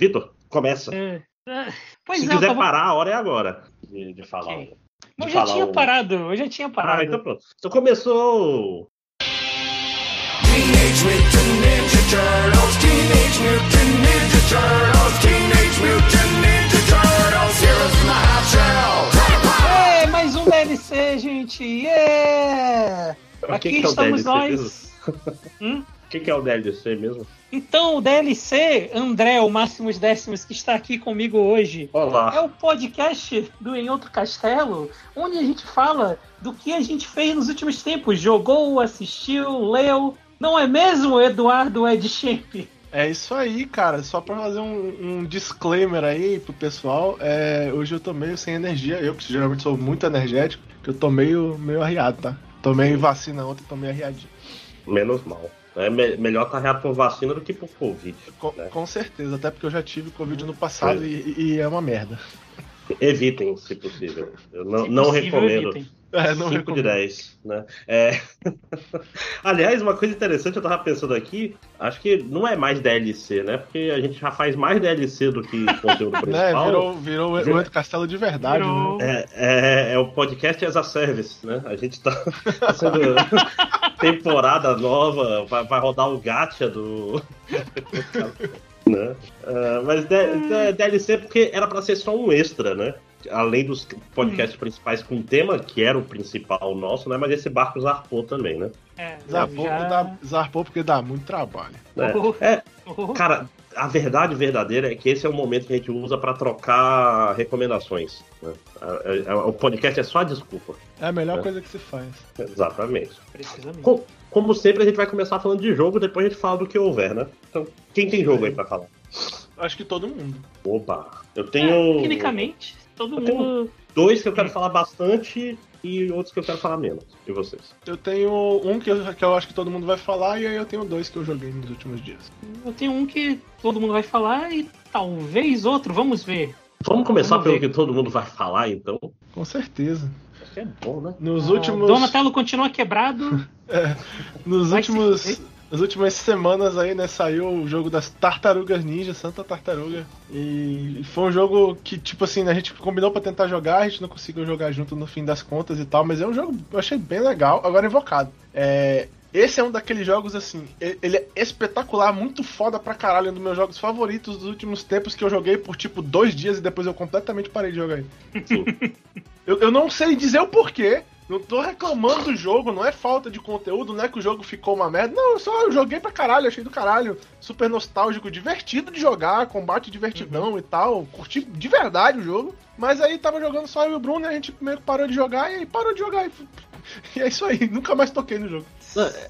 Vitor, começa. É, é, pois Se é, quiser tava- parar, a hora é agora de, de falar. Ok. de Eu já tinha o- parado, eu já tinha parado. Ah, então pronto. Então começou. Teenage Mutant Ninja Turtles, Teenage Mutant Ninja Turtles, Teenage Mutant Ninja Turtles, Heroes in the Half Shell. É, mais um DLC, gente! Yeah! Aqui que que é estamos DLC nós. Hum? O que, que é o DLC mesmo? Então, o DLC, André, o Máximos Décimos, que está aqui comigo hoje, é Olá. o podcast do Em Outro Castelo, onde a gente fala do que a gente fez nos últimos tempos. Jogou, assistiu, leu. Não é mesmo, Eduardo Ed Champ? É isso aí, cara. Só pra fazer um, um disclaimer aí pro pessoal, é, hoje eu tô meio sem energia. Eu, que geralmente sou muito energético, que eu tô meio, meio arriado, tá? Tomei vacina ontem, tô meio arriadinho. Menos mal. É me- melhor estar reado por vacina do que por Covid. Com, né? com certeza, até porque eu já tive Covid no passado e, e é uma merda. Evitem, se possível. Eu não, Se não possível, recomendo. evitem. É, não 5 de recomendo. 10, né? É... Aliás, uma coisa interessante, eu tava pensando aqui, acho que não é mais DLC, né? Porque a gente já faz mais DLC do que conteúdo Né, principal. virou, virou o Outro Castelo de verdade, Virou. né? É, é, é o podcast as a service, né? A gente tá fazendo temporada nova, vai, vai rodar o gacha do. né? Ah, mas D- D- DLC porque era pra ser só um extra, né? Além dos podcasts principais com tema, que era o principal nosso, né? Mas esse barco zarpou também, né? É, Zarpou, já- dá- zarpou porque dá muito trabalho. É, Oh. é, Oh, Cara, a verdade verdadeira é que esse é o momento que a gente usa pra trocar recomendações. né? O podcast é só a desculpa. É a melhor É. coisa que se faz. Exatamente. precisamente. Com- Como sempre, a gente vai começar falando de jogo, depois a gente fala do que houver, né? Então, quem tem jogo aí pra falar? Acho que todo mundo. Opa! Eu É, tenho tecnicamente, todo Eu mundo. dois que eu quero falar bastante e outros que eu quero falar menos. E vocês? Eu tenho um que eu, que eu acho que todo mundo vai falar, e aí eu tenho dois que eu joguei nos últimos dias. Eu tenho um que todo mundo vai falar e talvez outro, vamos ver. Vamos começar Vamos pelo ver. que todo mundo vai falar, então? Com certeza. Acho que é bom, né? Nos Ah, últimos. Donatello continua quebrado. Nos Vai se últimos. Nas últimas semanas aí, né, saiu o jogo das Tartarugas Ninja, Santa Tartaruga. E foi um jogo que, tipo assim, a gente combinou pra tentar jogar, a gente não conseguiu jogar junto no fim das contas e tal, mas é um jogo que eu achei bem legal. Agora invocado. É. Esse é um daqueles jogos, assim, ele é espetacular, muito foda pra caralho, um dos meus jogos favoritos dos últimos tempos que eu joguei por tipo dois dias e depois eu completamente parei de jogar ele. Eu, eu não sei dizer o porquê. Não tô reclamando do jogo, não é falta de conteúdo, não é que o jogo ficou uma merda. Não, eu só eu joguei pra caralho, achei do caralho. Super nostálgico, divertido de jogar, combate divertidão e tal. Curti de verdade o jogo. Mas aí tava jogando só eu e o Bruno, e a gente meio que parou de jogar e aí parou de jogar. E, e é isso aí, nunca mais toquei no jogo.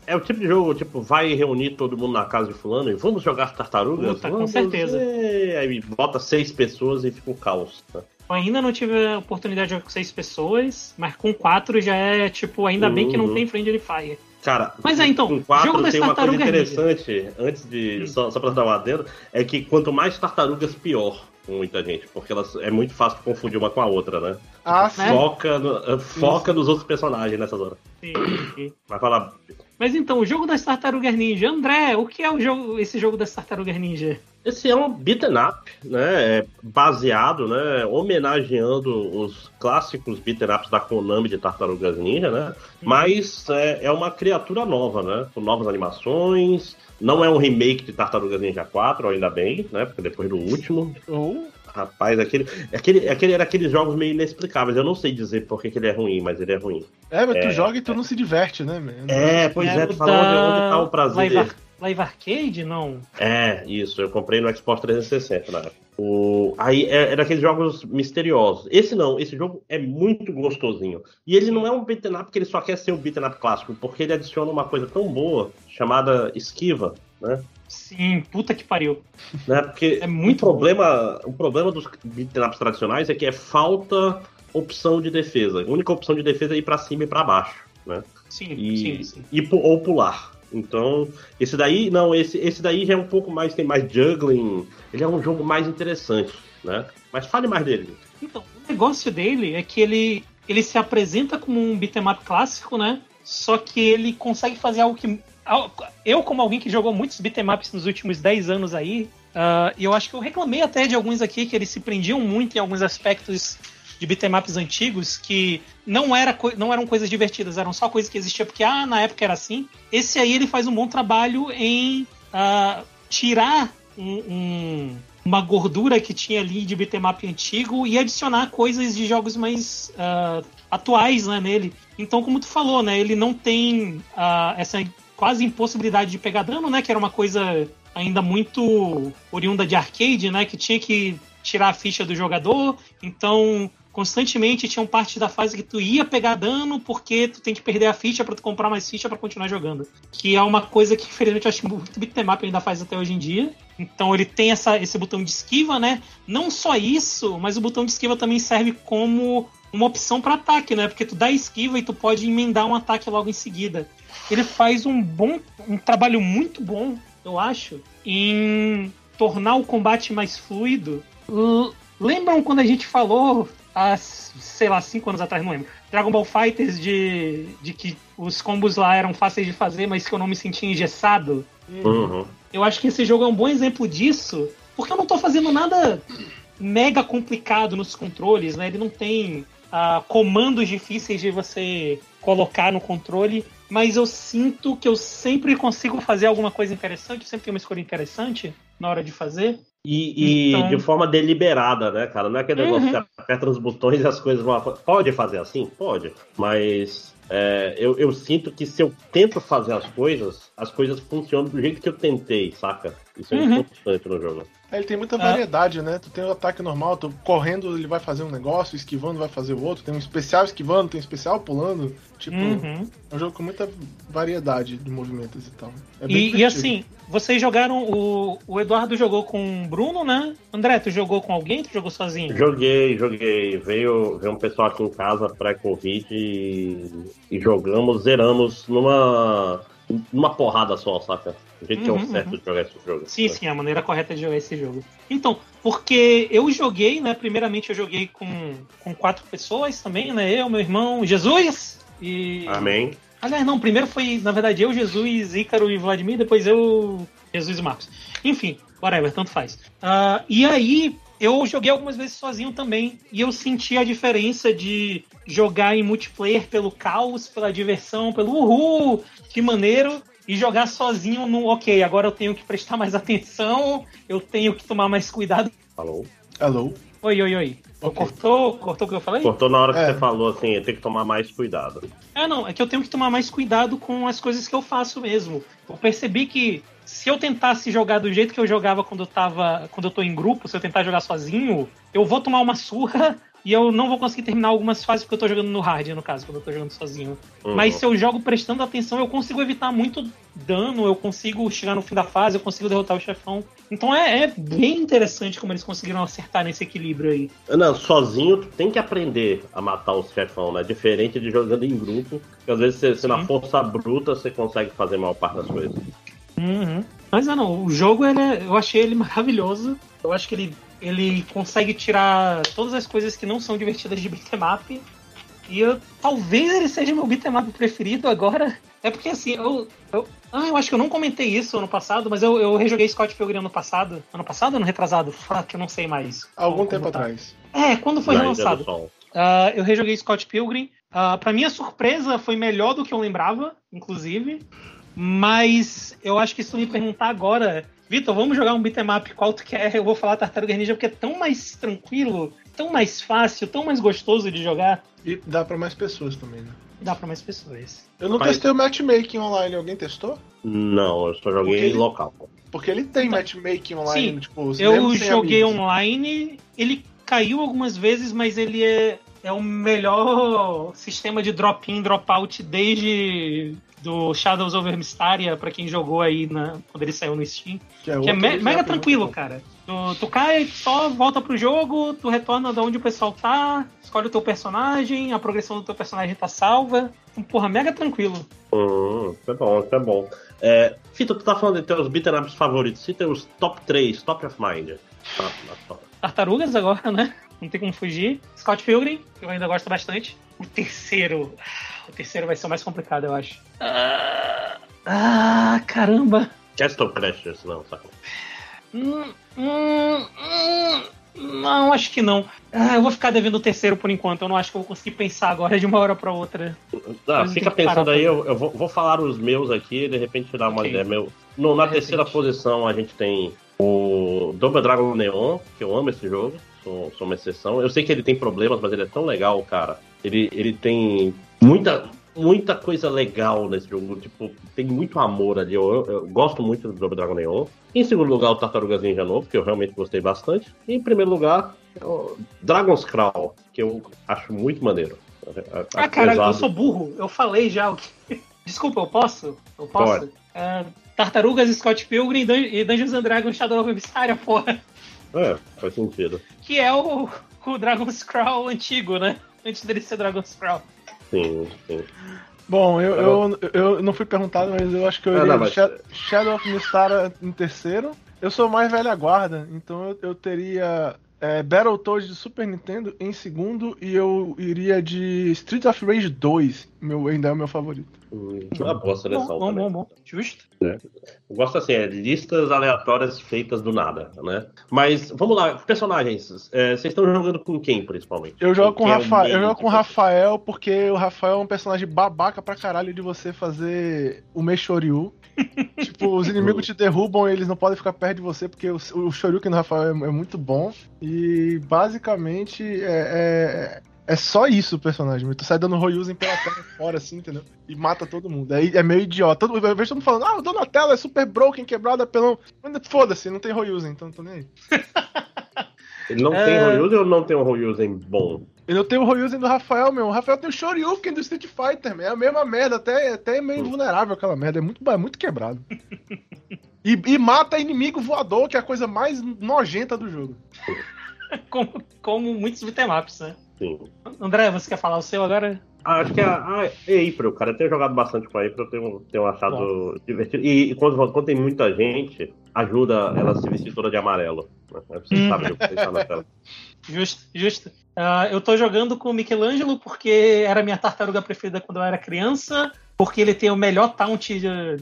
É o tipo de jogo, tipo, vai reunir todo mundo na casa de fulano e vamos jogar tartarugas? Puta, com Vamos, certeza. é. Aí bota seis pessoas e fica um caos. né? Eu ainda não tive a oportunidade de jogar com seis pessoas, mas com quatro já é tipo, ainda bem que não Uhum. tem Friendly Fire. Cara, Mas é, então, com quatro jogo das tem uma coisa tartarugas interessante, antes de. Só, só pra dar um adendo, é que quanto mais tartarugas, pior com muita gente. Porque elas é muito fácil de confundir uma com a outra, né? Ah, sim. É? Foca, no- eh, foca nos outros personagens nessas horas. Sim, sim. Vai falar. Mas então, o jogo das tartarugas ninja. André, o que é o jogo, esse jogo das tartarugas ninja? Esse é um beat'em up, né? é Baseado, né? Homenageando os clássicos beat'em ups da Konami de Tartarugas Ninja, né? Mas é, é uma criatura nova, né? Com novas animações. Não é um remake de Tartarugas Ninja 4, ainda bem, né? Porque depois do último. Ou Rapaz, aquele, aquele, aquele era aqueles jogos meio inexplicáveis. Eu não sei dizer por que, que ele é ruim, mas ele é ruim. É, mas tu É. joga e tu não se diverte, né? É, pois é, o tu fala onde, onde tá o prazer. Ar- Live Arcade? Não. É, isso, eu comprei no Xbox 360 na época. O... Aí é, é daqueles jogos misteriosos. Esse não, esse jogo é muito gostosinho. E ele não é um beat'em up porque ele só quer ser um beat'em up clássico, porque ele adiciona uma coisa tão boa chamada esquiva, né? Sim, puta que pariu. né? Porque É muito o problema, o problema dos beat'em ups tradicionais é que é falta opção de defesa. A única opção de defesa é ir pra cima e pra baixo, né? Sim, E, sim, sim. e ou pular. Então, esse daí, não, esse, esse daí já é um pouco mais, tem mais juggling, ele é um jogo mais interessante, né? Mas fale mais dele. Então, o negócio dele é que ele, ele se apresenta como um beat'em up clássico, né? Só que ele consegue fazer algo que. Eu, como alguém que jogou muitos beat'em ups nos últimos 10 anos aí, Ah, E eu acho que eu reclamei até de alguns aqui que eles se prendiam muito em alguns aspectos de beatemaps antigos que não, era, não eram coisas divertidas, eram só coisas que existiam porque ah, na época era assim. Esse aí ele faz um bom trabalho em ah, tirar um- um- uma gordura que tinha ali de beatmap antigo e adicionar coisas de jogos mais ah, atuais né, nele. Então, como tu falou, né, ele não tem ah, essa quase impossibilidade de pegar dano, né, que era uma coisa ainda muito oriunda de arcade, né, que tinha que tirar a ficha do jogador. Então, constantemente tinham parte da fase que tu ia pegar dano porque tu tem que perder a ficha para tu comprar mais ficha para continuar jogando. Que é uma coisa que, infelizmente, eu acho que muito beatmap ainda faz até hoje em dia. Então ele tem essa, esse botão de esquiva, né? Não só isso, mas o botão de esquiva também serve como uma opção para ataque, né? Porque tu dá esquiva e tu pode emendar um ataque logo em seguida. Ele faz um bom, um trabalho muito bom, eu acho, em tornar o combate mais fluido. Lembram quando a gente falou há, sei lá, cinco anos atrás, não lembro. Dragon Ball Fighters de, de que os combos lá eram fáceis de fazer, mas que eu não me sentia engessado. Uhum. Eu acho que esse jogo é um bom exemplo disso, porque eu não tô fazendo nada mega complicado nos controles, né? Ele não tem ah, comandos difíceis de você colocar no controle, mas eu sinto que eu sempre consigo fazer alguma coisa interessante, eu sempre tenho uma escolha interessante na hora de fazer. E, e Então- de forma deliberada, né, cara? Não é aquele negócio Uhum. que aperta nos botões e as coisas vão. Pode fazer assim? Pode. Mas é, eu, eu sinto que se eu tento fazer as coisas, as coisas funcionam do jeito que eu tentei, saca? Isso é Uhum. importante no jogo. É, ele tem muita Ah. variedade, né? Tu tem o ataque normal, tu correndo ele vai fazer um negócio, esquivando vai fazer o outro, tem um especial esquivando, tem um especial pulando. Tipo, Uhum. é um jogo com muita variedade de movimentos e tal. É bem E, e assim, vocês jogaram. O, o Eduardo jogou com o Bruno, né? André, tu jogou com alguém? Tu jogou sozinho? Joguei, joguei. Veio, veio um pessoal aqui em casa pré-Covid e, e jogamos, zeramos numa, numa porrada só, saca? O jeito que é Uhum, o certo de jogar esse jogo. Sim, sim, a maneira correta de jogar esse jogo. Então, porque eu joguei, né? Primeiramente eu joguei com, com quatro pessoas também, né? Eu, meu irmão, Jesus e. Amém. Aliás, não, primeiro foi, na verdade, eu, Jesus, Ícaro e Vladimir, depois eu, Jesus e Marcos. Enfim, whatever, tanto faz. Ah, e aí, eu joguei algumas vezes sozinho também, e eu senti a diferença de jogar em multiplayer pelo caos, pela diversão, pelo uhul, que maneiro, e jogar sozinho no ok, agora eu tenho que prestar mais atenção, eu tenho que tomar mais cuidado. Falou. Hello. Oi, oi, oi. Ok. Cortou, cortou o que eu falei? Cortou na hora que É. você falou assim, tem que tomar mais cuidado. É, não, é que eu tenho que tomar mais cuidado com as coisas que eu faço mesmo. Eu percebi que se eu tentasse jogar do jeito que eu jogava quando eu tava. quando eu tô em grupo, se eu tentar jogar sozinho, eu vou tomar uma surra e eu não vou conseguir terminar algumas fases porque eu tô jogando no hard, no caso, quando eu tô jogando sozinho. Uhum. Mas se eu jogo prestando atenção, eu consigo evitar muito dano, eu consigo chegar no fim da fase, eu consigo derrotar o chefão. Então é, é bem interessante como eles conseguiram acertar nesse equilíbrio aí. Não, sozinho tu tem que aprender a matar os chefão, né? Diferente de jogando em grupo, que às vezes você, você na força bruta você consegue fazer a maior parte das coisas. Uhum. Mas não, o jogo ele é- eu achei ele maravilhoso. Eu acho que ele, ele consegue tirar todas as coisas que não são divertidas de beat'em up. E eu, talvez ele seja meu beat'em up preferido agora. É porque assim, eu, eu. Ah, eu acho que eu não comentei isso ano passado, mas eu, eu rejoguei Scott Pilgrim ano passado. Ano passado ou ano retrasado? Fuck, eu não sei mais. Algum tempo tá. atrás. É, quando foi Na Ilha do relançado. Sol. Ah, eu rejoguei Scott Pilgrim. Uh, para minha surpresa, foi melhor do que eu lembrava, inclusive. Mas eu acho que se tu me perguntar agora, Vitor, vamos jogar um beat'em up, qual tu quer? Eu vou falar Tartaruga Ninja porque é tão mais tranquilo, tão mais fácil, tão mais gostoso de jogar. E dá pra mais pessoas também, né? Dá pra mais pessoas. Eu não Mas- testei o matchmaking online, alguém testou? Não, eu só joguei Porque ele- local. Porque ele tem Então, matchmaking online, sim, tipo, Eu joguei amigos. online, ele caiu algumas vezes, mas ele é, é o melhor sistema de drop-in, drop-out desde do Shadows over Mystaria, pra quem jogou aí na, quando ele saiu no Steam. Que é, Que é me- mega muito tranquilo, cara. Tu, tu cai, só volta pro jogo, tu retorna de onde o pessoal tá, escolhe o teu personagem, a progressão do teu personagem tá salva. Então, porra, mega tranquilo. Hum, é bom, isso é bom. É, Fita, tu tá falando de teus beat'em ups favoritos. Cita os top 3, top of mind. Tá, tá, tá. Tartarugas agora, né? Não tem como fugir. Scott Pilgrim, que eu ainda gosto bastante. O terceiro. O terceiro vai ser o mais complicado, eu acho. Ah, ah, caramba. Castle Crashers, não, saca? Hum, hum, hum, não, acho que não. Ah, eu vou ficar devendo o terceiro por enquanto. Eu não acho que eu vou conseguir pensar agora de uma hora pra outra. Ah, fica pensando aí, eu, eu vou, vou falar os meus aqui e de repente dar uma Ok. ideia. Meu, no- na De terceira repente. posição a gente tem o Double Dragon Neon, que eu amo esse jogo, sou, sou uma exceção. Eu sei que ele tem problemas, mas ele é tão legal, cara. Ele, ele tem muita, muita coisa legal nesse jogo, tipo, tem muito amor ali. Eu, eu- eu gosto muito do Double Dragon Neon. Em segundo lugar, o Tartarugas Ninja novo, que eu realmente gostei bastante. E em primeiro lugar, o Dragon's Crawl, que eu acho muito maneiro. Ah, cara, eu sou burro. Eu falei já o que. Desculpa, eu posso? Eu posso? É, Tartarugas, Scott Pilgrim e Dungeons and Dragons Shadow of Mysteria, porra. É, faz sentido. Que é o, o Dragon's Crawl antigo, né? Antes dele ser Dragon's Crawl. Sim, sim. Bom, eu, eu, eu não fui perguntado, mas eu acho que eu Ah, iria não, de mas- Sha- Shadow of Mistara em terceiro. Eu sou mais velha guarda, então eu, eu teria é, Battletoads de Super Nintendo em segundo e eu iria de Streets of Rage 2, meu, ainda é o meu favorito. Hum, Uma boa seleção Bom, bom, também. bom, bom. Justo. Eu gosto assim, é listas aleatórias feitas do nada, né? Mas vamos lá, personagens. é, vocês estão jogando com quem, principalmente? Eu jogo com, Quem é o Rafa, main eu jogo com o vocês? Rafael porque o Rafael é um personagem babaca pra caralho de você fazer o Meixoryu. tipo, os inimigos te derrubam e eles não podem ficar perto de você porque o, o Shoryuken do Rafael é, é muito bom. E basicamente é, é, é só isso o personagem. Tu sai dando Royuzen pela terra fora, assim, entendeu? E mata todo mundo. Aí é meio idiota. Todo, eu vejo todo mundo falando, ah, o Donatello é super broken, quebrado, apelão. Mas Foda-se, não tem Royuzen, então não tô nem aí. Ele não É. tem Royuzen ou não tem um Royuzen bom? Eu não tenho o Royuzen do Rafael, meu. O Rafael tem o Shoryuken do Street Fighter, meu. É a mesma merda, até, até meio vulnerável aquela merda. É muito, é muito quebrado. E, e mata inimigo voador, que é a coisa mais nojenta do jogo. Como, como muitos beatemaps, né? Sim. André, você quer falar o seu agora? Ah, acho que a, a April, cara, eu tenho jogado bastante com a April, eu tenho, tenho achado divertido. E, e quando, quando tem muita gente, ajuda ela a se vestir toda de amarelo. Né? Vocês Hum. sabem o que está na tela. Justo, justo. Ah, eu tô jogando com o Michelangelo porque era a minha tartaruga preferida quando eu era criança, porque ele tem o melhor taunt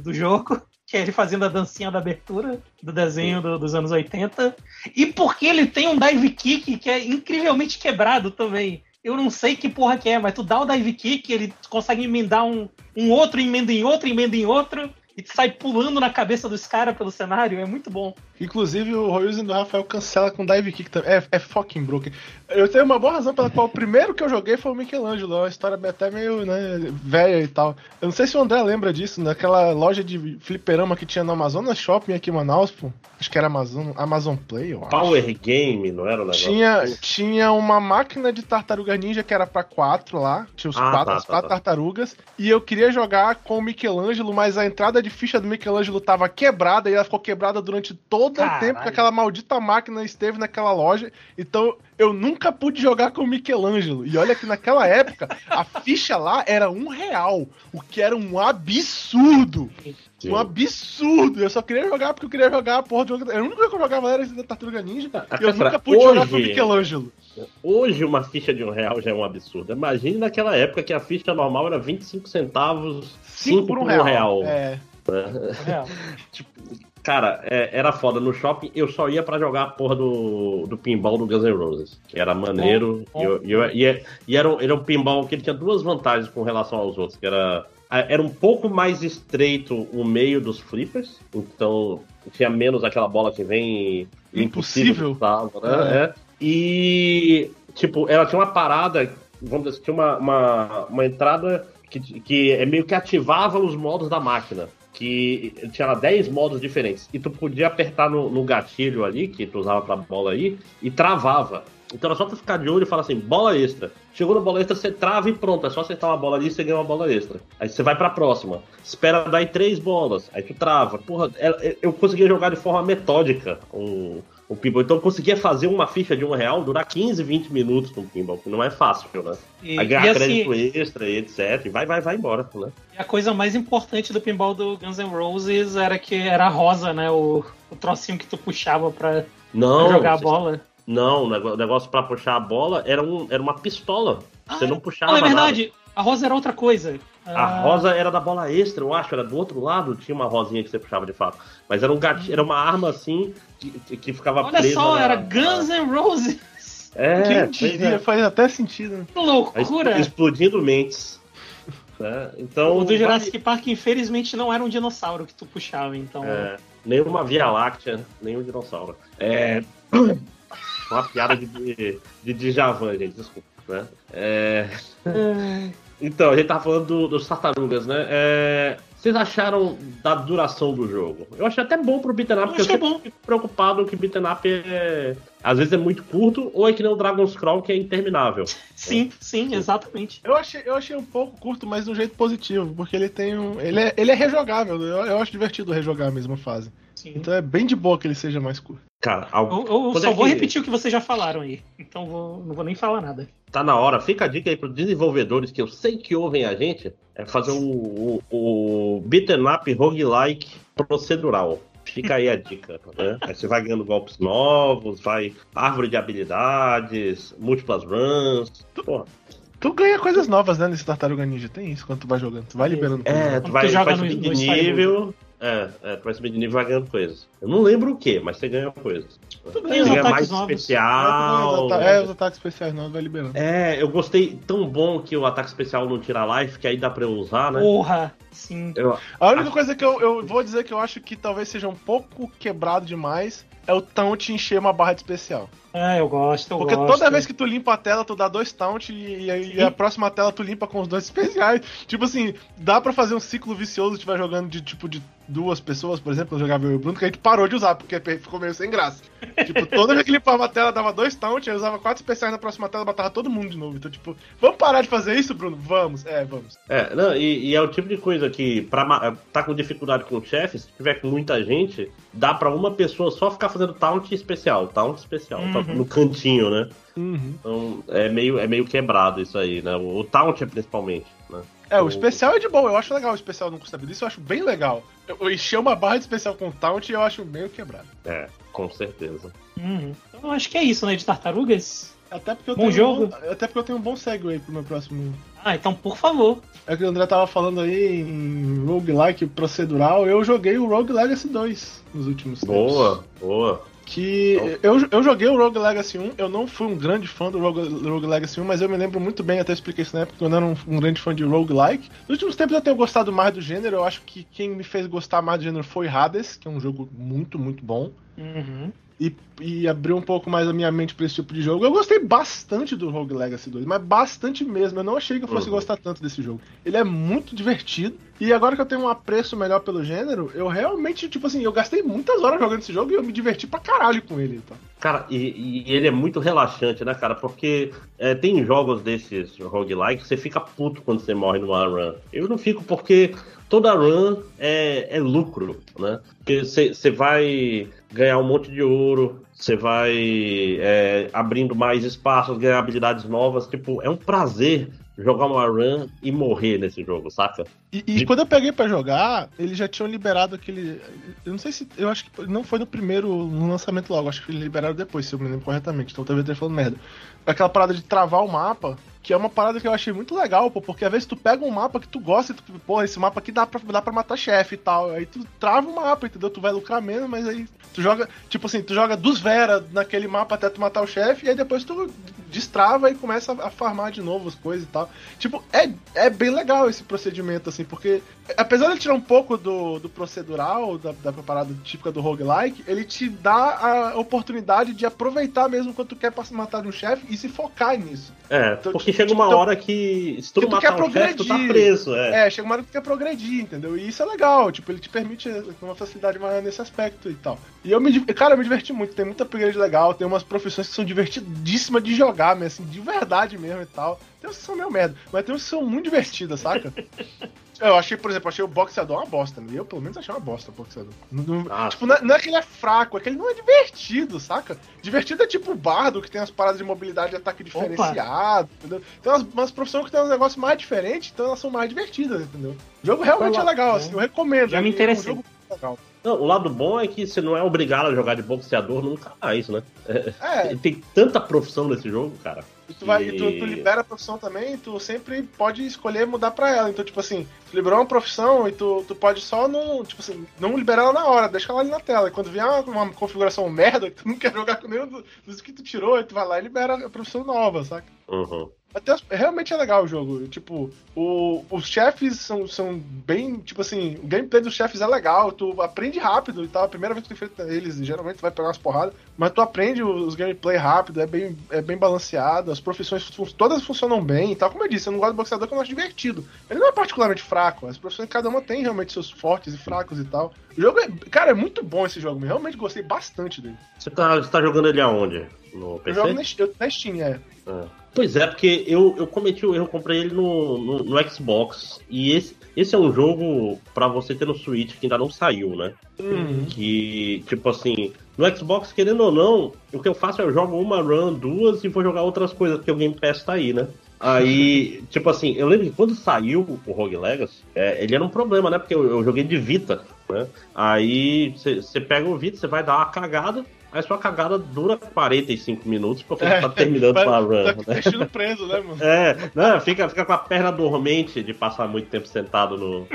do jogo, que é ele fazendo a dancinha da abertura do desenho do- dos anos 80, e porque ele tem um dive kick que é incrivelmente quebrado também. Eu não sei que porra que é, mas tu dá o dive kick, ele consegue emendar um, um outro, emenda em outro, emenda em outro, e tu sai pulando na cabeça dos caras pelo cenário, é muito bom. Inclusive, o Royuzen do Rafael cancela com Dive Kick também. É, é fucking broken. Eu tenho uma boa razão pela qual o primeiro que eu joguei foi o Michelangelo. É uma história até meio, né, velha e tal. Eu não sei se o André lembra disso, naquela loja de fliperama que tinha no Amazonas Shopping aqui em Manaus, pô. Acho que era Amazon, Amazon Play, eu acho. Power Game, não era o negócio? Tinha, tinha uma máquina de tartaruga ninja que era pra quatro lá. Tinha os Ah, quatro, tá, as tá, quatro tá. tartarugas. E eu queria jogar com o Michelangelo, mas a entrada de ficha do Michelangelo tava quebrada e ela ficou quebrada durante todo Caralho. o tempo que aquela maldita máquina esteve naquela loja. Então eu nunca pude jogar com o Michelangelo. E olha que naquela época a ficha lá era um real, o que era um absurdo. Sim. Um absurdo! Eu só queria jogar porque eu queria jogar a porra de jogo. Eu nunca que eu jogava era esse da Tartaruga Ninja. Ah, e eu nunca pude jogar com o hoje- Michelangelo. Hoje uma ficha de um real já é um absurdo. Imagine naquela época que a ficha normal era 25 centavos, 5 por um real. É. Real. Cara, é- era foda. No shopping eu só ia pra jogar a porra do, do pinball do Guns N' Roses. Que era maneiro. Bom, E, eu- e, eu- e é- e era, um, era um pinball que ele tinha duas vantagens com relação aos outros. Que era, era um pouco mais estreito o meio dos flippers. Então tinha menos aquela bola que vem Impossível. salvo, né? É. E, tipo, ela tinha uma parada, vamos dizer, assim, tinha uma, uma, uma entrada que, que é meio que ativava os modos da máquina. Que tinha 10 modos diferentes. E tu podia apertar no, no gatilho ali, que tu usava pra bola aí, e travava. Então era só tu ficar de olho e falar assim, bola extra. Chegou na bola extra, você trava e pronto. É só acertar uma bola ali e você ganha uma bola extra. Aí você vai pra próxima. Espera dar em três bolas. Aí tu trava. Porra, é- é- eu conseguia jogar de forma metódica um, um pinball. Então conseguia fazer uma ficha de um real durar 15, 20 minutos no pinball, que não é fácil, né? E, Aí ganhar e assim, crédito extra e etc. E vai, vai, vai embora, né? a coisa mais importante do pinball do Guns N' Roses era que era rosa, né? O, o trocinho que tu puxava pra, pra Não, jogar a você- bola. Não, o o negócio pra puxar a bola era, um, era uma pistola. Você Ah, não puxava Não, é nada. verdade. A rosa era outra coisa. A Ah, rosa era da bola extra, eu acho, era do outro lado, tinha uma rosinha que você puxava de fato. Mas era um gatilho, era uma arma assim que, que ficava Olha presa. só, na- era Guns N' Roses. É, Quem pois diria, é. faz até sentido. né? Que loucura! Explodindo mentes. né? Então. O do Jurassic Park, infelizmente, não era um dinossauro que tu puxava, então. É, nenhuma Via Láctea, nenhum dinossauro. É. Uma piada de, de, de Djavan, gente, desculpa. Né? É, É, Então, a gente tava falando do- dos tartarugas, né? É, Vocês acharam da duração do jogo? Eu achei até bom pro beat'em up, porque eu bom. fico preocupado que beat'em up é... Às vezes é muito curto, ou é que nem o Dragon's Crawl, que é interminável. Sim, sim, exatamente. Eu achei, eu achei um pouco curto, mas de um jeito positivo, porque ele tem um. Ele é, ele é rejogável. Eu, eu acho divertido rejogar a mesma fase. Sim. Então é bem de boa que ele seja mais curto. Cara, al- Eu, eu só é vou que repetir o que vocês já falaram aí. Então vou- não vou nem falar nada. tá na hora, fica a dica aí pros desenvolvedores que eu sei que ouvem a gente, é fazer o, o, o beat'em up roguelike procedural. Fica aí a dica, né? Aí você vai ganhando golpes novos, vai árvore de habilidades, múltiplas runs. Pô, Tu ganha coisas novas, né, nesse Tartaruga Ninja. Tem isso quando tu vai jogando. Tu vai liberando É, tu vai, tu joga vai no- de no nível. É, é, tu vai subir de nível e vai ganhando coisas. Eu não lembro o que, mas você ganha coisas. Tu Você ganha mais novos. especial. É, os ataques especiais novos vai liberando. É, eu gostei tão bom que o ataque especial não tira life, que aí dá pra eu usar, né? Porra, sim. Eu- A única coisa que eu, eu vou dizer que eu acho que talvez seja um pouco quebrado demais é o taunt encher uma barra de especial. É, eu gosto, eu Porque gosto. toda vez que tu limpa a tela, tu dá dois taunt e, e- e a próxima tela tu limpa com os dois especiais. Tipo assim, dá pra fazer um ciclo vicioso se tiver jogando de tipo de duas pessoas, por exemplo, eu jogava eu e o Bruno, que a gente parou de usar, porque ficou meio sem graça. tipo, toda vez que limpava a tela, dava dois taunt, aí usava quatro especiais na próxima tela, matava todo mundo de novo. Então, tipo, vamos parar de fazer isso, Bruno? Vamos, é, vamos. É, não, e, e é o tipo de coisa que, pra tá com dificuldade com o chefe, se tiver com muita gente, dá pra uma pessoa só ficar fazendo taunt especial, taunt especial, Uhum. tá no cantinho, né? Uhum. Então é meio, é meio quebrado isso aí, né? O, o taunt é principalmente, né? É, o O- especial é de boa, eu acho legal o especial não custa vida, isso eu acho bem legal. Eu, encher uma barra de especial com taunt eu acho meio quebrado. É, com certeza. Uhum. Então eu acho que é isso, né? De tartarugas. Até porque eu Bom tenho jogo. Um bom, até porque eu tenho um bom segue pro meu próximo. Ah, então por favor. É que o André tava falando aí em roguelike procedural, eu joguei o Rogue Legacy 2 nos últimos tempos. Boa, boa. Que eu, eu joguei o Rogue Legacy 1, eu não fui um grande fã do Rogue, Rogue Legacy 1, mas eu me lembro muito bem, até expliquei isso na época, que eu não era um, um grande fã de roguelike. Nos últimos tempos eu tenho gostado mais do gênero, eu acho que quem me fez gostar mais do gênero foi Hades, que é um jogo muito, muito bom. Uhum. E, e abriu um pouco mais a minha mente pra esse tipo de jogo. Eu gostei bastante do Rogue Legacy 2, mas bastante mesmo. Eu não achei que eu fosse Uhum. gostar tanto desse jogo. Ele é muito divertido. E agora que eu tenho um apreço melhor pelo gênero, eu realmente, tipo assim, eu gastei muitas horas jogando esse jogo e eu me diverti pra caralho com ele. Tá? Cara, e, e ele é muito relaxante, né, cara? Porque é, tem jogos desses roguelike que você fica puto quando você morre numa run. Eu não fico porque toda run é, é lucro, né? Porque você vai ganhar um monte de ouro, você vai é, abrindo mais espaços, ganhar habilidades novas. Tipo, é um prazer jogar uma run e morrer nesse jogo, saca? E, e De- quando eu peguei pra jogar, eles já tinham liberado aquele. Eu não sei se. Eu acho que não foi no primeiro, no lançamento logo, acho que eles liberaram depois, se eu me lembro corretamente. Então talvez eu esteja falando merda. Aquela parada de travar o mapa, que é uma parada que eu achei muito legal, pô, porque às vezes tu pega um mapa que tu gosta e tu, pô, esse mapa aqui dá pra, dá pra matar chefe e tal. Aí tu trava o mapa, entendeu? Tu vai lucrar menos, mas aí tu joga, tipo assim, tu joga dos Vera naquele mapa até tu matar o chefe, e aí depois tu destrava e começa a farmar de novo as coisas e tal. Tipo, é, é bem legal esse procedimento, assim, porque apesar de tirar um pouco do, do procedural, da, da parada típica do roguelike, ele te dá a oportunidade de aproveitar mesmo quando tu quer matar um chefe e se focar nisso. É, Então, porque tipo, chega uma então- hora que se tu que não tu quer matar um chefe, tu tá progredir. preso, é. É, chega uma hora que tu quer progredir, entendeu? E isso é legal, tipo, ele te permite uma facilidade maior nesse aspecto e tal. E eu me, cara, eu me diverti muito, tem muita upgrade legal, tem umas profissões que são divertidíssimas de jogar, mesmo, assim, de verdade mesmo e tal. Tem uns que são meio merda, mas tem uns que são muito divertidas, saca? Eu achei, por exemplo, achei o boxeador uma bosta, né? Eu, pelo menos, achei uma bosta o boxeador. Não- não- Ah, tipo, não é, não é que ele é fraco, é que ele não é divertido, saca? Divertido é tipo o bardo, que tem as paradas de mobilidade e ataque diferenciado, entendeu? Tem umas, umas profissões que tem uns negócios mais diferentes, então elas são mais divertidas, entendeu? O jogo realmente é legal, assim, eu recomendo. Já me ele é um interessei. jogo legal. Não, o lado bom é que você não é obrigado a jogar de boxeador nunca mais, né? É, Tem tanta profissão nesse jogo, cara. E tu, vai, e tu, tu libera a profissão também, tu sempre pode escolher mudar pra ela. Então, tipo assim, tu liberou uma profissão e tu, tu pode só não, tipo assim, não liberar ela na hora, deixa ela ali na tela. E quando vier uma, uma configuração merda, que tu não quer jogar com nenhum dos- dos que tu tirou, tu vai lá e libera a profissão nova, saca? Uhum. Até realmente é legal o jogo. Tipo, o- os chefes são, são bem. Tipo assim, o gameplay dos chefes é legal. Tu aprende rápido e tal. A primeira vez que tu enfrenta eles, geralmente tu vai pegar umas porradas. Mas tu aprende os gameplay rápido, é bem, é bem balanceado. As profissões todas funcionam bem e tal. Como eu disse, eu não gosto do boxeador porque eu não acho divertido. Ele não é particularmente fraco. As profissões, cada uma tem realmente seus fortes e fracos e tal. O jogo é. Cara, é muito bom esse jogo. Eu realmente gostei bastante dele. Você tá, você tá jogando ele aonde? No Eu PC? jogo na, eu- na Steam, é. É. Pois é, porque eu, eu cometi o erro, eu comprei ele no, no, no Xbox. E esse, esse é um jogo pra você ter no Switch que ainda não saiu, né? Que, tipo assim, no Xbox, querendo ou não, o que eu faço é eu jogo uma run, duas e vou jogar outras coisas, porque o Game Pass tá aí, né? Aí, tipo assim, eu lembro que quando saiu o Rogue Legacy, é, ele era um problema, né? Porque eu, eu joguei de Vita, né? Aí você pega o Vita, você vai dar uma cagada, aí sua cagada dura 45 minutos, porque você tá terminando uma run, tá né? preso, né, mano? É, não, fica, fica com a perna dormente de passar muito tempo sentado no,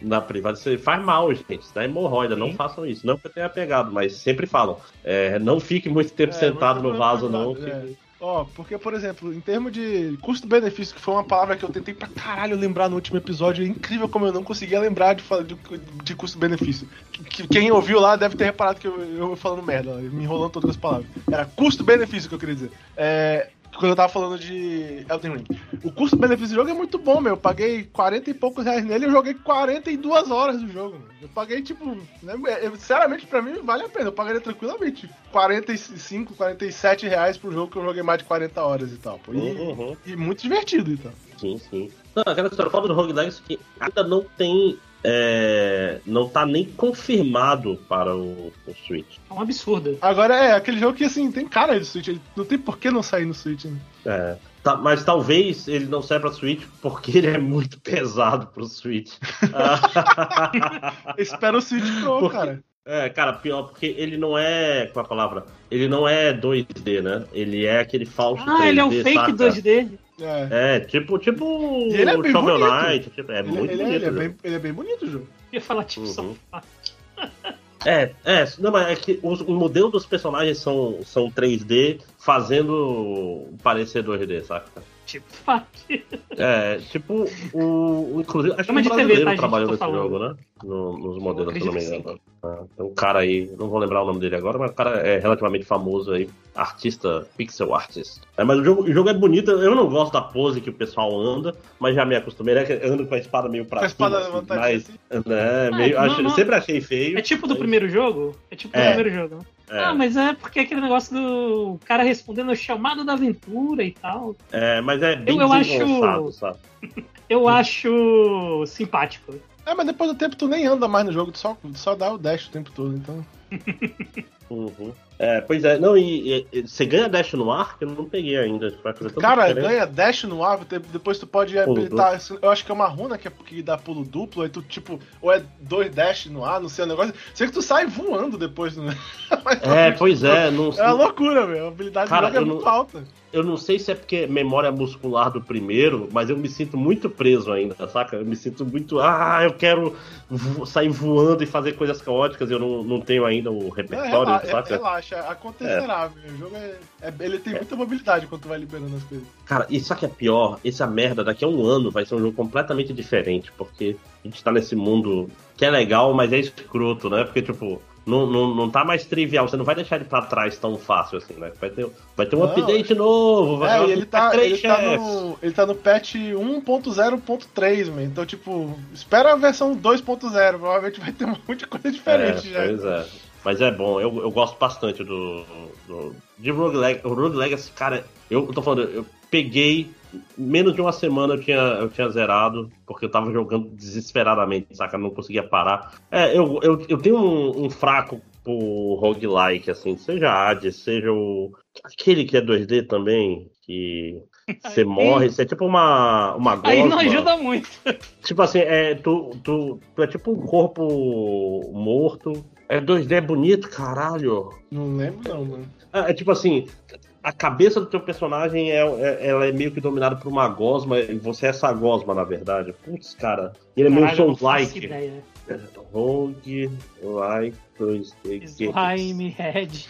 na privada. Isso faz mal, gente. Isso dá hemorroida. Não façam isso. Não que eu tenha pegado, mas sempre falam. é, não fique muito tempo É, sentado no vaso, não. que- Ó, porque, por exemplo, em termos de custo-benefício, que foi uma palavra que eu tentei pra caralho lembrar no último episódio, é incrível como eu não conseguia lembrar de, de, de custo-benefício. Que- Quem ouviu lá deve ter reparado que eu, eu falando merda, me enrolando todas as palavras. Era custo-benefício que eu queria dizer. É, quando eu tava falando de Elden Ring. O custo-benefício do jogo é muito bom, meu. Eu paguei 40 e poucos reais nele e eu joguei 42 horas do jogo. meu. Eu paguei, tipo, né, eu- sinceramente, pra mim, vale a pena. Eu pagaria tranquilamente 45, 47 reais pro jogo que eu joguei mais de 40 horas e tal. pô. E, Uhum, e muito divertido e tal. sim, sim. Não, aquela história foda do Rogue Legacy que ainda não tem. É, não tá nem confirmado para o, o Switch. É um absurdo. Agora é aquele jogo que, assim, tem cara de Switch. Ele não tem por que não sair no Switch, né? É, tá, mas talvez ele não saia pra Switch porque ele é muito pesado pro Switch. Espera o Switch Pro, Porque- cara. É, cara, pior porque ele não é. Qual é a palavra? Ele não é 2D, né? Ele é aquele falso 3D. Ah, ele é um fake saca? 2D. É. É, tipo, tipo E ele é o bem Shovel bonito. Knight. Tipo, é Ele, muito ele é, bonito. ele, é né? bem, ele é bem bonito o jogo. Eu ia falar tipo Uhum. É, é, não, mas é que os- o modelo dos personagens são, são 3D fazendo parecer 2D, saca? Tipo. É, tipo, o. o- Inclusive, acho que um TV, brasileiro tá, trabalhou nesse falando. jogo, né? No- nos modelos, se eu não me engano. Ah, tem um cara aí, não vou lembrar o nome dele agora, mas o cara é relativamente famoso aí, artista, pixel artist. É, mas o jogo, o jogo é bonito, eu não gosto da pose que o pessoal anda, mas já me acostumei, né? Ando com a espada meio pra Com a espada cima, assim, mas, assim. né, meio, não, acho- não. sempre achei feio. É tipo do mas- primeiro jogo? É tipo do É. primeiro jogo. É. Ah, mas é porque é aquele negócio do cara respondendo ao chamado da aventura e tal. É, mas é bem Eu- eu acho- sabe? Eu acho simpático. É, mas depois do tempo tu nem anda mais no jogo, tu só, tu só dá o dash o tempo todo, então. Uhum. É, pois é, não, e, e- você ganha dash no ar, que eu não peguei ainda. Cara, diferença. ganha dash no ar, depois tu pode Pulo habilitar. Eu acho que é uma runa que, é, que dá pulo duplo, aí tu, tipo, ou é dois dash no ar, não sei o negócio. Sei que tu sai voando depois, né? Mas, É, pois é, não É uma loucura, velho. A habilidade Cara, do jogo é eu não- muito alta. eu não sei se é porque é memória muscular do primeiro, mas eu me sinto muito preso ainda, saca? Eu me sinto muito. Ah, eu quero vo- sair voando e fazer coisas caóticas, eu não, não tenho ainda o Não, repertório, é- saca? relaxa, acontecerá, velho. O jogo é, é- Ele tem muita mobilidade quando tu vai liberando as coisas. Cara, e só que é pior, essa merda daqui a um ano vai ser um jogo completamente diferente, porque a gente tá nesse mundo que é legal, mas é escroto, né? Porque, tipo, não, não, não tá mais trivial, você não vai deixar ele pra trás tão fácil assim, né? Vai ter, vai ter um Não, update novo, vai É, e ele ter tá, ele, tá no, ele tá no patch 1.0.3, man. Então, tipo, espera a versão 2.0. Provavelmente vai ter um monte de coisa diferente é, já. Pois é. Mas é bom, eu, eu gosto bastante do. do de Rogue Legacy. O Rogue Legacy, cara, eu, tô falando, eu peguei. Menos de uma semana eu tinha, eu tinha zerado, porque eu tava jogando desesperadamente, saca? Não conseguia parar. É, eu, eu, eu tenho um, um fraco pro roguelike, assim, seja Hades, seja o. Aquele que é 2D também, que você morre, você é tipo uma, uma Aí não ajuda muito. Tipo assim, é, tu, tu, tu é tipo um corpo morto, É 2D bonito, caralho. Não lembro não, mano. É, é tipo assim, a cabeça do teu personagem é, é- ela é meio que dominada por uma gosma, e você é essa gosma, na verdade. Putz, cara. Ele é meio eu Souls-like. Rogue, like, 2D. Slime, Head.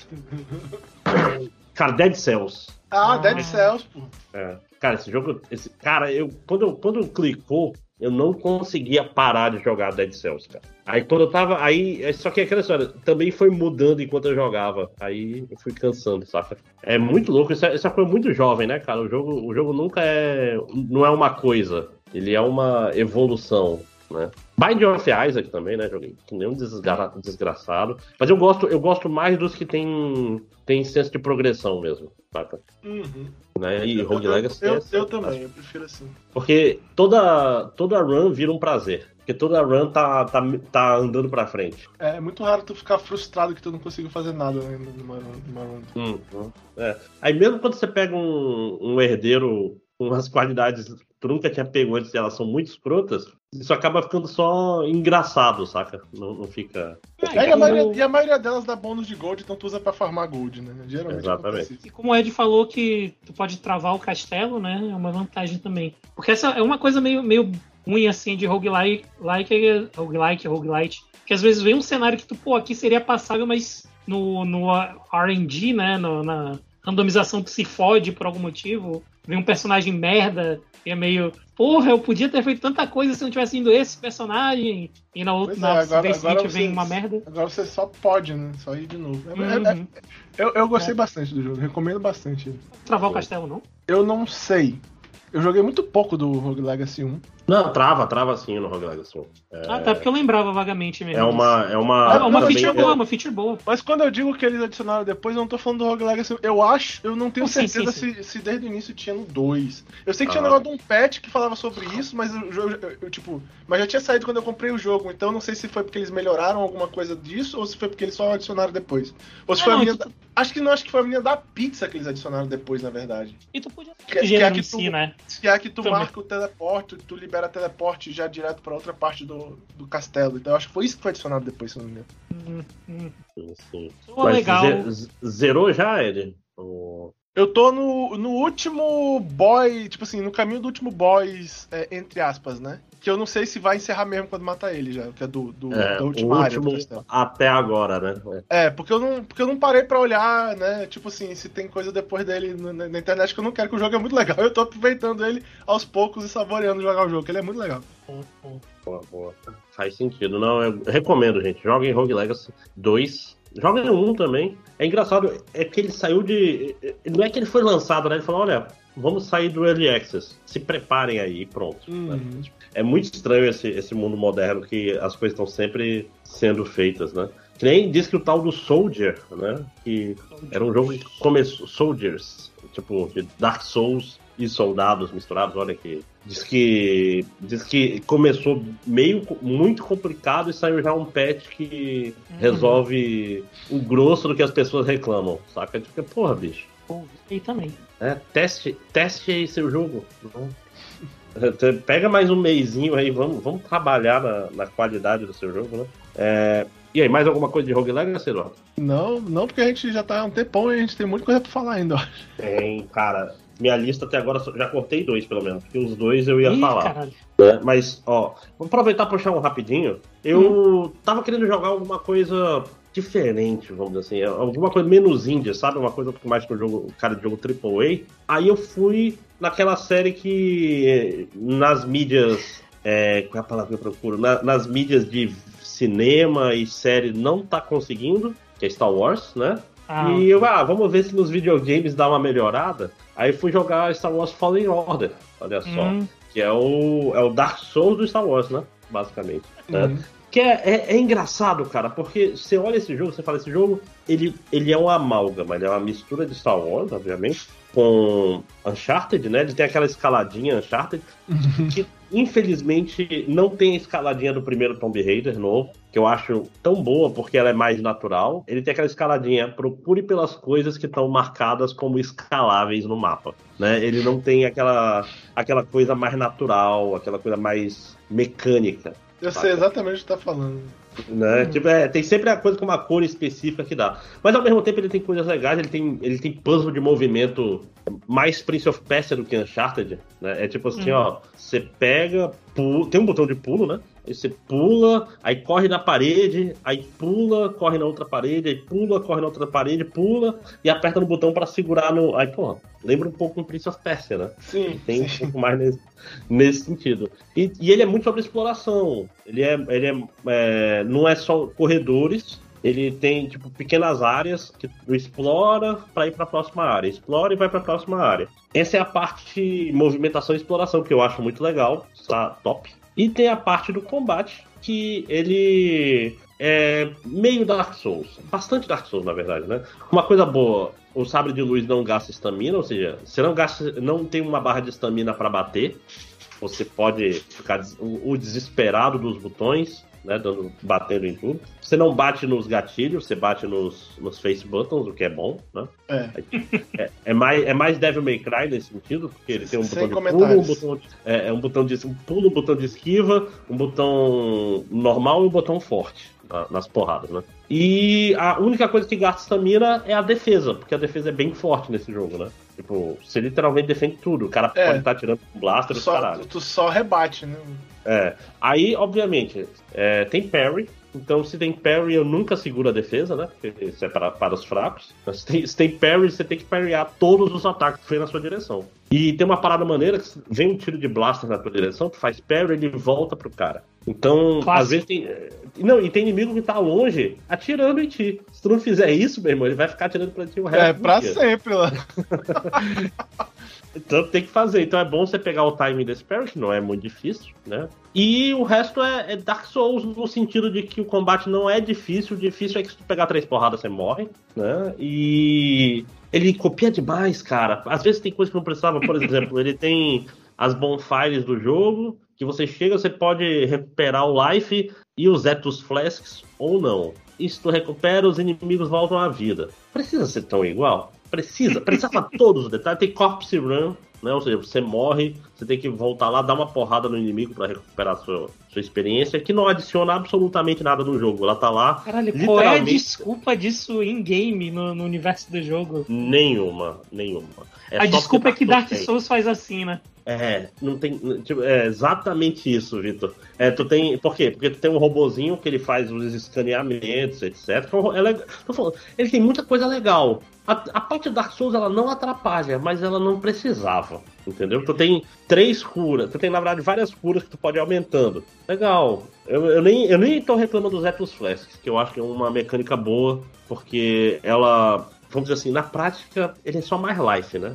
Cara, Dead Cells. Ah, Ah. Dead Cells, pô. É. Cara, esse jogo. Esse, cara, eu quando, eu quando clicou, eu não conseguia parar de jogar Dead Cells, cara. Aí quando eu tava. Aí. é Só que aquela história também foi mudando enquanto eu jogava. Aí eu fui cansando, saca? É muito louco. Isso é, isso é coisa muito jovem, né, cara? O jogo, o jogo nunca é. Não é uma coisa. Ele é uma evolução, né? Bind of Isaac também, né? Joguei que nem um desgra- desgraçado. Mas eu gosto, eu gosto mais dos que tem, tem senso de progressão mesmo, saca? Uhum. Né? E Rogue eu, Legacy. eu, é eu também, eu prefiro assim. porque toda, toda run vira um prazer. Porque toda run tá, tá, tá andando pra frente. É, é muito raro tu ficar frustrado que tu não conseguiu fazer nada né, numa, numa run. Hum, hum, é. Aí mesmo quando você pega um, um herdeiro umas qualidades que tu nunca tinha pego antes e elas são muito escrotas, isso acaba ficando só engraçado, saca? Não, não fica. É, É, e, a maioria, e a maioria delas dá bônus de gold, então tu usa pra farmar gold, né? Geralmente Exatamente. E como o Ed falou que tu pode travar o castelo, né? É uma vantagem também. Porque essa é uma coisa meio, meio ruim, assim, de roguelike, like, roguelike, roguelite. Que às vezes vem um cenário que tu, pô, aqui seria passável, mas no, no RNG, né? No, na randomização tu se fode por algum motivo. Vem um personagem merda e é meio. Porra, eu podia ter feito tanta coisa se não tivesse indo esse personagem. E na outra na é, agora- vez seguinte vem uma merda. Agora você só pode, né? Só ir de novo. É- é- é- Uhum. eu, eu gostei bastante do jogo, recomendo bastante. Travar o castelo, não? Eu não sei. Eu joguei muito pouco do Rogue Legacy 1. Não, trava, trava sim no Rogue Legacy. É, Ah, tá, porque eu lembrava vagamente mesmo. é uma. É uma, É uma também feature é- boa, uma feature boa. Mas quando eu digo que eles adicionaram depois, eu não tô falando do Rogue Legacy. Eu acho, eu não tenho Oh, sim, certeza sim, Se, se desde o início tinha no 2. Eu sei que tinha Ah. um negócio de um patch que falava sobre isso, mas o jogo, eu, eu, tipo, mas já tinha saído quando eu comprei o jogo, então eu não sei se foi porque eles melhoraram alguma coisa disso ou se foi porque eles só adicionaram depois. Ou se Ah, foi a menina tu- da- Acho que não, acho que foi a menina da pizza que eles adicionaram depois, na verdade. E tu podia Que- que gênero é que em si, tu- né? Que é que tu Também. marca o teleporte, tu libera teleporte já direto pra outra parte do, do castelo. Então eu acho que foi isso que foi adicionado depois, se eu não me engano. Hum, hum. Sim. Soa Mas legal. ze- zerou já, ele? O- Eu tô no, no último boy, tipo assim, no caminho do último boss, é, entre aspas, né? Que eu não sei se vai encerrar mesmo quando matar ele já, que é do, do- É, da última área do até agora, né? É, porque eu, não, porque eu não parei pra olhar, né? Tipo assim, se tem coisa depois dele na, na- na internet que eu não quero, que o jogo é muito legal. Eu tô aproveitando ele aos poucos e saboreando jogar o jogo, que ele é muito legal. Boa, boa. Faz sentido. Não, eu recomendo, gente. Joguem Rogue Legacy 2. Joguem o 1 também. É engraçado, é que ele saiu de. Não é que ele foi lançado, né? Ele falou: olha, vamos sair do Early Access. Se preparem aí, pronto. Uhum. É muito estranho esse, esse mundo moderno que as coisas estão sempre sendo feitas, né? Que nem diz que o tal do Soldier, né? Que era um jogo que começou. Soldiers, tipo, de Dark Souls e soldados misturados, olha que. Diz que. Diz que começou meio muito complicado e saiu já um patch que Uhum. resolve o grosso do que as pessoas reclamam, saca? Tipo, porra, bicho. E também. É, teste, teste aí seu jogo. Pega mais um meizinho aí, vamos, vamos trabalhar na, na qualidade do seu jogo, né? É, e aí, mais alguma coisa de Rogue Legacy, Eduardo? Não, não, porque a gente já tá há um tempão e a gente tem muita coisa pra falar ainda. Tem, cara. Minha lista até agora já cortei dois, pelo menos. Porque os dois eu ia Ih, falar. né? Mas, ó, vamos aproveitar e puxar um rapidinho. Eu Uhum. tava querendo jogar alguma coisa diferente, vamos dizer assim. Alguma coisa menos índia, sabe? Uma coisa mais que o jogo, cara de jogo AAA. Aí eu fui naquela série que nas mídias. É, qual é a palavra que eu procuro? Na- nas mídias de cinema e série não tá conseguindo, que é Star Wars, né? Ah, E eu, ah, vamos ver se nos videogames dá uma melhorada. Aí fui jogar Star Wars Fallen Order, olha só. hum, Que é o, é o Dark Souls do Star Wars, né? Basicamente. né? Uhum. Que é, é, é engraçado, cara, porque você olha esse jogo, você fala, esse jogo, ele, ele é uma amálgama, ele é uma mistura de Star Wars, obviamente, com Uncharted, né? Ele tem aquela escaladinha Uncharted, que infelizmente não tem a escaladinha do primeiro Tomb Raider novo, que eu acho tão boa porque ela é mais natural. Ele tem aquela escaladinha, procure pelas coisas que estão marcadas como escaláveis no mapa, né? Ele não tem aquela, aquela coisa mais natural, aquela coisa mais mecânica. Eu sei exatamente o que tá falando. Né? Tipo, é, tem sempre a coisa com uma cor específica que dá. Mas ao mesmo tempo ele tem coisas legais, ele tem, ele tem puzzle de movimento mais Prince of Persia do que Uncharted. Né? É tipo assim, ó, você pega, pula, tem um botão de pulo, né? Aí você pula, aí corre na parede, aí pula, corre na outra parede, aí pula, corre na outra parede, pula e aperta no botão pra segurar no. Aí, porra, lembra um pouco do Prince of Persia, né? Sim, Tem um sim. pouco mais nesse, nesse sentido. E, e ele é muito sobre exploração. Ele é, ele é, é, não é só corredores. Ele tem tipo pequenas áreas que tu explora para ir para a próxima área, explora e vai para a próxima área. Essa é a parte movimentação e exploração que eu acho muito legal, tá top. E tem a parte do combate que ele é meio Dark Souls, bastante Dark Souls na verdade, né? Uma coisa boa, o sabre de luz não gasta estamina, ou seja, você não gasta, não tem uma barra de estamina para bater. Você pode ficar o desesperado dos botões, né, dando, batendo em tudo. Você não bate nos gatilhos, você bate nos, nos face buttons, o que é bom, né? É. É, é mais, é mais Devil May Cry nesse sentido, porque ele tem um Sem botão de pulo, um botão de, é, é um botão de um pulo, um botão de esquiva, um botão normal e um botão forte na- nas porradas, né? E a única coisa que gasta estamina é a defesa, porque a defesa é bem forte nesse jogo, né? Tipo, você literalmente defende tudo. O cara É. pode estar tirando com blaster Só, caralho. tu só rebate, né? É. Aí, obviamente, é, tem parry. Então, se tem parry, eu nunca seguro a defesa, né? Porque isso é para, para os fracos. Mas Se tem, se tem parry, você tem que parryar todos os ataques que vem na sua direção. E tem uma parada maneira que vem um tiro de blaster na tua direção, tu faz parry, ele volta pro cara. Então, Clássico. às vezes tem. é, Não, e tem inimigo que tá longe atirando em ti. Se tu não fizer isso, meu irmão, ele vai ficar atirando pra ti o resto É, do pra dia. sempre lá. Então tem que fazer. Então é bom você pegar o timing desse parry, que não é muito difícil, né? E o resto é, é Dark Souls no sentido de que o combate não é difícil. O difícil é que se tu pegar três porradas você morre, né? E ele copia demais, cara. Às vezes tem coisa que não precisava. Por exemplo, ele tem as bonfires do jogo, que você chega, você pode recuperar o life e os Etus Flasks ou não. E se tu recupera, os inimigos voltam à vida. Precisa ser tão igual? Precisa, precisava todos os detalhes. Tem Corpse Run, né? Ou seja, você morre, você tem que voltar lá, dar uma porrada no inimigo para recuperar sua, sua experiência, que não adiciona absolutamente nada no jogo. Ela tá lá, Caralho, qual é a desculpa disso em game, no, no universo do jogo? nenhuma, nenhuma. É a desculpa é porque que Dark. Souls faz assim, né? É, não tem. tipo, é exatamente isso, Vitor. É, tu tem. Por quê? Porque tu tem um robozinho que ele faz os escaneamentos, etc. Então, é legal. Falando, ele tem muita coisa legal. A, a parte do Dark Souls ela não atrapalha, mas ela não precisava. Entendeu? Tu tem três curas, tu tem, na verdade, várias curas que tu pode ir aumentando. Legal. Eu, eu nem, eu nem tô reclamando dos Etus Flasks, que eu acho que é uma mecânica boa, porque ela. Vamos dizer assim, na prática, ele é só mais life, né?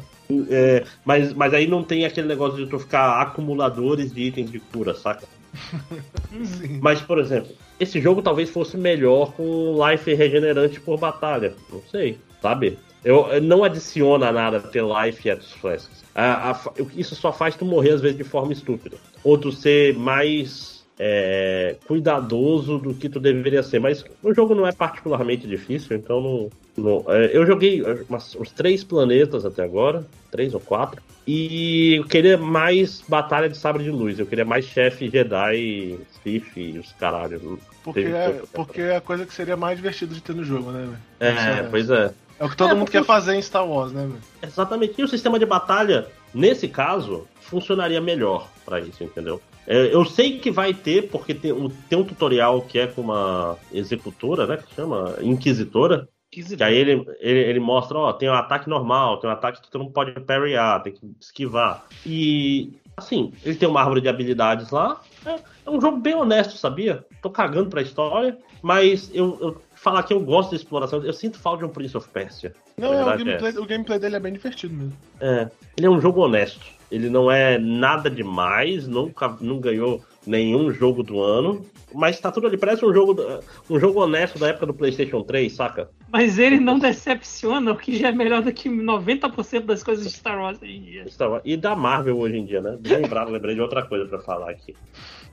É, mas, mas aí não tem aquele negócio de tu ficar acumuladores de itens de cura, saca? Sim. Mas, por exemplo, esse jogo talvez fosse melhor com life regenerante por batalha. Não sei, sabe? Eu, eu- não adiciona nada ter life e Etus Flasks. A- a- isso só faz tu morrer às vezes de forma estúpida. Ou tu ser mais é, cuidadoso do que tu deveria ser. Mas o jogo não é particularmente difícil, então não. Não- é, eu joguei umas- uns três planetas até agora, três ou quatro. E eu queria mais batalha de sabre de luz. Eu queria mais chefe Jedi, Sith e os caralho. Porque é, porque é a coisa que seria mais divertida de ter no jogo, né, velho? É, pois é. É o que todo É, mundo quer fazer em Star Wars, né? Exatamente. E o sistema de batalha, nesse caso, funcionaria melhor pra isso, entendeu? É, eu sei que vai ter, porque tem, tem um tutorial que é com uma executora, né? Que chama Inquisitora. Que aí ele, ele, ele mostra, ó, tem um ataque normal, tem um ataque que tu não pode parryar, tem que esquivar. E, assim, ele tem uma árvore de habilidades lá. É, é um jogo bem honesto, sabia? Tô cagando pra história, mas eu, eu falar que eu gosto de exploração, eu sinto falta de um Prince of Persia. Não, é, o, gameplay, o gameplay dele é bem divertido mesmo. é, ele é um jogo honesto. Ele não é nada demais, nunca não ganhou nenhum jogo do ano, mas tá tudo ali. Parece um jogo, um jogo honesto da época do PlayStation 3, saca? Mas ele não decepciona, o que já é melhor do que 90% das coisas de Star Wars hoje em dia. E da Marvel hoje em dia, né? Lembrado, lembrei de outra coisa pra falar aqui.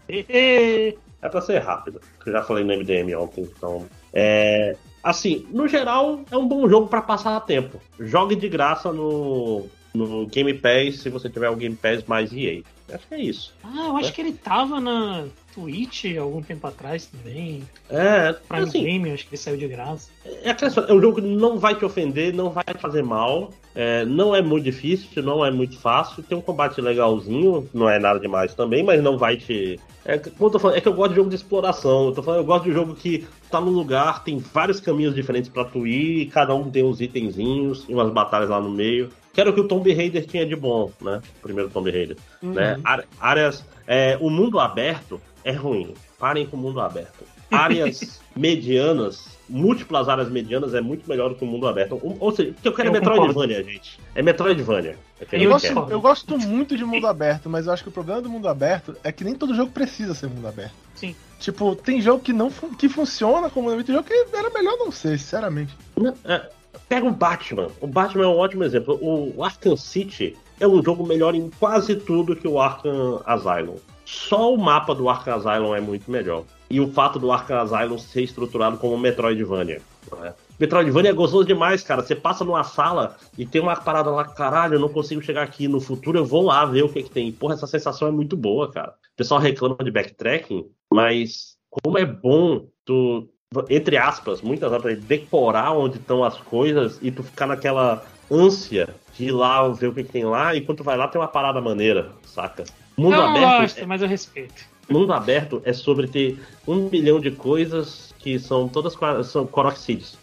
É pra ser rápido, que eu já falei no MDM ontem, então. É. Assim, no geral, é um bom jogo pra passar tempo. Jogue de graça no, no Game Pass se você tiver o Game Pass mais EA. Acho que é isso. Ah, eu acho que ele tava na. Twitch algum tempo atrás também. É, Prime assim, Game, acho que ele saiu de graça. É é um jogo que não vai te ofender, não vai te fazer mal, é, não é muito difícil, não é muito fácil, tem um combate legalzinho, não é nada demais também, mas não vai te. É, como eu tô falando, é que eu gosto de jogo de exploração, eu, tô falando, eu gosto de jogo que tá num lugar, tem vários caminhos diferentes pra tu ir, cada um tem uns itenzinhos e umas batalhas lá no meio. Que era o que o Tomb Raider tinha de bom, né? O primeiro Tomb Raider. Né? Á- Áreas. é, o mundo aberto é ruim. Parem com o mundo aberto. Áreas medianas, múltiplas áreas medianas é muito melhor do que o mundo aberto. Ou, ou seja, o que eu quero Eu é Metroidvania, gente. É Metroidvania. É Eu gosto, eu gosto muito de mundo aberto, mas eu acho que o problema do mundo aberto é que nem todo jogo precisa ser mundo aberto. Sim. Tipo, tem jogo que não fun- que funciona como tem jogo que era melhor não ser, sinceramente. É, pega o Batman. O Batman é um ótimo exemplo. O Arkham City é um jogo melhor em quase tudo que o Arkham Asylum. Só o mapa do Arkham Asylum é muito melhor. E o fato do Arkham Asylum ser estruturado como Metroidvania. não é? Metroidvania é gostoso demais, cara. Você passa numa sala e tem uma parada lá, caralho, eu não consigo chegar aqui. No futuro eu vou lá ver o que, que tem. Porra, essa sensação é muito boa, cara. O pessoal reclama de backtracking, mas como é bom tu entre aspas, muitas aspas, decorar onde estão as coisas e tu ficar naquela ânsia de ir lá ver o que, que tem lá, e quando tu vai lá tem uma parada maneira, saca? Mundo eu aberto, gosto, mas eu respeito. é, mundo aberto é sobre ter um milhão de coisas que são todas são Coroxides.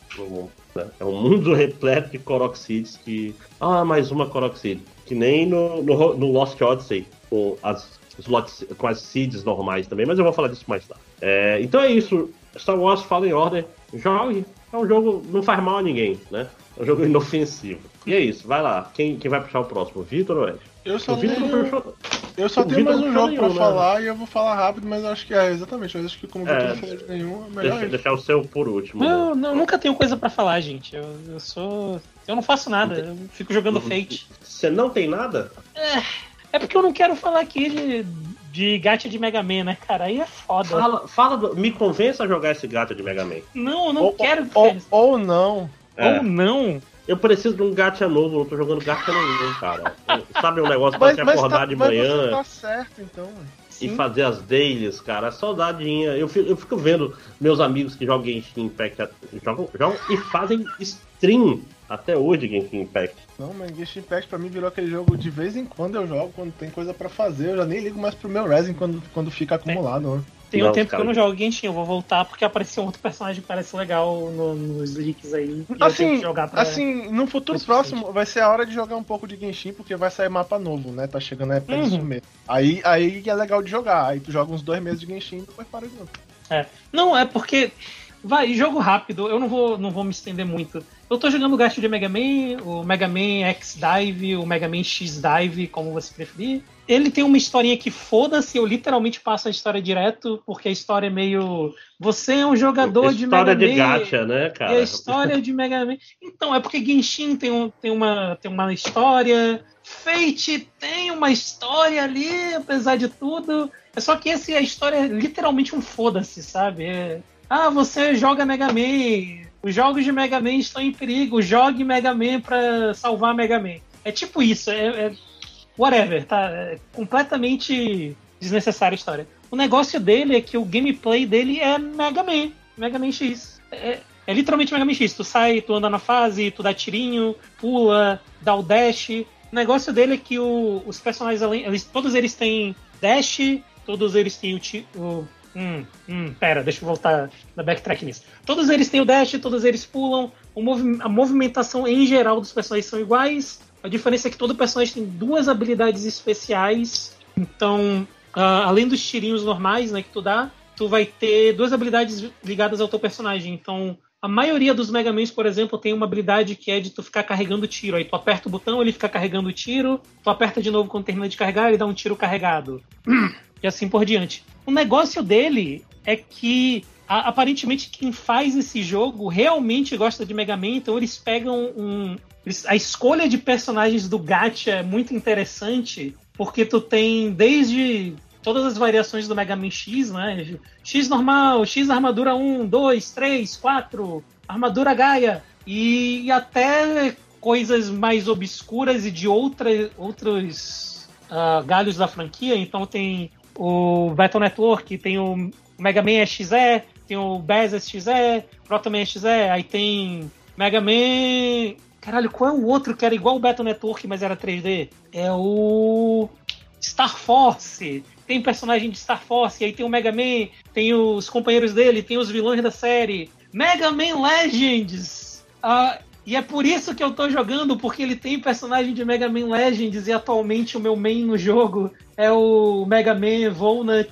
né? É um mundo repleto de Coroxides que. Ah, mais uma Coroxide. Que nem no, no, no Lost Odyssey, com as, os com as seeds normais também, mas eu vou falar disso mais tarde. É, então é isso. Star Wars Fallen Order, jogue. É um jogo, não faz mal a ninguém, né? É um jogo inofensivo. E é isso, vai lá. Quem, quem vai puxar o próximo? Vitor ou Ed? Eu só O tenho, puxou. eu só tenho mais um jogo pra nenhum, né? falar e eu vou falar rápido, mas eu acho que é exatamente. Eu acho que como o É. Vitor não falou de nenhum, é melhor Deixa, deixar o seu por último. Não, né? não, nunca tenho coisa pra falar, gente. Eu, eu sou. Eu não faço nada, eu fico jogando Uhum. Fate. Você não tem nada? É porque eu não quero falar aqui de, de gacha de Mega Man, né, cara? Aí é foda. Fala, fala do- me convença a jogar esse gato de Mega Man. Não, eu não Ou, quero. ou, ou não. É. Ou não. Eu preciso de um gacha novo, não tô jogando gacha nenhum, cara. Sabe um negócio pra Mas, você mas, acordar tá, de mas manhã você tá certo, então. e Sim. fazer as dailies, cara? É saudadinha. Eu fico, eu fico vendo meus amigos que jogam Genshin Impact jogam, jogam e fazem stream até hoje Genshin Impact. Não, mas Genshin Impact pra mim virou aquele jogo de vez em quando eu jogo, quando tem coisa pra fazer. Eu já nem ligo mais pro meu Resin quando, quando fica acumulado. Né? Tem um Não, tempo cara. que eu não jogo Genshin, eu vou voltar porque apareceu um outro personagem que parece legal no- nos leaks aí. Assim, jogar pra... assim, no futuro próximo vai ser a hora de jogar um pouco de Genshin, porque vai sair mapa novo, né? Tá chegando a época Uhum. disso mesmo. Aí, aí é legal de jogar. Aí tu joga uns dois meses de Genshin e depois para de novo. É. Não, é porque. Vai, jogo rápido, eu não vou, não vou me estender muito. Eu tô jogando o gasto de Mega Man, o Mega Man X Dive, o Mega Man X Dive, como você preferir. Ele tem uma historinha que foda-se, eu literalmente passo a história direto, porque a história é meio. Você é um jogador de História Mega de Man. gacha, né, E a cara? história de Mega Man. Então, é porque Genshin tem, um, tem, uma, tem uma história. Fate tem uma história ali, apesar de tudo. É só que esse, a história é literalmente um foda-se, sabe? É, ah, você joga Mega Man. Os jogos de Mega Man estão em perigo. Jogue Mega Man pra salvar Mega Man. É tipo isso. É, é whatever, tá? É completamente desnecessária a história. O negócio dele é que o gameplay dele é Mega Man. Mega Man X. É, é literalmente Mega Man X. Tu sai, tu anda na fase, tu dá tirinho, pula, dá o dash. O negócio dele é que o- os personagens, além, eles, todos eles têm dash, todos eles têm o, o Hum, hum, pera, deixa eu voltar da backtrack nisso. Todos eles têm o dash, todos eles pulam. Movi- a movimentação em geral dos personagens são iguais. A diferença é que todo personagem tem duas habilidades especiais. Então, ah, além dos tirinhos normais né, que tu dá, tu vai ter duas habilidades ligadas ao teu personagem. Então, a maioria dos Mega Mans, por exemplo, tem uma habilidade que é de tu ficar carregando tiro. Aí tu aperta o botão, ele fica carregando o tiro. Tu aperta de novo quando termina de carregar, ele dá um tiro carregado. e assim por diante. O negócio dele é que a- aparentemente quem faz esse jogo realmente gosta de Mega Man, então eles pegam um. eles- a escolha de personagens do Gacha é muito interessante, porque tu tem desde todas as variações do Mega Man X, né? X normal, X armadura 1, 2, 3, 4, armadura Gaia, e, e até coisas mais obscuras e de outra, outros ah, galhos da franquia. Então tem o Battle Network, tem o Mega Man XE, tem o Bass XE, Proto Man XE, aí tem Mega Man. Caralho, qual é o outro que era igual o Battle Network, mas era 3D? É o. Star Force. Tem personagem de Star Force, aí tem o Mega Man, tem os companheiros dele, tem os vilões da série. Mega Man Legends! Ah, e é por isso que eu tô jogando, porque ele tem personagem de Mega Man Legends e atualmente o meu main no jogo é o Mega Man Walnut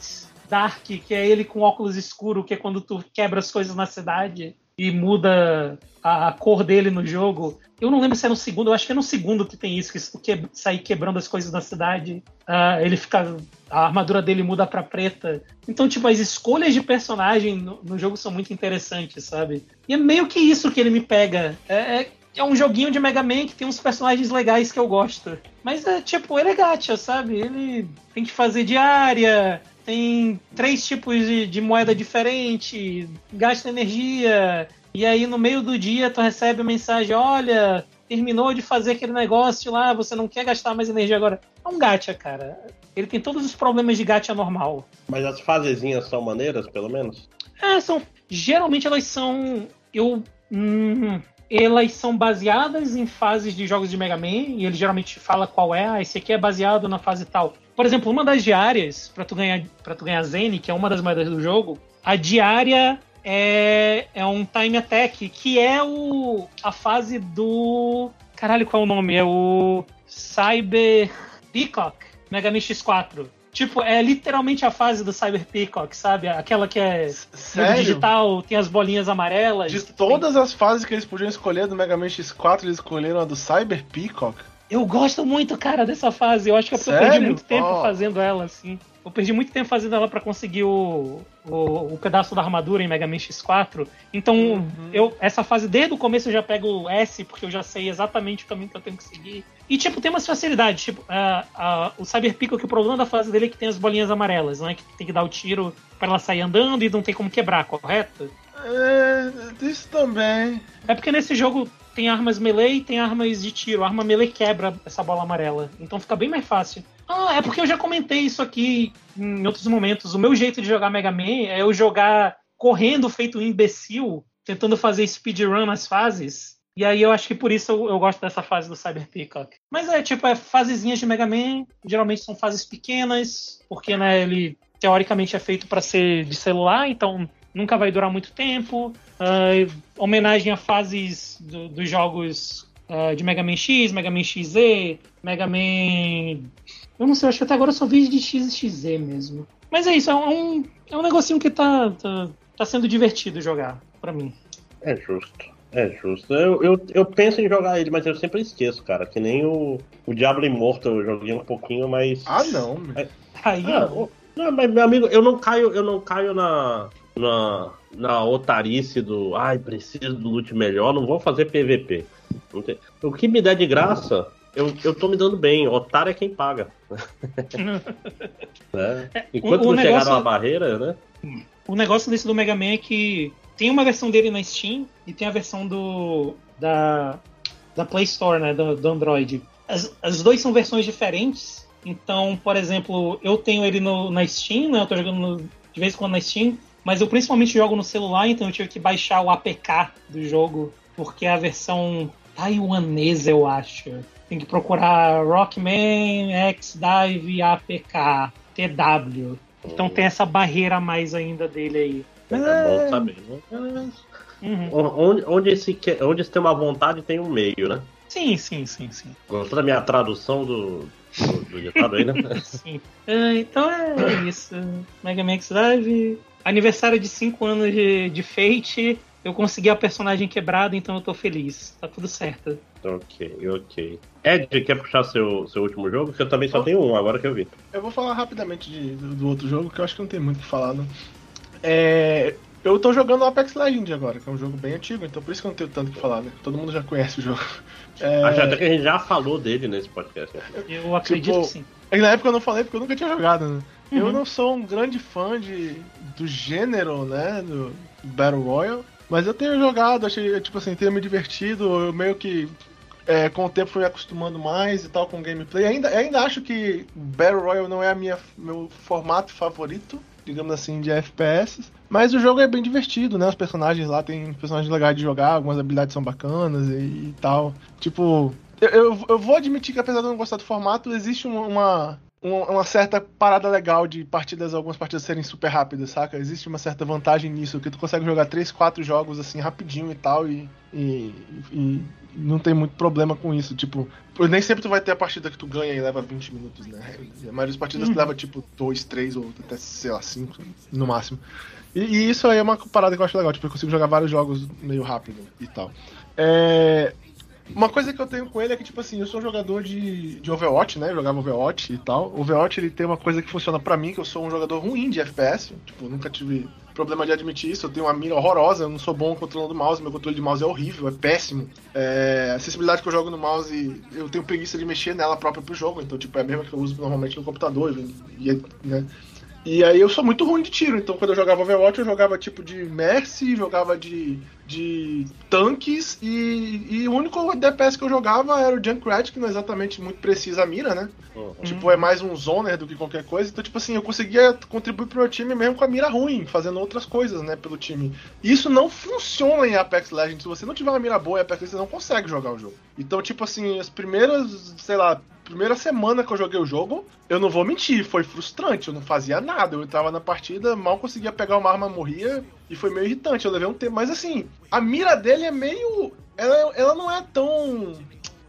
Dark, que é ele com óculos escuro, que é quando tu quebra as coisas na cidade e muda a, a cor dele no jogo. Eu não lembro se é no segundo, eu acho que é no segundo que tem isso, que se tu que, sair quebrando as coisas na cidade, ah, ele fica. A armadura dele muda pra preta. Então, tipo, as escolhas de personagem no, no jogo são muito interessantes, sabe? E é meio que isso que ele me pega. É, é, é um joguinho de Mega Man que tem uns personagens legais que eu gosto. Mas é tipo, ele é gacha, sabe? Ele tem que fazer diária, tem três tipos de, de moeda diferente, gasta energia, e aí no meio do dia tu recebe a mensagem, olha, terminou de fazer aquele negócio lá, você não quer gastar mais energia agora. É um gacha, cara. Ele tem todos os problemas de gacha normal. Mas as fasezinhas são maneiras, pelo menos? É, são. Geralmente elas são. Eu. Hum, elas são baseadas em fases de jogos de Mega Man, e ele geralmente fala qual é. Ah, esse aqui é baseado na fase tal. Por exemplo, uma das diárias, para tu ganhar para tu ganhar Zen, que é uma das moedas do jogo, a diária é, é um time attack, que é o a fase do. Caralho, qual é o nome? É o Cyber Peacock, Mega Man X4. Tipo, é literalmente a fase do Cyber Peacock, sabe? Aquela que é Sério? digital, tem as bolinhas amarelas. De todas as fases que eles podiam escolher do Mega Man X4, eles escolheram a do Cyber Peacock. Eu gosto muito, cara, dessa fase. Eu acho que eu Sério? perdi muito tempo Ó. fazendo ela, assim. Eu perdi muito tempo fazendo ela pra conseguir o, o, o pedaço da armadura em Mega Man X4. Então, Uhum. eu essa fase, desde o começo, eu já pego o S, porque eu já sei exatamente o caminho que eu tenho que seguir. E, tipo, tem umas facilidades. Tipo, a- a- o Cyber Pico, que o problema da fase dele é que tem as bolinhas amarelas, né? Que tem que dar o tiro pra ela sair andando e não tem como quebrar, correto? É, isso também. É porque nesse jogo tem armas melee e tem armas de tiro. A arma melee quebra essa bola amarela. Então fica bem mais fácil. Ah, é porque eu já comentei isso aqui em outros momentos. O meu jeito de jogar Mega Man é eu jogar correndo feito um imbecil, tentando fazer speedrun nas fases. E aí eu acho que por isso eu, eu gosto dessa fase do Cyber Peacock. Mas é tipo, é fasezinhas de Mega Man, geralmente são fases pequenas, porque né, ele teoricamente é feito para ser de celular, então nunca vai durar muito tempo. Ah, homenagem a fases do- dos jogos ah, de Mega Man X, Mega Man XZ, Mega Man. Eu não sei, acho que até agora eu só vi de X e XZ mesmo. Mas é isso, é um, é um negocinho que tá, tá, tá sendo divertido jogar pra mim. É justo. É justo. Eu, eu, eu penso em jogar ele, mas eu sempre esqueço, cara. Que nem o, o Diablo Immortal eu joguei um pouquinho, mas. Ah, não. meu. Aí, Ah, ó, o- não, mas meu amigo, eu não caio, eu não caio na, na, na otarice do ai, preciso do loot melhor, não vou fazer PVP. Não tem- O que me der de graça, eu, eu tô me dando bem. Otário é quem paga. né? Enquanto o não chegar negócio- numa barreira, né? O negócio desse do Mega Man é que tem uma versão dele na Steam e tem a versão do da, da Play Store, né, do, do Android. As, as duas são versões diferentes. Então, por exemplo, eu tenho ele no, na Steam, né, eu tô jogando no- de vez em quando na Steam, mas eu principalmente jogo no celular, então eu tive que baixar o APK do jogo, porque é a versão taiwanesa, eu acho. Tem que procurar Rockman X-Dive APK TW. Então tem essa barreira a mais ainda dele aí. É bom saber. né? Uhum. Onde, onde, se quer, onde se tem uma vontade, tem um meio, né? Sim, sim, sim, sim. Gostou da minha tradução do, do, do ditado aí, né? sim. Ah, então é isso. Mega Man X Live. Aniversário de 5 anos de, de Fate. Eu consegui a personagem quebrada, então eu tô feliz. Tá tudo certo. ok, ok. Ed, quer puxar seu, seu último jogo? Que eu também só tenho um, agora que eu vi. Eu vou falar rapidamente de- do, do outro jogo, que eu acho que não tem muito o que falar, não. É, eu tô jogando Apex Legends agora, que é um jogo bem antigo, então por isso que eu não tenho tanto o que falar, né? Todo mundo já conhece o jogo. É, até que a gente já falou dele nesse podcast. né? Eu acredito Tipo, que sim. é que na época eu não falei porque eu nunca tinha jogado, né? Eu Uhum. não sou um grande fã de, do gênero, né? Do Battle Royale. Mas eu tenho jogado, achei, tipo assim, tenho me divertido. Eu meio que. É, com o tempo fui me acostumando mais e tal com o gameplay. Ainda, ainda acho que Battle Royale não é a minha, meu formato favorito, digamos assim, de FPS. Mas o jogo é bem divertido, né? Os personagens lá tem personagens legais de jogar, algumas habilidades são bacanas e, e tal. Tipo, eu, eu, eu vou admitir que apesar de eu não gostar do formato, existe uma, uma, um- uma certa parada legal de partidas, algumas partidas serem super rápidas, saca? Existe uma certa vantagem nisso, que tu consegue jogar 3, 4 jogos assim rapidinho e tal, e, e, e não tem muito problema com isso. Tipo, nem sempre tu vai ter a partida que tu ganha e leva 20 minutos, né? A maioria das partidas Uhum. leva tipo 2, 3 ou até, sei lá, 5 no máximo. E, e isso aí é uma parada que eu acho legal, tipo, eu consigo jogar vários jogos meio rápido e tal. É, uma coisa que eu tenho com ele é que, tipo assim, eu sou um jogador de, de Overwatch, né? Eu jogava Overwatch e tal. O Overwatch ele tem uma coisa que funciona pra mim, que eu sou um jogador ruim de FPS. Tipo, eu nunca tive problema de admitir isso. Eu tenho uma mira horrorosa, eu não sou bom controlando o mouse, meu controle de mouse é horrível, é péssimo. É, a acessibilidade que eu jogo no mouse, eu tenho preguiça de mexer nela própria pro jogo, então, tipo, é a mesma que eu uso normalmente no computador, e, né? E aí eu sou muito ruim de tiro, então quando eu jogava Overwatch eu jogava tipo de Mercy, jogava de, de tanques e, e o único DPS que eu jogava era o Junkrat, que não é exatamente muito precisa a mira, né? Uhum. Tipo, é mais um zoner do que qualquer coisa. Então, tipo assim, eu conseguia contribuir pro meu time mesmo com a mira ruim, fazendo outras coisas, né, pelo time. E isso não funciona em Apex Legends. Se você não tiver uma mira boa em Apex Legends, você não consegue jogar o jogo. Então, tipo assim, as primeiras, sei lá, primeira semana que eu joguei o jogo, eu não vou mentir, foi frustrante, eu não fazia nada. Eu entrava na partida, mal conseguia pegar uma arma, morria, e foi meio irritante. Eu levei um tempo, mas assim, a mira dele é meio. Ela, ela não é tão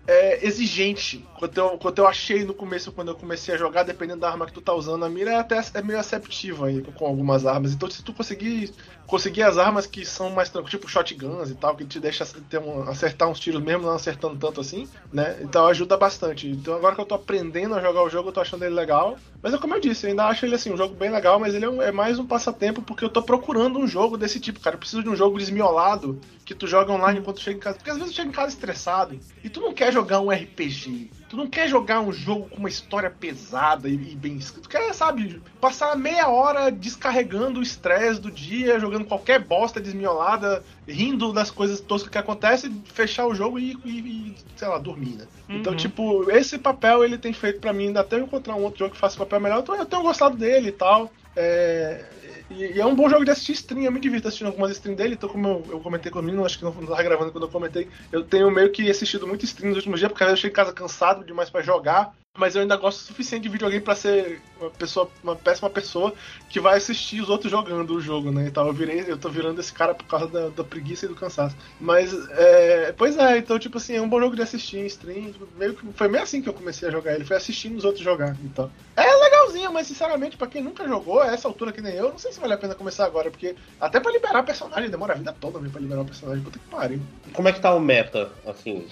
é, exigente quanto eu, quanto eu achei no começo, quando eu comecei a jogar, dependendo da arma que tu tá usando. A mira é até é meio aceptiva aí com algumas armas. Então, se tu conseguir conseguir as armas que são mais tranquilas, tipo shotguns e tal, que te deixa ter um- acertar uns tiros mesmo não acertando tanto assim, né? Então ajuda bastante. Então agora que eu tô aprendendo a jogar o jogo, eu tô achando ele legal. Mas é como eu disse, eu ainda acho ele assim, um jogo bem legal, mas ele é, um- é mais um passatempo porque eu tô procurando um jogo desse tipo, cara. Eu preciso de um jogo desmiolado que tu joga online enquanto chega em casa. Porque às vezes tu chega em casa estressado e tu não quer jogar um RPG. Tu não quer jogar um jogo com uma história pesada e, e bem escrito. Tu quer, sabe, passar meia hora descarregando o estresse do dia, jogando qualquer bosta desmiolada, rindo das coisas toscas que acontecem, fechar o jogo e, e- e, sei lá, dormir, né? Então, Uhum. tipo, esse papel ele tem feito pra mim, ainda até eu encontrar um outro jogo que faça esse papel melhor, então eu tenho gostado dele e tal. É, e, e é um bom jogo de assistir stream, eu me divirto assistindo algumas streams dele, então como eu, eu comentei com o menino, acho que não não tava gravando quando eu comentei, eu tenho meio que assistido muito stream nos últimos dias, porque eu chego em casa cansado demais pra jogar, mas eu ainda gosto o suficiente de videogame pra ser uma pessoa, uma péssima pessoa que vai assistir os outros jogando o jogo, né? Então eu virei, eu tô virando esse cara por causa da, da preguiça e do cansaço. Mas, é, pois é, então, tipo assim, é um bom jogo de assistir em stream. Meio que, foi meio assim que eu comecei a jogar ele, foi assistindo os outros jogar. Então. É legalzinho, mas sinceramente, pra quem nunca jogou, a essa altura que nem eu, não sei se vale a pena começar agora, porque até pra liberar personagem demora a vida toda mesmo pra liberar o personagem. Puta que pariu. Como é que tá o meta, assim?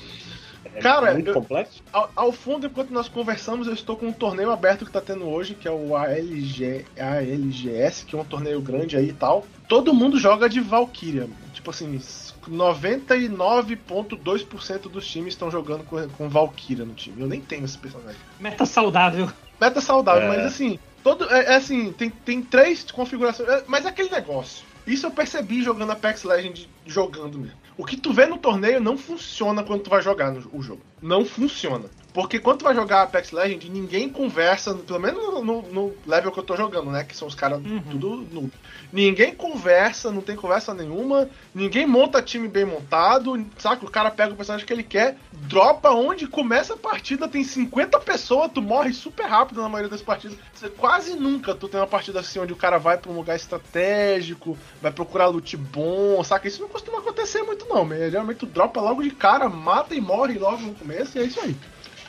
É Cara, muito eu- complexo? Ao, ao fundo, enquanto nós conversamos, eu estou com um torneio aberto que tá tendo hoje, que é o ALG, ALGS, que é um torneio grande aí e tal. Todo mundo joga de Valkyria. Tipo assim, 99,2% dos times estão jogando com, com Valkyria no time. Eu nem tenho esse personagem. Meta saudável. Meta saudável, É. mas assim, todo, é, é assim, tem, tem três configurações. é, mas é aquele negócio. Isso eu percebi jogando Apex Legends, jogando mesmo. O que tu vê no torneio não funciona quando tu vai jogar no, o jogo. Não funciona. Porque quando tu vai jogar Apex Legends, ninguém conversa, pelo menos no, no- no level que eu tô jogando, né? Que são os caras Uhum. tudo noob. Ninguém conversa, não tem conversa nenhuma, ninguém monta time bem montado, saca? O cara pega o personagem que ele quer, dropa onde começa a partida, tem 50 pessoas, tu morre super rápido na maioria das partidas. Quase nunca tu tem uma partida assim onde o cara vai pra um lugar estratégico, vai procurar loot bom, saca? Isso não costuma acontecer muito não, mas geralmente tu dropa logo de cara, mata e morre logo no começo e é isso aí.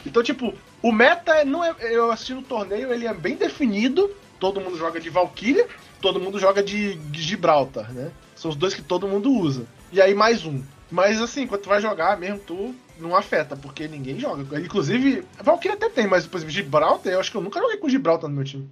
Então, tipo, o meta é- não é. Eu assisti no torneio, ele é bem definido. Todo mundo joga de Valkyria, todo mundo joga de, Gibraltar, né? São os dois que todo mundo usa. E aí mais um. Mas assim, quando tu vai jogar mesmo, tu não afeta, porque ninguém joga. Inclusive, Valkyria até tem, mas depois Gibraltar, eu acho que eu nunca joguei com Gibraltar no meu time.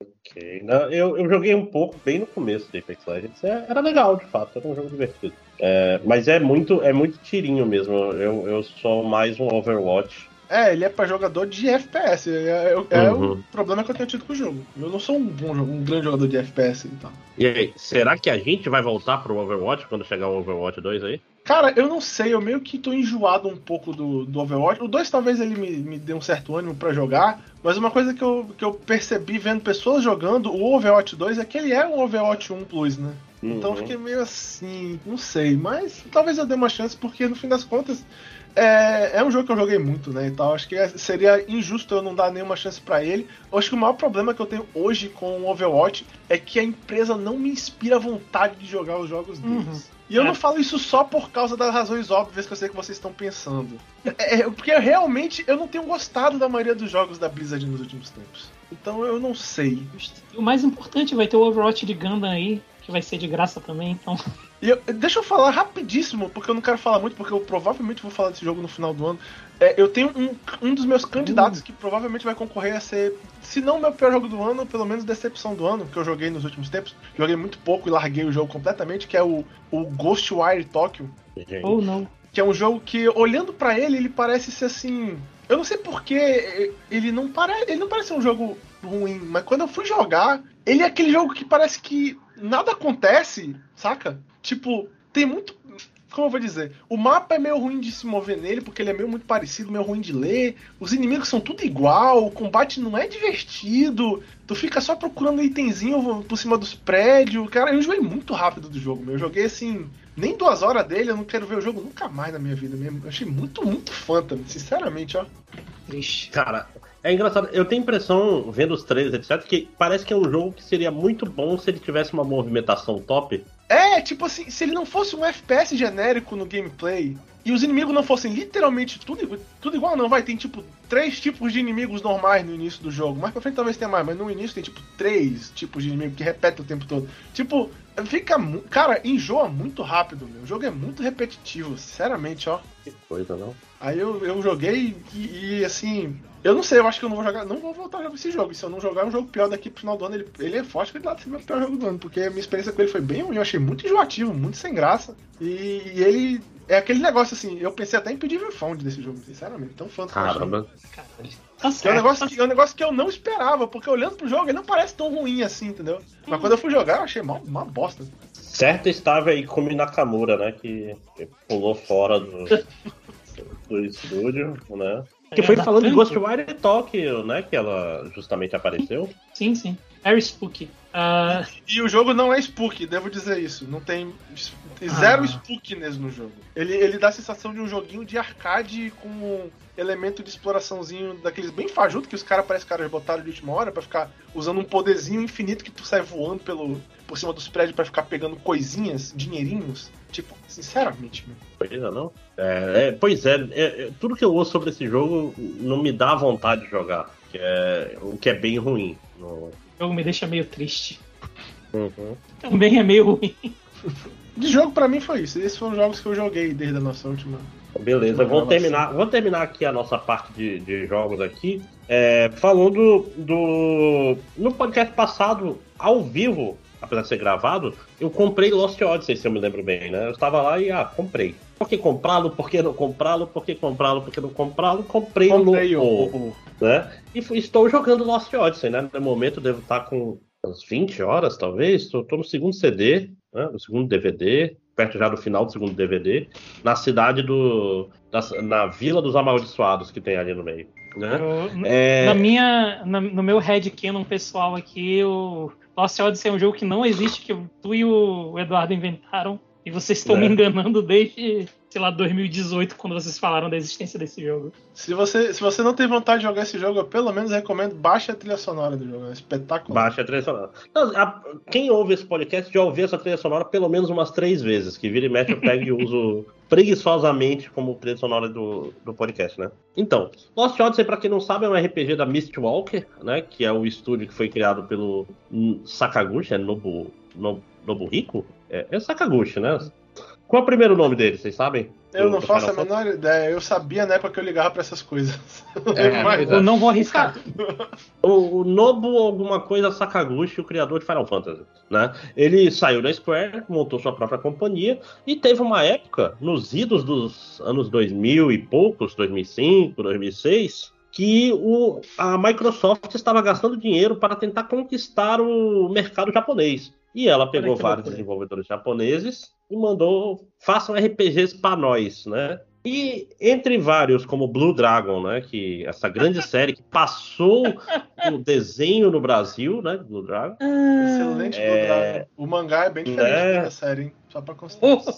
Ok. Não, eu, eu joguei um pouco bem no começo do Apex Legends. É- era legal, de fato, era um jogo divertido. É, mas é muito, é muito tirinho mesmo. Eu, eu sou mais um Overwatch. É, ele é pra jogador de FPS. É, é- é Uhum. o problema que eu tenho tido com o jogo. Eu não sou um, bom, um grande jogador de FPS e tal. E aí, será que a gente vai voltar pro Overwatch quando chegar o Overwatch 2 aí? Cara, eu não sei, eu meio que tô enjoado um pouco do, do Overwatch. O 2 talvez ele me, me dê um certo ânimo pra jogar, mas uma coisa que eu, que eu percebi vendo pessoas jogando o Overwatch 2 é que ele é um Overwatch 1 Plus, né? Então eu Uhum. fiquei meio assim, não sei, mas talvez eu dê uma chance, porque no fim das contas é, é um jogo que eu joguei muito, né? Então acho que é- seria injusto eu não dar nenhuma chance pra ele. Eu acho que o maior problema que eu tenho hoje com o Overwatch é que a empresa não me inspira vontade de jogar os jogos deles. Uhum. E eu É. não falo isso só por causa das razões óbvias que eu sei que vocês estão pensando. É, é, porque realmente eu não tenho gostado da maioria dos jogos da Blizzard nos últimos tempos. Então eu não sei. E o mais importante, vai ter o Overwatch de Gundam aí, que vai ser de graça também, então. E eu- deixa eu falar rapidíssimo, porque eu não quero falar muito, porque eu provavelmente vou falar desse jogo no final do ano. É, eu tenho um, um dos meus candidatos que provavelmente vai concorrer a ser, se não o meu pior jogo do ano, pelo menos decepção do ano, que eu joguei nos últimos tempos. Joguei muito pouco e larguei o jogo completamente, que é o, o Ghostwire Tokyo. Ou não. Que é um jogo que, olhando pra ele, ele parece ser assim. Eu não sei porque ele não parece. Ele não parece ser um jogo ruim, mas quando eu fui jogar, ele é aquele jogo que parece que nada acontece, saca? Tipo, tem muito. Como eu vou dizer? O mapa é meio ruim de se mover nele, porque ele é meio muito parecido, meio ruim de ler. Os inimigos são tudo igual, o combate não é divertido. Tu fica só procurando itemzinho por cima dos prédios. Cara, eu enjoei muito rápido do jogo, meu. Eu joguei assim, nem duas horas dele, eu não quero ver o jogo nunca mais na minha vida mesmo. Eu achei muito, muito Phantom, sinceramente, ó. Triste. Cara, é engraçado. Eu tenho a impressão, vendo os trailers, etc., que parece que é um jogo que seria muito bom se ele tivesse uma movimentação top. É, tipo assim, se ele não fosse um FPS genérico no gameplay e os inimigos não fossem literalmente tudo, tudo igual, não, vai, tem tipo três tipos de inimigos normais no início do jogo. Mais pra frente talvez tenha mais, mas no início tem tipo três tipos de inimigo que repetem o tempo todo. Tipo, fica. Cara, enjoa muito rápido, meu. O jogo é muito repetitivo, sinceramente, ó. Que coisa, não? Aí eu, eu joguei e, e, assim. Eu não sei, eu acho que eu não vou jogar. Não vou voltar a jogar esse jogo. E se eu não jogar é um jogo pior daqui pro final do ano, ele, ele é forte que ele lá ser meu pior jogo do ano. Porque a minha experiência com ele foi bem ruim. Eu achei muito enjoativo, muito sem graça. E, e ele. É aquele negócio assim, eu pensei até em pedir refund desse jogo, sinceramente. Tão fã Caramba. Caralho. Tá que é, um negócio que, é um negócio que eu não esperava, porque olhando pro jogo ele não parece tão ruim assim, entendeu? Mas quando eu fui jogar, eu achei uma, uma bosta. Certo estava aí Kumi Nakamura, né? Que, que pulou fora do, do estúdio, né? Que foi falando de tanto. Ghostwire Tokyo, né? Que ela justamente apareceu. Sim, sim. Very spooky. Ah, E o jogo não é spook, devo dizer isso. Não tem tem zero Ah. spookiness no jogo. Ele, ele dá a sensação de um joguinho de arcade com um elemento de exploraçãozinho daqueles bem fajuto que os caras parecem que caras botaram de última hora pra ficar usando um poderzinho infinito que tu sai voando pelo, por cima dos prédios pra ficar pegando coisinhas, dinheirinhos. Tipo, sinceramente, meu. Coisa, não? É, é, pois é, é, é, tudo que eu ouço sobre esse jogo não me dá vontade de jogar. Que é, o que é bem ruim. No- o jogo me deixa meio triste. Uhum. Também é meio ruim. De jogo pra mim foi isso. Esses foram os jogos que eu joguei desde a nossa última. Beleza, vamos terminar, vamos terminar aqui a nossa parte de, de jogos aqui. É, falando do. No podcast passado, ao vivo, apesar de ser gravado, eu comprei Lost Odyssey, se eu me lembro bem, né? Eu estava lá e, ah, comprei. Por que comprá-lo? Por que não comprá-lo? Por que comprá-lo? Por que não comprá-lo? Comprei, Comprei no, o- o- né? E fui- estou jogando Lost Odyssey, né? No momento eu devo estar com umas 20 horas, talvez. Estou no segundo CD, né? no segundo DVD, perto já do final do segundo DVD, na cidade do. da- na Vila dos Amaldiçoados que tem ali no meio. Né? Eu- É, Na minha, na- no meu headcanon pessoal aqui, o Lost Odyssey é um jogo que não existe, que tu e o Eduardo inventaram. E vocês estão É. me enganando desde, sei lá, 2018, quando vocês falaram da existência desse jogo. Se você, se você não tem vontade de jogar esse jogo, eu pelo menos recomendo baixe a trilha sonora do jogo. É espetacular. Baixa a trilha sonora. Não, a- quem ouve esse podcast já ouviu essa trilha sonora pelo menos umas três vezes, que vira e mexe eu pego e uso preguiçosamente como trilha sonora do, do podcast, né? Então, Lost Odyssey, pra quem não sabe, é um RPG da Mistwalker, né? Que é o estúdio que foi criado pelo Sakaguchi, é Nobu, no, Nobuhiko? É, é Sakaguchi, né? Qual é o primeiro nome dele, vocês sabem? Eu Do- não do faço a Final Fantasy? menor ideia. Eu sabia na época que eu ligava pra essas coisas. É, Mas- Eu não vou arriscar. O, o Nobu alguma coisa Sakaguchi, o criador de Final Fantasy, né? Ele saiu da Square, montou sua própria companhia e teve uma época, nos idos dos anos 2000 e poucos, 2005, 2006, que o, a Microsoft estava gastando dinheiro para tentar conquistar o mercado japonês. E ela pegou vários desenvolvedores japoneses e mandou façam RPGs para nós, né? E entre vários, como Blue Dragon, né? Que essa grande série que passou o desenho no Brasil, né? Blue Dragon. Excelente É. Blue Dragon. O mangá é bem diferente É. da série, hein? Só pra constar. Porra.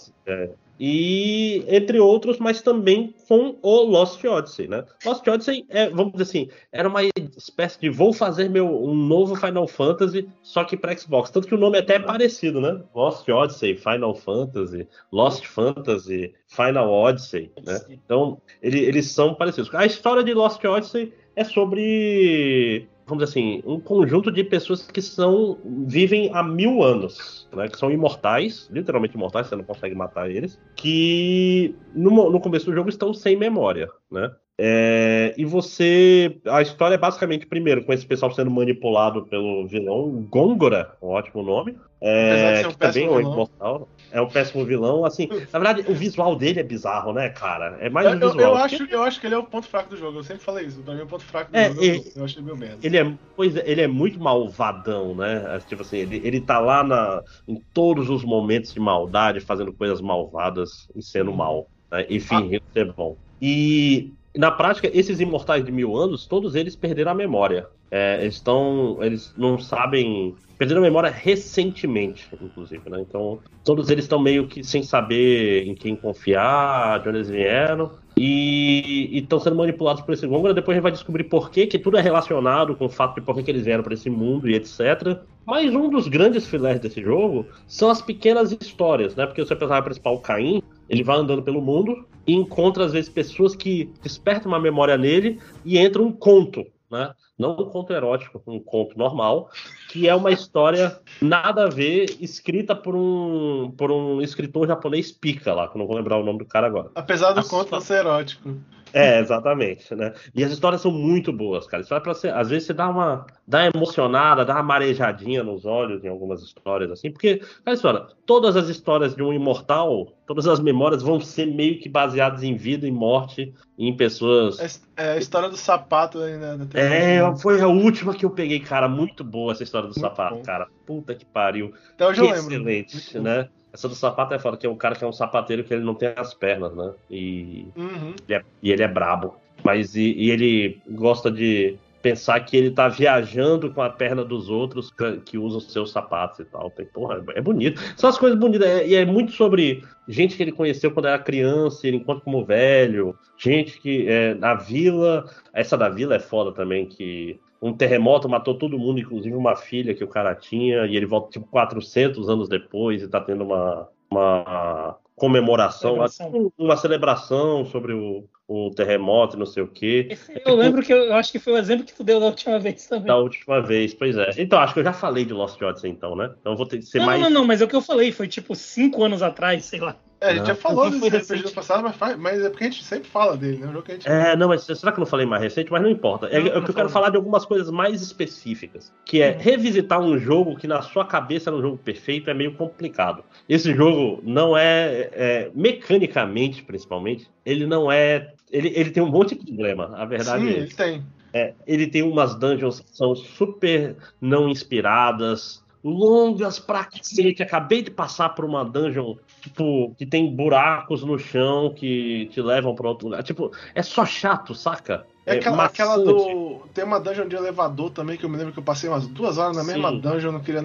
E entre outros, mas também com o Lost Odyssey, né? Lost Odyssey é, vamos dizer assim, era uma espécie de vou fazer meu um novo Final Fantasy, só que para Xbox. Tanto que o nome até é parecido, né? Lost Odyssey, Final Fantasy, Lost Fantasy, Final Odyssey, né? Então, ele- eles são parecidos. A história de Lost Odyssey é sobre, vamos dizer assim, um conjunto de pessoas que são vivem há mil anos, né? Que são imortais, literalmente imortais, você não consegue matar eles, que no, no começo do jogo estão sem memória, né? É, e você. A história é basicamente, primeiro, com esse pessoal sendo manipulado pelo vilão Gongora, um ótimo nome. Apesar de É, um que também é péssimo um vilão. imortal. É um péssimo vilão. Assim, na verdade, o visual dele é bizarro, né, cara? É mais Eu, o eu- visual. eu acho, eu acho que ele é o ponto fraco do jogo. Eu sempre falei isso. Pra mim, o ponto fraco do É, jogo e- eu achei meio merda. Ele é, pois é, ele é muito malvadão, né? É, Tipo assim, ele, ele tá lá na, em todos os momentos de maldade, fazendo coisas malvadas e sendo mal, né? E fingindo ser bom. E na prática, esses imortais de mil anos, todos eles perderam a memória. É, eles estão. Eles não sabem. Perderam a memória recentemente, inclusive, né? Então, todos eles estão meio que sem saber em quem confiar, de onde eles vieram. E estão sendo manipulados por esse Gongora. Depois a gente vai descobrir por quê, que tudo é relacionado com o fato de por que que eles vieram para esse mundo e etc. Mas um dos grandes filés desse jogo são as pequenas histórias, né? Porque o seu personagem principal, Caim, ele vai andando pelo mundo e encontra, às vezes, pessoas que despertam uma memória nele e entra um conto, né? Não um conto erótico, um conto normal, que é uma história nada a ver, escrita por um, por um escritor japonês pica lá, que eu não vou lembrar o nome do cara agora. Apesar do Nossa. conto não ser erótico. É, exatamente, né? E as histórias são muito boas, cara. História pra você, às vezes você dá uma, dá uma emocionada, dá uma marejadinha nos olhos em algumas histórias assim, porque, cara, história, todas as histórias de um imortal, todas as memórias vão ser meio que baseadas em vida e morte em pessoas. É, é a história do sapato aí, né? É, foi a última que eu peguei, cara. Muito boa essa história do Muito sapato, bom. cara. Puta que pariu. Hoje eu lembro. Excelente, bom. né? Essa do sapato é foda, que é um cara que é um sapateiro que ele não tem as pernas, né? E Uhum. ele é- e ele é brabo. Mas e, e ele gosta de pensar que ele tá viajando com a perna dos outros que, que usam seus sapatos e tal. Tem, porra, é bonito. São as coisas bonitas. é- E é muito sobre gente que ele conheceu quando era criança, e ele encontra como velho. Gente que é, na vila. Essa da vila é foda também, que um terremoto matou todo mundo, inclusive uma filha que o cara tinha, e ele volta tipo 400 anos depois e tá tendo uma, uma comemoração, Celebração. tipo, uma celebração sobre o, o terremoto e não sei o quê. Esse eu lembro que eu, eu acho que foi o exemplo que tu deu da última vez também. Da última vez, pois é. Então, acho que eu já falei de Lost Odyssey, então, né? Então vou ter que ser não, mais. não, não, mas é o que eu falei, foi tipo cinco anos atrás, sei lá. É, a gente Não. já falou desse RPG recente. passado, mas, faz- mas é porque a gente sempre fala dele, né? Um jogo que a gente. É, não, mas será que eu não falei mais recente? Mas não importa. É, Não, é que não eu quero falar de algumas coisas mais específicas. Que é Uhum. revisitar um jogo que na sua cabeça era um jogo perfeito é meio complicado. Esse jogo não é, é, mecanicamente, principalmente, ele não é. Ele, ele tem um monte de problema. A verdade Sim, é ele tem. É, ele tem umas dungeons que são super não inspiradas, longas pra cacete. Acabei de passar por uma dungeon, tipo, que tem buracos no chão que te levam pra outro lugar. Tipo, é só chato, saca? É aquela, aquela maçante. do. Tem uma dungeon de elevador também, que eu me lembro que eu passei umas duas horas na Sim. mesma dungeon, eu não queria.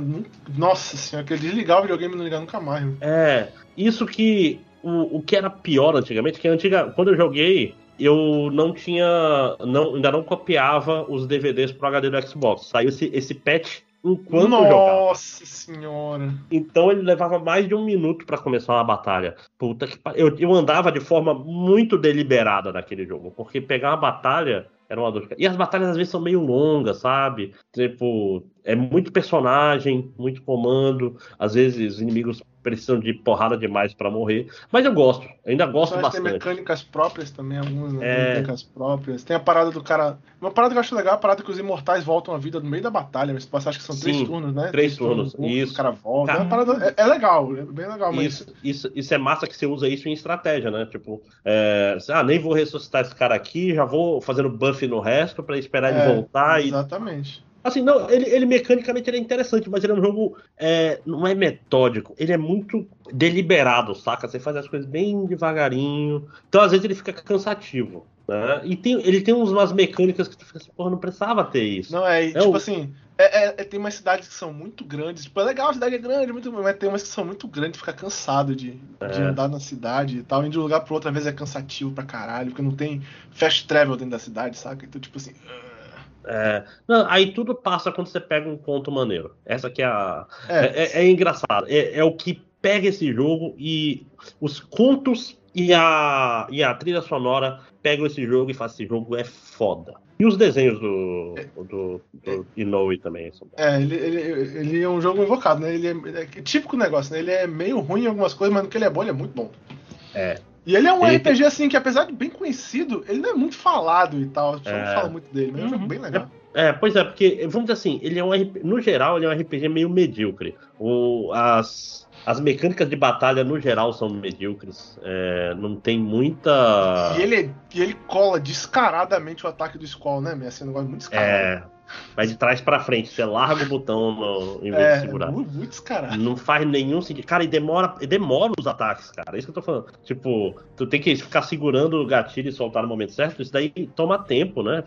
Nossa senhora, que desligar o videogame e não ligar nunca mais. né? É, isso que. O, o que era pior antigamente, que antiga, quando eu joguei, eu não tinha. Não, ainda não copiava os DVDs pro HD do Xbox. Saiu esse, esse patch enquanto eu jogava. Nossa senhora. Então ele levava mais de um minuto pra começar uma batalha. Puta que pariu. Eu, eu andava de forma muito deliberada naquele jogo, porque pegar uma batalha era uma dor. E as batalhas às vezes são meio longas, sabe? Tipo, é muito personagem, muito comando. Às vezes os inimigos precisam de porrada demais pra morrer. Mas eu gosto, ainda gosto Mas tem bastante. mecânicas próprias também, algumas né? É. mecânicas próprias. Tem a parada do cara. Uma parada que eu acho legal é a parada que os imortais voltam à vida no meio da batalha. Mas você acha que são três Sim, turnos, né? três turnos, um, isso. O cara volta. É, parada, é, é legal, é bem legal, mas. Isso, isso, isso é massa que você usa isso em estratégia, né? Tipo, é, ah, nem vou ressuscitar esse cara aqui, já vou fazendo buff no resto pra esperar É, ele voltar e Exatamente. Assim, não, ele, ele mecanicamente ele é interessante, mas ele é um jogo. é, não é metódico, ele é muito deliberado, saca? Você faz as coisas bem devagarinho. Então, às vezes, ele fica cansativo. Né? E tem, ele tem umas mecânicas que tu fica assim, porra, não precisava ter isso. Não, é, É tipo o- assim, é, é- é- tem umas cidades que são muito grandes. Tipo, é legal, a cidade é grande, muito, mas tem umas que são muito grandes, fica cansado de, de É. andar na cidade e tal. Indo de um lugar pro outro, às vezes é cansativo pra caralho, porque não tem fast travel dentro da cidade, saca? Então, tipo assim. É, não, aí tudo passa quando você pega um ponto maneiro. Essa que é a. É, É, é- é engraçado. É, é o que pega esse jogo e os contos e a, e a trilha sonora pegam esse jogo e fazem esse jogo é foda. E os desenhos do, do, do Inoue também são bons. é, ele, ele, ele é um jogo invocado, né? Ele é, é típico negócio, né? Ele é meio ruim em algumas coisas, mas no que ele é bom, ele é muito bom. É. E ele é um Ele RPG, assim, que apesar de bem conhecido, ele não é muito falado e tal. A não É. fala muito dele, mas é um jogo Uhum. bem legal. É, pois é, porque, vamos dizer assim, ele é um RP, no geral, ele é um RPG meio medíocre. O, as, as mecânicas de batalha, no geral, são medíocres. É, não tem muita. E, ele, é- e ele cola descaradamente o ataque do Squall, né? meu? Assim, um negócio muito descarado. É, vai de trás pra frente, você larga o botão no, em vez É, de segurar. muito. Não faz nenhum sentido. Cara, e demora, e demora os ataques, cara. É isso que eu tô falando. Tipo, tu tem que ficar segurando o gatilho e soltar no momento certo. Isso daí toma tempo, né?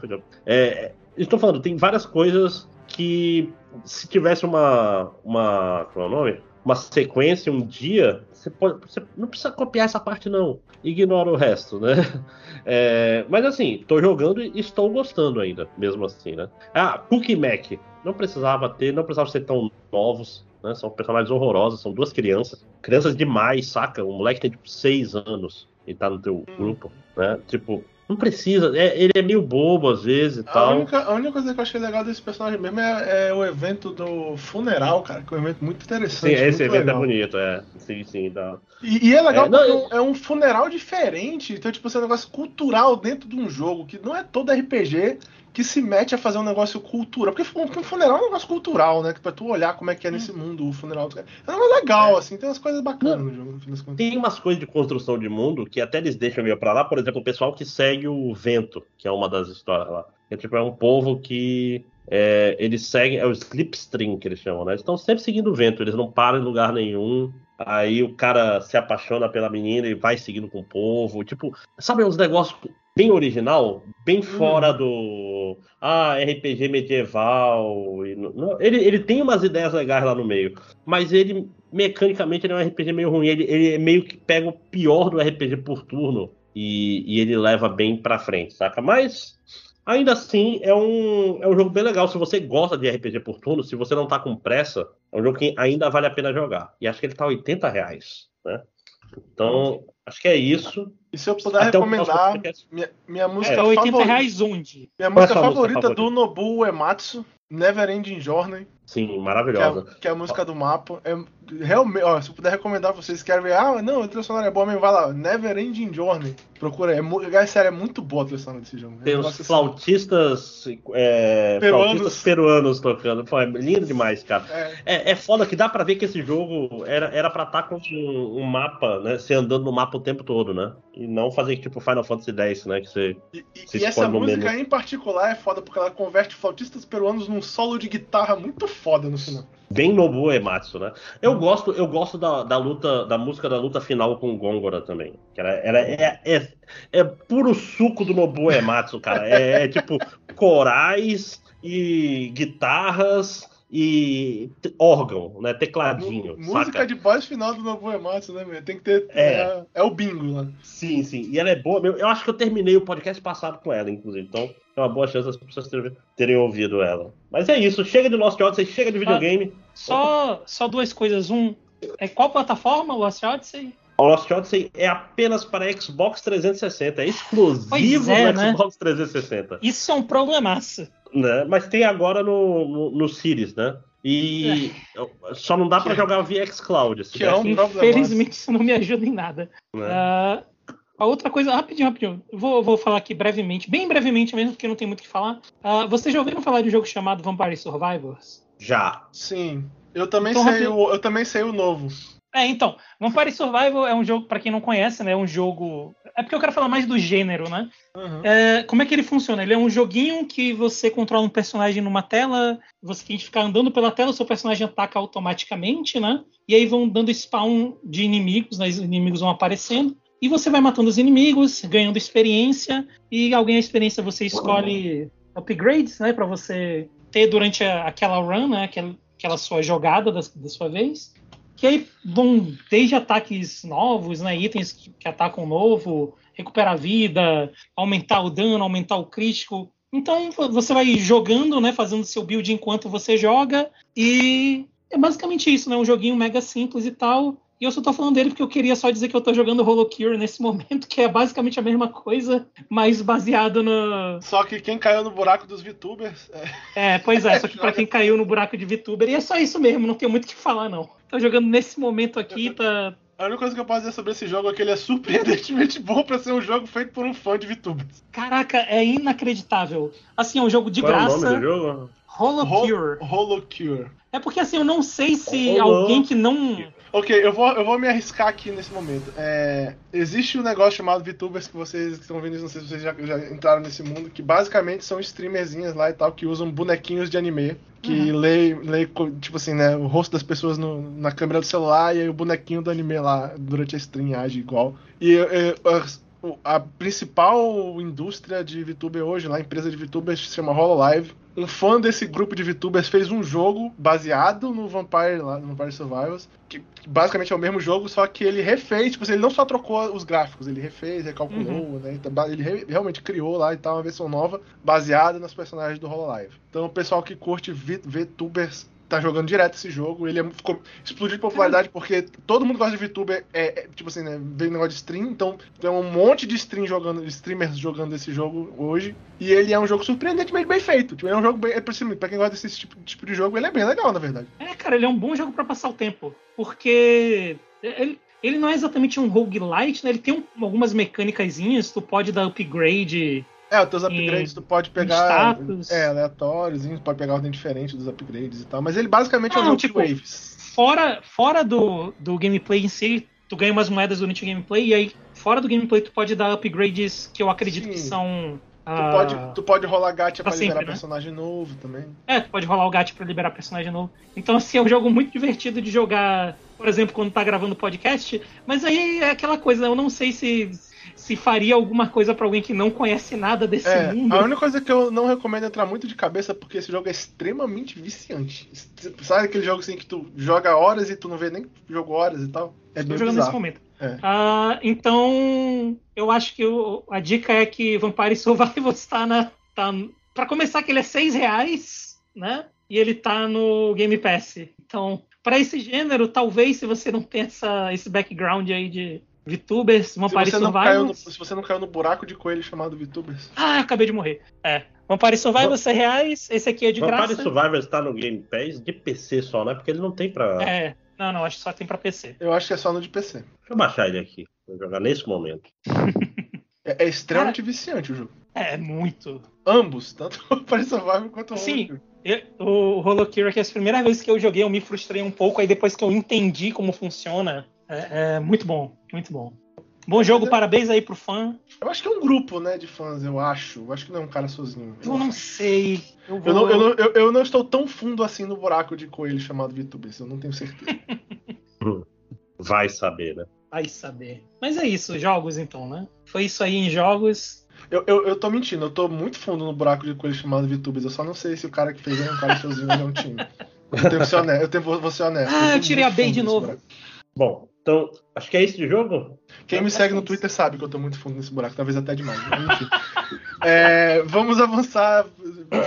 É, estou falando, tem várias coisas que se tivesse uma. uma qual é o nome? Uma sequência, um dia, você, pode, você não precisa copiar essa parte, não. Ignora o resto, né? É, mas assim, tô jogando e estou gostando ainda, mesmo assim, né? Ah, Cookie Mac. Não precisava ter, não precisava ser tão novos, né? São personagens horrorosos, são duas crianças. Crianças demais, saca? Um moleque tem tipo seis anos e tá no teu grupo, né? Tipo, não precisa. é- ele é meio bobo às vezes e A tal. única, a única coisa que eu achei legal desse personagem mesmo é, é o evento do funeral, cara, que é um evento muito Sim, interessante. esse muito evento legal. é bonito, é. Sim, sim, dá. E, e é legal É, não, eu- é um funeral diferente, então, tipo, assim, é um negócio cultural dentro de um jogo, que não é todo RPG que se mete a fazer um negócio cultural. Porque um funeral é um negócio cultural, né? Que pra tu olhar como é que é nesse mundo o funeral. É um legal, assim, tem umas coisas bacanas no jogo, no fim das contas. Tem umas coisas de construção de mundo que até eles deixam meio pra lá, por exemplo, o pessoal que segue o vento, que é uma das histórias lá. É tipo, é um povo que é, eles seguem, é o slipstream que eles chamam, né? Eles estão sempre seguindo o vento, eles não param em lugar nenhum. Aí o cara se apaixona pela menina e vai seguindo com o povo. Tipo, sabe uns negócios bem original, bem fora do ah, RPG medieval. e não- não, ele, ele tem umas ideias legais lá no meio, mas ele mecanicamente ele é um RPG meio ruim. Ele, ele meio que pega o pior do RPG por turno e, e ele leva bem pra frente, saca? Mas ainda assim é um, é um jogo bem legal. Se você gosta de RPG por turno, se você não tá com pressa, é um jogo que ainda vale a pena jogar. E acho que ele tá 80 reais, né? Então, acho que é isso. E se eu puder Até recomendar, minha, minha música É 80 favorita. reais onde? Minha é música sua música favorita favorita? do Nobuo Uematsu, Never Ending Journey, Sim, que é, maravilhosa. que é a música do mapa. É, realmente, ó, se eu puder recomendar pra vocês que querem ver, ah, não, a trilha sonora é boa mesmo, vai lá, Never Ending Journey. Procura. É, é sério, é muito boa a trilha sonora desse jogo. É Tem os flautistas, é, Peruanos. flautistas peruanos tocando. Pô, é lindo demais, cara. É, É, é foda que dá pra ver que esse jogo era, era pra estar com um, um mapa, né? Você andando no mapa o tempo todo, né? E não fazer tipo Final Fantasy X, né? Que você. E, Se e essa música em particular é foda porque ela converte flautistas peruanos num solo de guitarra muito foda no final. Bem Nobu Ematsu, né? Eu gosto, eu gosto da, da luta, da música da luta final com Gongora também. Que ela, ela é, é, é puro suco do Nobu Ematsu, cara. É, é tipo corais e guitarras e órgão, né? Tecladinho. Música saca? de boss final do Nobuo Ematsu, né, meu? Tem que ter. É. É, é o bingo lá. Sim, sim. E ela é boa. mesmo. Eu acho que eu terminei o podcast passado com ela, inclusive. Então, é uma boa chance das pessoas terem, terem ouvido ela. Mas é isso. Chega de Lost Odyssey, chega de videogame. Só, só duas coisas. Um, é qual plataforma, o Lost Odyssey? O Lost Odyssey é apenas para Xbox 360. É exclusivo Pois é, do né? Xbox 360. Isso é um problemaço. Né? Mas tem agora no, no, no Series, né? E só não dá para jogar via xCloud. Se Que é um. Infelizmente, isso não me ajuda em nada. né? Ah, a outra coisa, rapidinho, rapidinho. Vou, vou falar aqui brevemente, bem brevemente mesmo, porque não tem muito o que falar. Ah, vocês já ouviram falar de um jogo chamado Vampire Survivors? Já. Sim. Eu também Então, sei rápido. o, eu também sei o novo. É, então, Vampire Survival é um jogo, pra quem não conhece, né? É um jogo. É porque eu quero falar mais do gênero, né? Uhum. É, como é que ele funciona? Ele é um joguinho que você controla um personagem numa tela, você tem que ficar andando pela tela, o seu personagem ataca automaticamente, né? E aí vão dando spawn de inimigos, né? Os inimigos vão aparecendo. E você vai matando os inimigos, ganhando experiência, e ao ganhar experiência você escolhe upgrades, né? Pra você ter durante a- aquela run, né? Aquela, aquela sua jogada da, da sua vez. Que aí vão desde ataques novos, né? Itens que, que atacam novo, recuperar vida, aumentar o dano, aumentar o crítico. Então você vai jogando, né? Fazendo seu build enquanto você joga. E é basicamente isso, né? Um joguinho mega simples e tal. E eu só tô falando dele porque eu queria só dizer que eu tô jogando Holocure nesse momento, que é basicamente a mesma coisa, mas baseado no. Só que quem caiu no buraco dos VTubers. É... É, pois é, só que pra quem caiu no buraco de VTuber, e é só isso mesmo, não tenho muito o que falar, não. Tô jogando nesse momento aqui, tá. A única coisa que eu posso dizer sobre esse jogo é que ele é surpreendentemente bom pra ser um jogo feito por um fã de VTubers. Caraca, é inacreditável. Assim, é um jogo de Qual é o graça. nome do jogo? Holocure. Ho- Holocure. É porque assim, eu não sei se Holo- alguém que não. Ok, eu vou, eu vou me arriscar aqui nesse momento. É, existe um negócio chamado VTubers que vocês que estão vendo isso, não sei se vocês já, já entraram nesse mundo, que basicamente são streamerzinhas lá e tal, que usam bonequinhos de anime, que lê, lê, co- tipo assim, né, o rosto das pessoas no- na câmera do celular e aí o bonequinho do anime lá durante a stream age igual. E as- o- a principal indústria de VTuber hoje, lá, a empresa de VTubers se chama Hololive. Um fã desse grupo de VTubers fez um jogo baseado no Vampire, lá, no Vampire Survivors, que basicamente é o mesmo jogo, só que ele refez, tipo assim, ele não só trocou os gráficos, ele refez, recalculou, né? Então, ele re- realmente criou lá e tal uma versão nova baseada nos personagens do Hololive. Então o pessoal que curte VTubers tá jogando direto esse jogo, ele é- ficou explodiu de popularidade porque todo mundo gosta de VTuber, é, é, tipo assim, né, vem negócio de stream, então tem um monte de stream jogando, streamers jogando esse jogo hoje, e ele é um jogo surpreendentemente bem feito. Tipo, ele é um jogo bem, é, pra quem gosta desse tipo, tipo de jogo, ele é bem legal, na verdade. É, cara, ele é um bom jogo pra passar o tempo. Porque ele, ele não é exatamente um roguelite, né? Ele tem um- algumas mecânicazinhas, tu pode dar upgrade. É, os teus upgrades tu pode pegar. status. É, aleatórios, pode pegar ordem diferente dos upgrades e tal. Mas ele basicamente é um Não, tipo, waves. Fora, fora do, do gameplay em si, tu ganha umas moedas durante o gameplay, e aí, fora do gameplay, tu pode dar upgrades que eu acredito Sim. que são. Tu, ah, pode, tu pode rolar gacha pra, pra liberar sempre, né? personagem novo também. É, tu pode rolar o gato pra liberar personagem novo. Então, assim, é um jogo muito divertido de jogar, por exemplo, quando tá gravando podcast. Mas aí é aquela coisa, eu não sei se, se faria alguma coisa pra alguém que não conhece nada desse É, mundo. a única coisa que eu não recomendo entrar muito de cabeça porque esse jogo é extremamente viciante. Sabe aquele jogo assim que tu joga horas e tu não vê nem jogo horas e tal? É bem jogando nesse momento. É. Ah, então, eu acho que o- a dica é que Vampire Survival está na. Tá, pra começar, que ele é 6 reais, né? E ele tá no Game Pass. Então, pra esse gênero, talvez se você não tem essa, esse background aí de VTubers, Se Vampire você, não caiu Survival. no, se você não caiu no buraco de coelho chamado VTubers. Ah, acabei de morrer. É. Vampire Survival, 6 reais. Esse aqui é de Vampire graça. Survivor está no Game Pass de PC só, né? Porque ele não tem pra. É. Não, não, acho que só tem pra PC. Eu acho que é só no de PC. Deixa eu baixar ele aqui. Vou jogar nesse momento. É, é extremamente viciante o jogo. É, muito. Ambos, tanto o Vampire Survival quanto o Sim. Eu- o Holocure, que é as primeiras vezes que eu joguei, eu me frustrei um pouco. Aí depois que eu entendi como funciona, é, é muito bom, muito bom. Bom jogo, é- parabéns aí pro fã. Eu acho que é um grupo, né, de fãs, eu acho. Eu acho que não é um cara sozinho. Eu não sei. Eu, vou... Eu não, eu, não, eu, eu não estou tão fundo assim no buraco de coelho chamado VTubers, eu não tenho certeza. Vai saber, né? Vai saber. Mas é isso, jogos então, né? Foi isso aí em jogos. Eu, eu, eu tô mentindo, eu tô muito fundo no buraco de coelho chamado VTubers. Eu só não sei se o cara que fez é um cara sozinho ou é um time. Eu tenho que ser honesto. Eu tenho, vou, ser honesto. Ah, tô eu tirei a B de novo. buraco. Bom, então, acho que é esse de jogo? Quem me segue no acho Twitter sabe que eu tô muito fundo nesse buraco, talvez até demais. Mas enfim. É, vamos avançar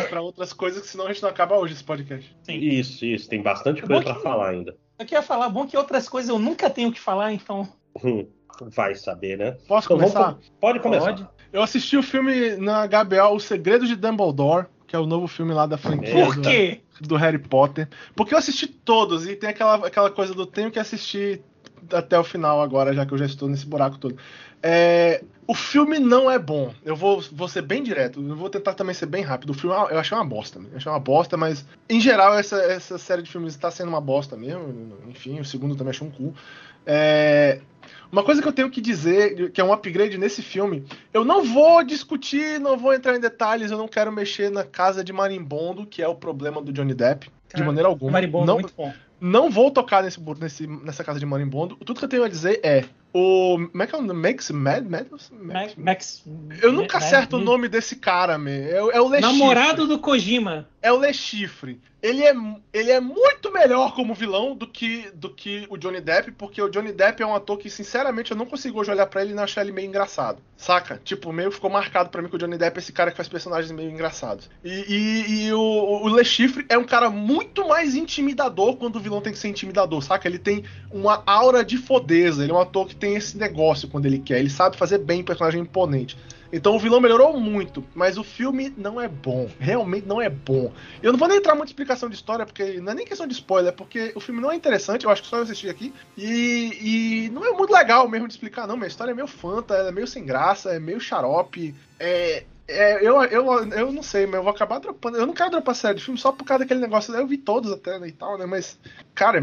pra outras coisas, que senão a gente não acaba hoje esse podcast. Sim. Isso, isso. Tem bastante É coisa que- falar ainda. Eu queria falar, bom que outras coisas eu nunca tenho que falar, então. Hum, Vai saber, né? Posso Então, vamos começar? com- Pode começar. Pode. Eu assisti o filme na HBO O Segredo de Dumbledore, que é o novo filme lá da franquia Por do, quê? do Harry Potter. Porque eu assisti todos e tem aquela, aquela coisa do tenho que assistir até o final agora, já que eu já estou nesse buraco todo. É, o filme não é bom. Eu vou, vou ser bem direto. Eu vou tentar também ser bem rápido. O filme é eu achei uma bosta. Eu achei uma bosta, mas em geral essa, essa série de filmes está sendo uma bosta mesmo. Enfim, o segundo também achei um cu. É, uma coisa que eu tenho que dizer, que é um upgrade nesse filme, eu não vou discutir, não vou entrar em detalhes, eu não quero mexer na casa de marimbondo, que é o problema do Johnny Depp, de Cara, maneira alguma. Marimbondo, não, muito bom. Não vou tocar nesse, nesse- nessa casa de marimbondo. Tudo que eu tenho a dizer é o. Como é que é o nome? Max Mad? Max? Ma- Max. Eu nunca acerto o nome desse cara, man. É, o- é o Le Namorado Chiffre. do Kojima. É o Le Chiffre. Ele é, ele é muito melhor como vilão do que, do que o Johnny Depp, porque o Johnny Depp é um ator que, sinceramente, eu não consigo hoje olhar pra ele e não achar ele meio engraçado. Saca? Tipo, meio ficou marcado pra mim que o Johnny Depp é esse cara que faz personagens meio engraçados. E, e- e o, o Le Chiffre é um cara muito mais intimidador quando o vilão tem que ser intimidador, saca? Ele tem uma aura de fodeza. Ele é um ator que tem esse negócio quando ele quer. Ele sabe fazer bem personagem imponente. Então o vilão melhorou muito, mas o filme não é bom. Realmente não é bom. Eu não vou nem entrar muito em explicação de história, porque não é nem questão de spoiler, porque o filme não é interessante, eu acho que só eu assisti aqui. E, e não é muito legal mesmo de explicar, não. Minha história é meio fanta, é meio sem graça, é meio xarope. É. é, eu, eu, eu não sei, mas eu vou acabar dropando. Eu não quero dropar série de filme só por causa daquele negócio. Eu vi todos até né, e tal, né? Mas, cara,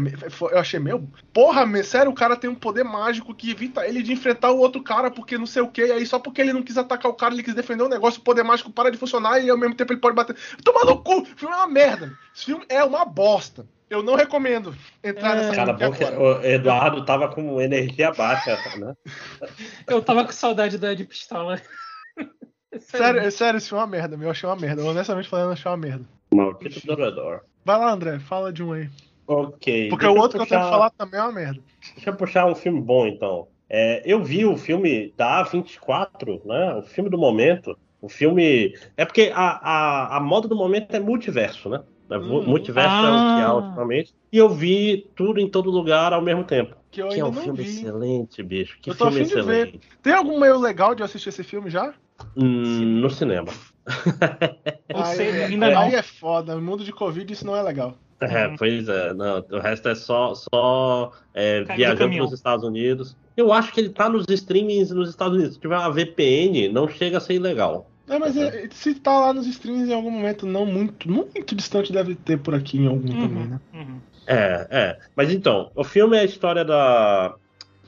eu achei meio. Porra, me- sério, o cara tem um poder mágico que evita ele de enfrentar o outro cara porque não sei o que. E aí, só porque ele não quis atacar o cara, ele quis defender o negócio, o poder mágico para de funcionar e ao mesmo tempo ele pode bater. Toma no cu! O filme é uma merda. Esse filme é uma bosta. Eu não recomendo entrar É. nessa Cara, bom que agora. o Eduardo tava com energia baixa, né? Eu tava com saudade da de pistola. Sério, é sério, esse filme é uma merda. meu, Eu achei uma merda. Honestamente falando, eu achei uma merda. Maldito Dorador. Vai lá, André, fala de um aí. Ok. Porque deixa o eu outro que eu puxar- tenho que falar também é uma merda. Deixa eu puxar um filme bom, então. É, eu vi o filme da A24, né? O filme do momento. O filme. É porque a, a, a moda do momento é multiverso, né? Hum. Multiverso é o que há Ah. ultimamente. E eu vi tudo em todo lugar ao mesmo tempo. Que eu que é um filme vi. excelente, bicho. Que Eu tô filme afim de ver. excelente. Tem algum meio legal de eu assistir esse filme já? Hum, no cinema. Ou aí, seja, ainda aí não. é foda. No mundo de Covid isso não é legal. É, Uhum. pois é, não, o resto é só, só é, viajando caminhão. nos Estados Unidos. Eu acho que ele tá nos streamings nos Estados Unidos. Se tiver uma VPN, não chega a ser ilegal. É, mas é- se tá lá nos streams em algum momento não muito, muito distante, deve ter por aqui em algum também, né? Uhum. É, é. Mas então, o filme é a história da.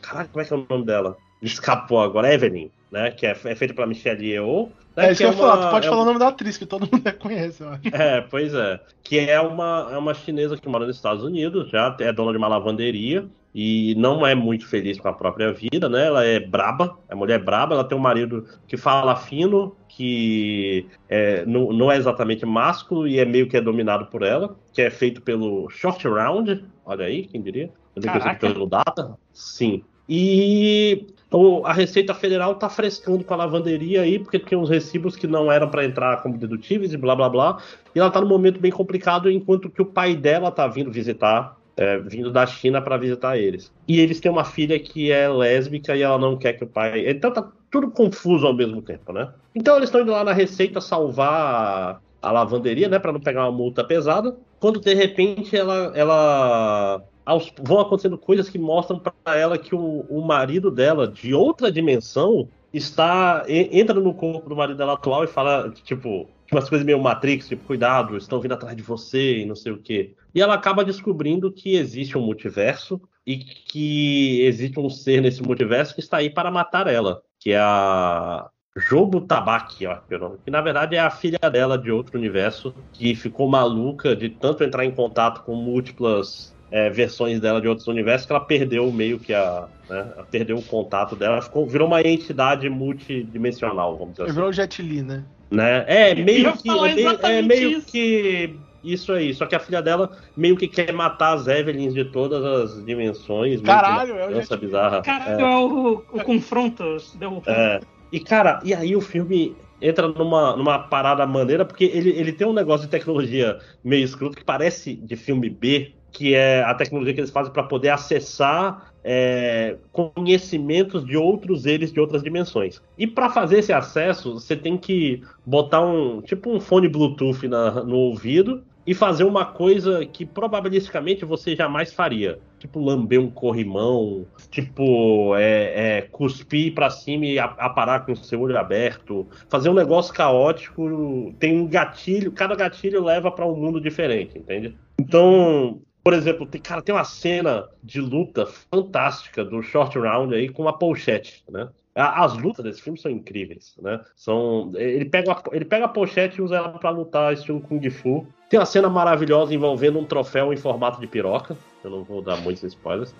Caraca, como é que é o nome dela? Escapou agora, Evelyn, né? Que é, é feita pela Michelle Yeoh. né, É isso que eu ia uma- falar, tu pode é falar o nome da atriz, que todo mundo reconhece, eu acho. É, pois é. Que é uma, é uma chinesa que mora nos Estados Unidos, já é dona de uma lavanderia e não é muito feliz com a própria vida, né? Ela é braba, é mulher braba, ela tem um marido que fala fino, que é, não, não é exatamente másculo e é meio que é dominado por ela, que é feito pelo Short Round, olha aí, quem diria? Caraca. pelo Data? Sim. E então, a Receita Federal tá frescando com a lavanderia aí, porque tem uns recibos que não eram para entrar como dedutíveis e blá blá blá. E ela tá num momento bem complicado, enquanto que o pai dela tá vindo visitar, é, vindo da China para visitar eles. E eles têm uma filha que é lésbica e ela não quer que o pai. Então tá tudo confuso ao mesmo tempo, né? Então eles estão indo lá na Receita salvar a lavanderia, né, para não pegar uma multa pesada. Quando de repente ela, ela aos- vão acontecendo coisas que mostram para ela que o, o marido dela de outra dimensão está entra no corpo do marido dela atual e fala tipo umas coisas meio Matrix, tipo cuidado, estão vindo atrás de você e não sei o quê. E ela acaba descobrindo que existe um multiverso e que existe um ser nesse multiverso que está aí para matar ela, que é a Jobo Tabaki, ó, que é que na verdade é a filha dela de outro universo, que ficou maluca de tanto entrar em contato com múltiplas é, versões dela de outros universos que ela perdeu meio que a. Né, perdeu o contato dela, ficou, virou uma entidade multidimensional, vamos dizer Ele assim. virou o Jet Li, né? Né? É meio que. É meio, é meio isso. que. Isso aí, só que a filha dela meio que quer matar as Evelyns de todas as dimensões. Caralho, uma é o criança Jet Li. bizarra. Caralho, é, o, o confronto. Deu... É. E, cara, e aí o filme entra numa, numa parada maneira, porque ele, ele tem um negócio de tecnologia meio escroto que parece de filme B, que é a tecnologia que eles fazem para poder acessar é, conhecimentos de outros eles de outras dimensões. E para fazer esse acesso, você tem que botar um tipo um fone Bluetooth na- no ouvido e fazer uma coisa que probabilisticamente você jamais faria. tipo lamber um corrimão, tipo é, é, cuspir pra cima e aparar com o seu olho aberto, fazer um negócio caótico, tem um gatilho, cada gatilho leva pra um mundo diferente, entende? Então, por exemplo, tem, cara, tem uma cena de luta fantástica do Short Round aí com a pochete, né? As lutas desse filme são incríveis, né? São, ele, pega a, ele pega a pochete e usa ela pra lutar estilo Kung Fu. Tem uma cena maravilhosa envolvendo um troféu em formato de piroca. Eu não vou dar muitos spoilers.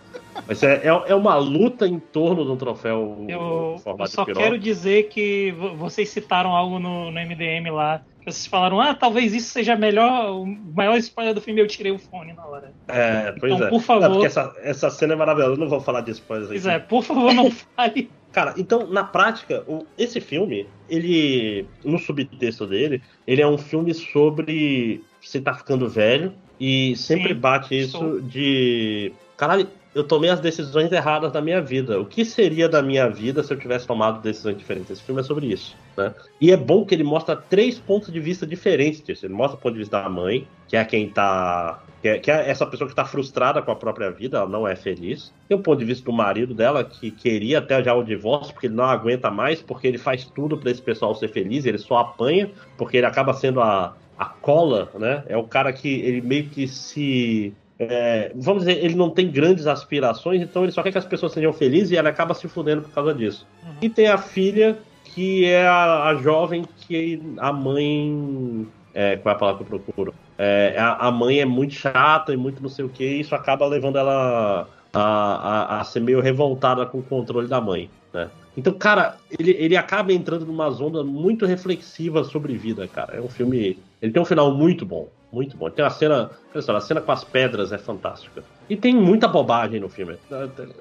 Mas é, é, é uma luta em torno de um troféu Eu, em eu formato só de piroca. quero dizer que vo- vocês citaram algo no, no MDM lá. Vocês falaram, ah, talvez isso seja melhor, o maior spoiler do filme. Eu tirei o fone na hora. É, pois Então, é. por favor. Não, porque essa, essa cena é maravilhosa. Eu não vou falar de spoilers Pois aqui. é, por favor, não fale. Cara, então, na prática, o- esse filme, ele. No subtexto dele, ele é um filme sobre você tá ficando velho e sempre Sim, bate isso estou. de. Caralho, eu tomei as decisões erradas da minha vida. O que seria da minha vida se eu tivesse tomado decisões diferentes? Esse filme é sobre isso, né? E é bom que ele mostra três pontos de vista diferentes disso. Ele mostra o ponto de vista da mãe, que é quem tá. Que é, que é essa pessoa que tá frustrada com a própria vida, ela não é feliz. Tem o ponto de vista do marido dela, que queria até já o divórcio, porque ele não aguenta mais, porque ele faz tudo para esse pessoal ser feliz, ele só apanha, porque ele acaba sendo a, a cola, né? É o cara que ele meio que se. É, vamos dizer, ele não tem grandes aspirações, então ele só quer que as pessoas sejam felizes e ela acaba se fudendo por causa disso. Uhum. E tem a filha, que é a, a jovem que a mãe. É, qual é a palavra que eu procuro? É, a, a mãe é muito chata e muito não sei o que, e isso acaba levando ela a, a, a ser meio revoltada com o controle da mãe, né? Então, cara, ele, ele acaba entrando numa zona muito reflexiva sobre vida, cara. É um filme. Ele tem um final muito bom. Muito bom. Tem uma cena. História, a cena com as pedras é fantástica. E tem muita bobagem no filme.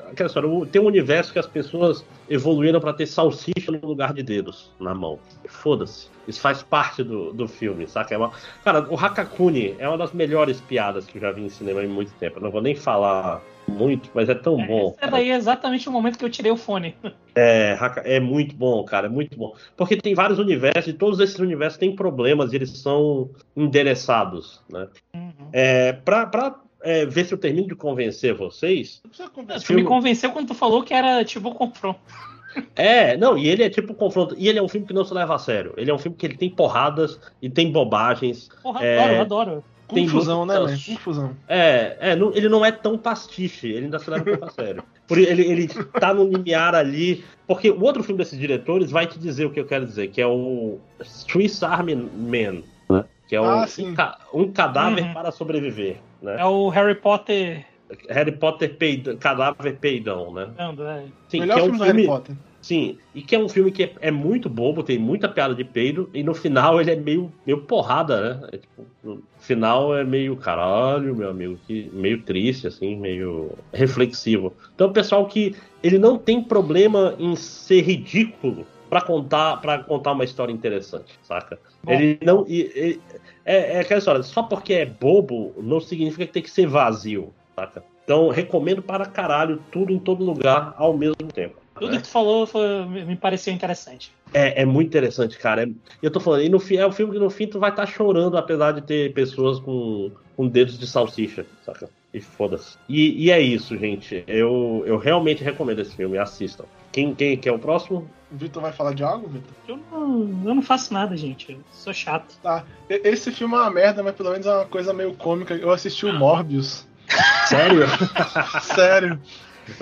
Aquela história, tem um universo que as pessoas evoluíram pra ter salsicha no lugar de dedos na mão. Foda-se. Isso faz parte do, do filme, saca? É uma- Cara, o Hakakuni é uma das melhores piadas que eu já vi em cinema em muito tempo. Eu não vou nem falar muito, mas é tão bom. Esse cara. daí é exatamente o momento que eu tirei o fone. É, é muito bom, cara, é muito bom. Porque tem vários universos, e todos esses universos têm problemas, e eles são endereçados, né? Uhum. É, pra pra, é, ver se eu termino de convencer vocês. Precisa Tu me convenceu quando tu falou que era tipo confronto. É, não, e ele é tipo confronto. E ele é um filme que não se leva a sério. Ele é um filme que ele tem porradas e tem bobagens. Porra, É. adoro, adoro. Tem Confusão, né, velho? Confusão. É, é não- ele não é tão pastiche, ele ainda se leva um pouco a sério. Por, ele, ele tá no limiar ali. Porque o outro filme desses diretores vai te dizer o que eu quero dizer, que é o Swiss Army Man, né? Que é um, Ah, um, ca- um cadáver Uhum. para sobreviver, né? É o Harry Potter Harry Potter peid- cadáver peidão, né? é. Sim, Melhor que é um filme do Harry filme, Potter. sim, e que é um filme que é, é muito bobo, tem muita piada de peido e no final ele é meio, meio porrada, né? É, tipo, final é meio caralho, meu amigo, que meio triste assim, meio reflexivo. Então, pessoal que ele não tem problema em ser ridículo pra contar para contar uma história interessante, saca? Bom. Ele não e- e- é, é aquela história, só porque é bobo não significa que tem que ser vazio, saca? Então, recomendo para caralho tudo em todo lugar ao mesmo tempo. Tudo né? que tu falou foi- me pareceu interessante. É, é muito interessante, cara. É- eu tô falando, e no fim, é um filme que no fim tu vai estar chorando, apesar de ter pessoas com, com dedos de salsicha, saca? E foda-se. E, e é isso, gente. Eu, eu realmente recomendo esse filme, assistam. Quem, quem, quem é o próximo? O Vitor vai falar de algo, Vitor? Eu não, eu não faço nada, gente. Eu sou chato. Tá. Esse filme é uma merda, mas pelo menos é uma coisa meio cômica. Eu assisti o Morbius. Sério? Sério.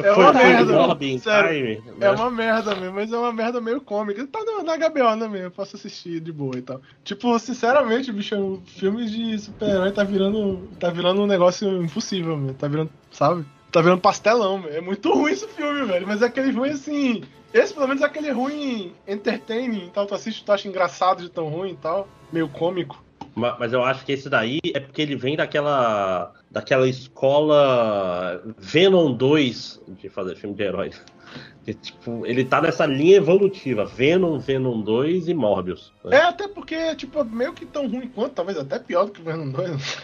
É uma merda. Sério. Time, né? É uma merda mesmo, mas é uma merda meio cômica. Tá no- na HBO, né, mesmo? Eu posso assistir de boa e tal. Tipo, sinceramente, bicho, o filme de super-herói tá virando. tá virando um negócio impossível, meu. Tá virando, sabe? Tá virando pastelão, meu. É muito ruim esse filme, velho. Mas é aquele ruim assim. Esse pelo menos é aquele ruim entertaining e tal. Tu assiste, tu acha engraçado de tão ruim e tal. Meio cômico. Ma- Mas eu acho que esse daí é porque ele vem daquela daquela escola Venom 2 de fazer filme de herói. Que, tipo, ele tá nessa linha evolutiva, Venom, Venom 2 e Morbius. né? É, até porque, tipo, meio que tão ruim quanto, talvez até pior do que o Venom 2.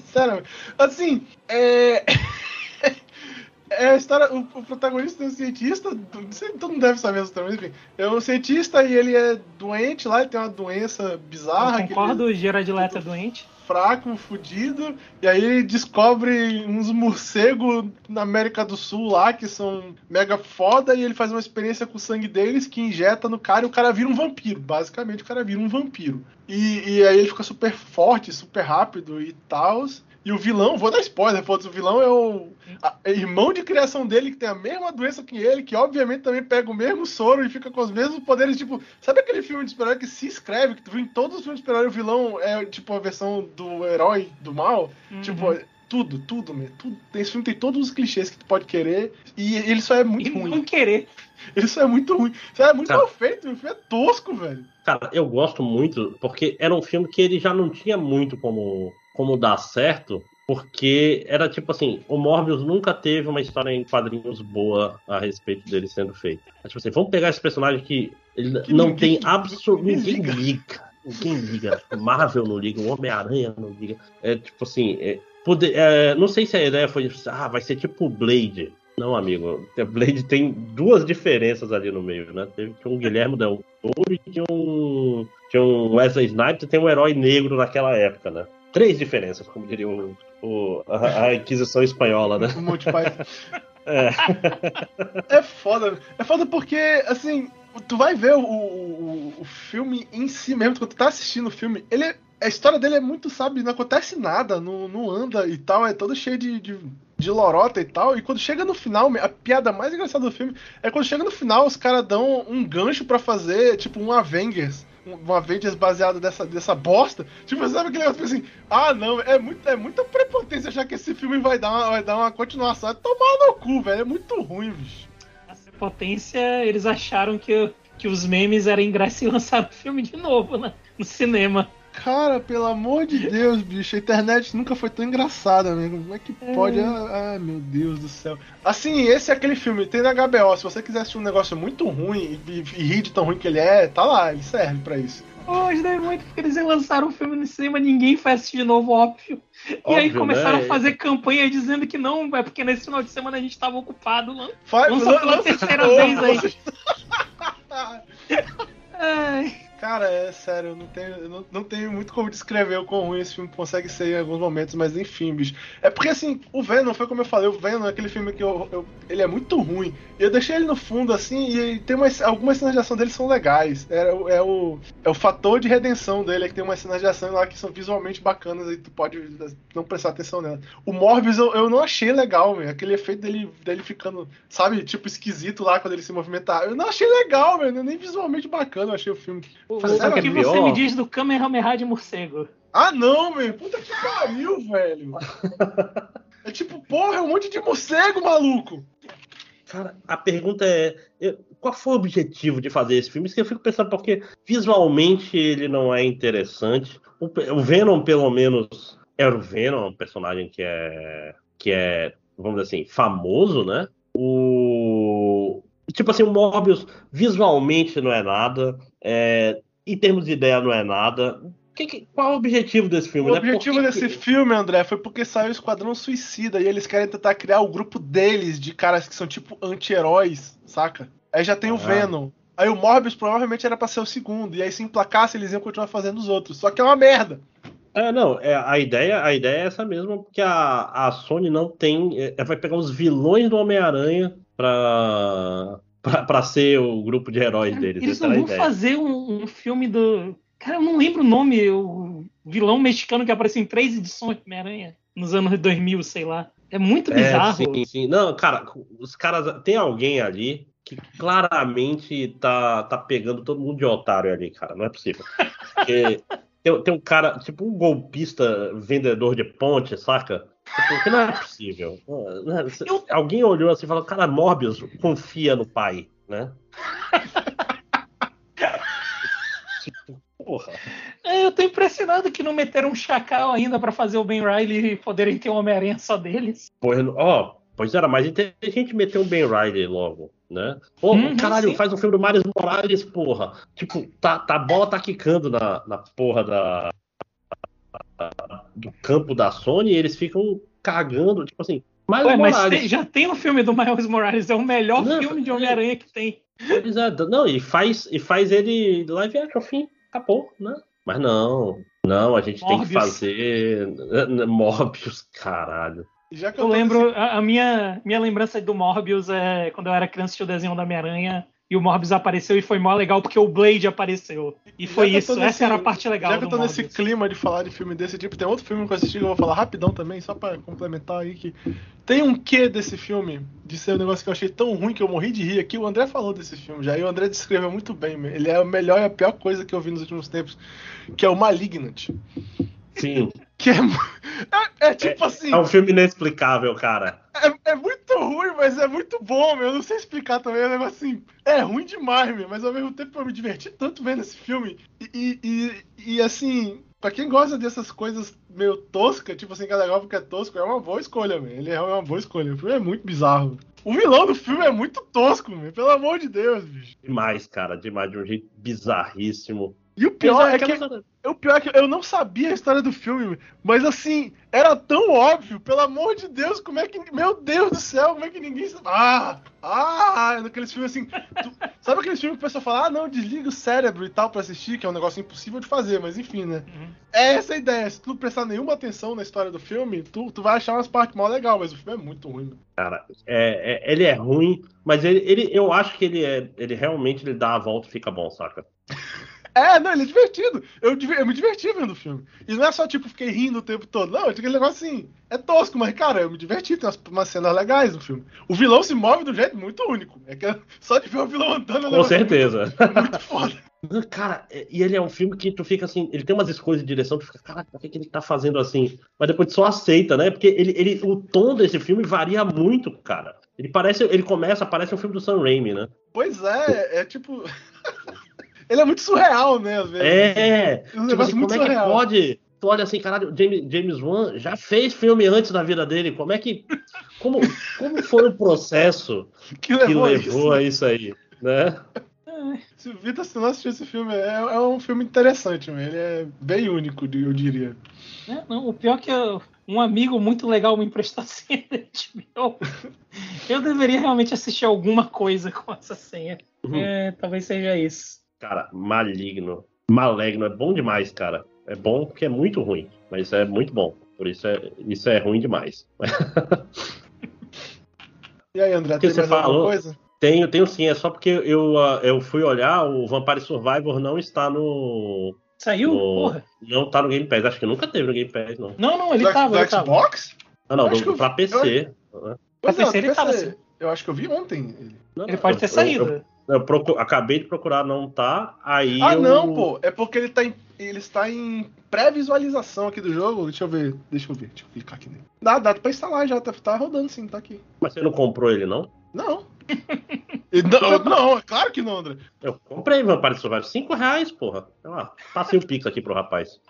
Sério, assim, é. É a história. O, o protagonista é um cientista. Não todo mundo deve saber essa história, mas enfim. É um cientista e ele é doente lá, ele tem uma doença bizarra. Eu que concordo, o Gerard Leto é doente. fraco, fudido, e aí ele descobre uns morcegos na América do Sul lá que são mega foda, e ele faz uma experiência com o sangue deles que injeta no cara e o cara vira um vampiro. Basicamente, o cara vira um vampiro. E, e aí ele fica super forte, super rápido e tal. E o vilão, vou dar spoiler, foda-se, o vilão é o a- é irmão de criação dele, que tem a mesma doença que ele, que obviamente também pega o mesmo soro e fica com os mesmos poderes. Tipo, sabe aquele filme de super-herói que se escreve, que tu viu em todos os filmes de super-herói, o vilão é tipo a versão do herói do mal? Uhum. Tipo, tudo, tudo, meu. Tudo. Esse filme tem todos os clichês que tu pode querer e ele só é muito E ruim. não querer. Ele só é muito ruim. Isso é muito Cara. mal feito, o filme é tosco, velho. Cara, eu gosto muito, porque era um filme que ele já não tinha muito como, como dar certo, porque era tipo assim, o Morbius nunca teve uma história em quadrinhos boa a respeito dele sendo feita. É tipo assim, vamos pegar esse personagem que Que não ninguém- tem absolutamente. ninguém Ninguém liga. Ninguém liga. Marvel não liga, o Homem-Aranha não liga. É tipo assim, é, poder- é, não sei se a ideia foi, ah, vai ser tipo o Blade. Não, amigo. Blade tem duas diferenças ali no meio, né? Teve um Guilherme Del Toro e tinha um, tinha um Wesley Snipes e tem um herói negro naquela época, né? Três diferenças, como diria o, o- a, a Inquisição Espanhola, né? O Monty Python. É. É foda. É foda porque, assim, tu vai ver o, o, o filme em si mesmo, quando tu tá assistindo o filme, ele a história dele é muito, sabe, não acontece nada, não, não anda e tal, é todo cheio de, de, de lorota e tal. E quando chega no final, a piada mais engraçada do filme é quando chega no final, os caras dão um gancho pra fazer, tipo, um Avengers. Um um Avengers baseado dessa, dessa bosta. Tipo, sabe aquele negócio assim? Ah, não, é, muito, é muita prepotência achar que esse filme vai dar uma, vai dar uma continuação. É tomar no cu, velho. É muito ruim, bicho. Essa potência, eles acharam que, que os memes eram ingresso e lançaram o filme de novo né, no cinema. Cara, pelo amor de Deus, bicho, a internet nunca foi tão engraçada, amigo. Como é que pode? Ah, Ai, meu Deus do céu. Assim, esse é aquele filme, tem na HBO. Se você quiser assistir um negócio muito ruim e, e rir de tão ruim que ele é, tá lá, ele serve pra isso. Hoje dei muito porque eles lançaram o filme no cinema, ninguém foi assistir de novo, óbvio. e aí Óbvio, começaram né? a fazer campanha dizendo que não, é porque nesse final de semana a gente tava ocupado. Lan- Vai, Lança pela terceira vez aí. Ai, Cara, é sério, eu não tenho, eu não, não tenho muito como descrever o quão ruim esse filme consegue ser em alguns momentos, mas enfim, bicho. É porque assim, o Venom, foi como eu falei, o Venom é aquele filme que eu, eu- ele é muito ruim. Eu deixei ele no fundo, assim, e tem umas, algumas cenas de ação dele são legais. É, o- é, o, é o fator de redenção dele, é que tem umas cenas de ação lá que são visualmente bacanas e tu pode não prestar atenção nela. O Morbius eu, eu não achei legal, meu. Aquele efeito dele, dele ficando, sabe, tipo esquisito lá quando ele se movimentar. Eu não achei legal, meu. Nem visualmente bacana eu achei o filme. O, Sabe o que que é você me diz do Kamehameha de morcego? Ah, não, meu. Puta que pariu, velho. É tipo, porra, é um monte de morcego, maluco. Cara, a pergunta é: qual foi o objetivo de fazer esse filme? Isso que eu fico pensando, porque visualmente ele não é interessante. O, Venom, pelo menos, era o Venom, um personagem que é, que é, vamos dizer assim, famoso, né? O. Tipo assim, o Morbius visualmente não é nada. é, em termos de ideia, não é nada. Que que- qual é o objetivo desse filme? O né? Objetivo que desse filme, André, foi porque saiu o Esquadrão Suicida e eles querem tentar criar o grupo deles, de caras que são tipo anti-heróis, saca? Aí já tem o Ah. Venom. Aí o Morbius provavelmente era pra ser o segundo. E aí se emplacasse, eles iam continuar fazendo os outros. Só que é uma merda. É, não, é, a, ideia, a ideia é essa mesma, porque a, a Sony não tem. é, vai pegar os vilões do Homem-Aranha pra, pra, pra ser o grupo de heróis deles. Eles não vão ideia. fazer um, um filme do. Cara, eu não lembro o nome, o vilão mexicano que apareceu em três edições de Homem-Aranha, nos anos 2000, sei lá. É muito É, bizarro. sim, sim. Não, cara, os caras. Tem alguém ali que claramente tá, tá pegando todo mundo de otário ali, cara. Não é possível. Porque tem, tem um cara, tipo um golpista vendedor de ponte, saca? Tipo, que não é possível. Não é- Eu- Alguém olhou assim e falou, cara, Morbius confia no pai, né? tipo, porra. É, eu tô impressionado que não meteram um chacal ainda pra fazer o Ben Riley e poderem ter um Homem-Aranha só deles. Pois, ó, pois era mais inteligente meter um Ben Riley logo, né? Ô, Uhum, caralho, sim. faz um filme do Miles Morales, porra. Tipo, tá, tá, a bola tá quicando na, na porra da, do campo da Sony e eles ficam cagando, tipo assim, Miles Ué, mas tem- já tem um filme do Miles Morales, é o melhor Não, filme de é- Homem-Aranha que tem. É, não, e faz, e faz ele live action, fim, acabou, né? Mas não, não, a gente tem que Morbius. fazer. Morbius, caralho. Já que Eu tô lembro, nesse- a, a minha, minha lembrança do Morbius é quando eu era criança tinha o desenho da Homem-Aranha e o Morbius apareceu e foi mó legal porque o Blade apareceu. E foi isso, nesse- essa era a parte legal Já que eu tô nesse clima de falar de filme desse tipo, tem outro filme que eu assisti que eu vou falar rapidão também, só pra complementar aí que tem um quê desse filme de ser um negócio que eu achei tão ruim que eu morri de rir aqui. O André falou desse filme já e o André descreveu muito bem. Ele é a melhor e a pior coisa que eu vi nos últimos tempos, que é o Malignant. Sim, Que é, é, é tipo assim, é um filme inexplicável, cara. é, é muito ruim, mas é muito bom, meu. Eu não sei explicar também. É um negócio assim. É ruim demais, meu. Mas ao mesmo tempo eu me diverti tanto vendo esse filme. E, e, e, e, assim, pra quem gosta dessas coisas meio toscas, tipo assim, que é legal porque é tosco, é uma boa escolha, meu. Ele é uma boa escolha. O filme é muito bizarro. O vilão do filme é muito tosco, meu. Pelo amor de Deus, bicho. Demais, cara, demais, de um jeito bizarríssimo. E o pior Mas é que. aquela- O pior é que eu não sabia a história do filme, mas assim, era tão óbvio, pelo amor de Deus, como é que. Meu Deus do céu, como é que ninguém. Ah! Ah! Naqueles filmes assim. tu- sabe aqueles filmes que o pessoal fala, ah, não, desliga o cérebro e tal pra assistir, que é um negócio impossível de fazer, mas enfim, né? Uhum. É essa a ideia. Se tu não prestar nenhuma atenção na história do filme, tu, tu vai achar umas partes mó legal, mas o filme é muito ruim. meu. É, é- ele é ruim, mas ele, ele, eu acho que ele é. Ele realmente ele dá a volta e fica bom, saca? É, não, ele é divertido. Eu, eu me diverti vendo o filme. E não é só, tipo, fiquei rindo o tempo todo. Não, é aquele negócio assim. É tosco, mas, cara, eu me diverti. Tem umas, umas cenas legais no filme. O vilão se move de um jeito muito único. É que só de ver o vilão andando é Com certeza. Muito, muito foda. Cara, é- e ele é um filme que tu fica assim, ele tem umas escolhas de direção, tu fica, caraca, por que, que ele tá fazendo assim? Mas depois tu só aceita, né? Porque ele, ele, o tom desse filme varia muito, cara. Ele parece, ele começa, parece um filme do Sam Raimi, né? Pois é, é tipo. ele é muito surreal, né, vezes. É, Um tipo negócio assim, muito como é que surreal. pode? Tu olha assim, caralho, James, James Wan já fez filme antes da vida dele, como é que, como, como foi o processo Que que levou, a levou isso. a isso aí, né? Se o Vitor se não assistiu esse filme, é, é um filme interessante, meu. ele é bem único, eu diria. É, não, o pior é que eu- um amigo muito legal me emprestou a senha da HBO. Eu deveria realmente assistir alguma coisa com essa senha. Uhum. É, talvez seja isso. Cara, maligno. Maligno é bom demais, cara. É bom porque é muito ruim, mas é muito bom. Por isso é, isso é ruim demais. E aí, André, que tem você mais alguma falou? coisa? Tenho, tenho sim, é só porque eu, ah, eu fui olhar, o Vampire Survivor não está no. Saiu? no Porra. não tá no Game Pass. Acho que nunca teve no Game Pass, não. Não, não, ele do, tava, do ele tava. Xbox? Ah, não, Eu acho do, que eu- pra PC. Pois PC ele do tava, PC. sim. Eu acho que eu vi ontem ele. Não, Ele não, pode eu- ter eu- saído. Eu, acabei de procurar, não tá. Aí Ah, eu- não, pô. É porque ele tá em, ele está em pré-visualização aqui do jogo. Deixa eu ver. Deixa eu ver. Deixa eu clicar aqui nele. Dá, dá pra instalar já. Tá, tá rodando sim, tá aqui. Mas você não comprou ele, não? Não. Não, não, é claro que não, André. Eu comprei Vampire Survivor. 5 reais, porra. Sei lá, passei o pix aqui pro rapaz.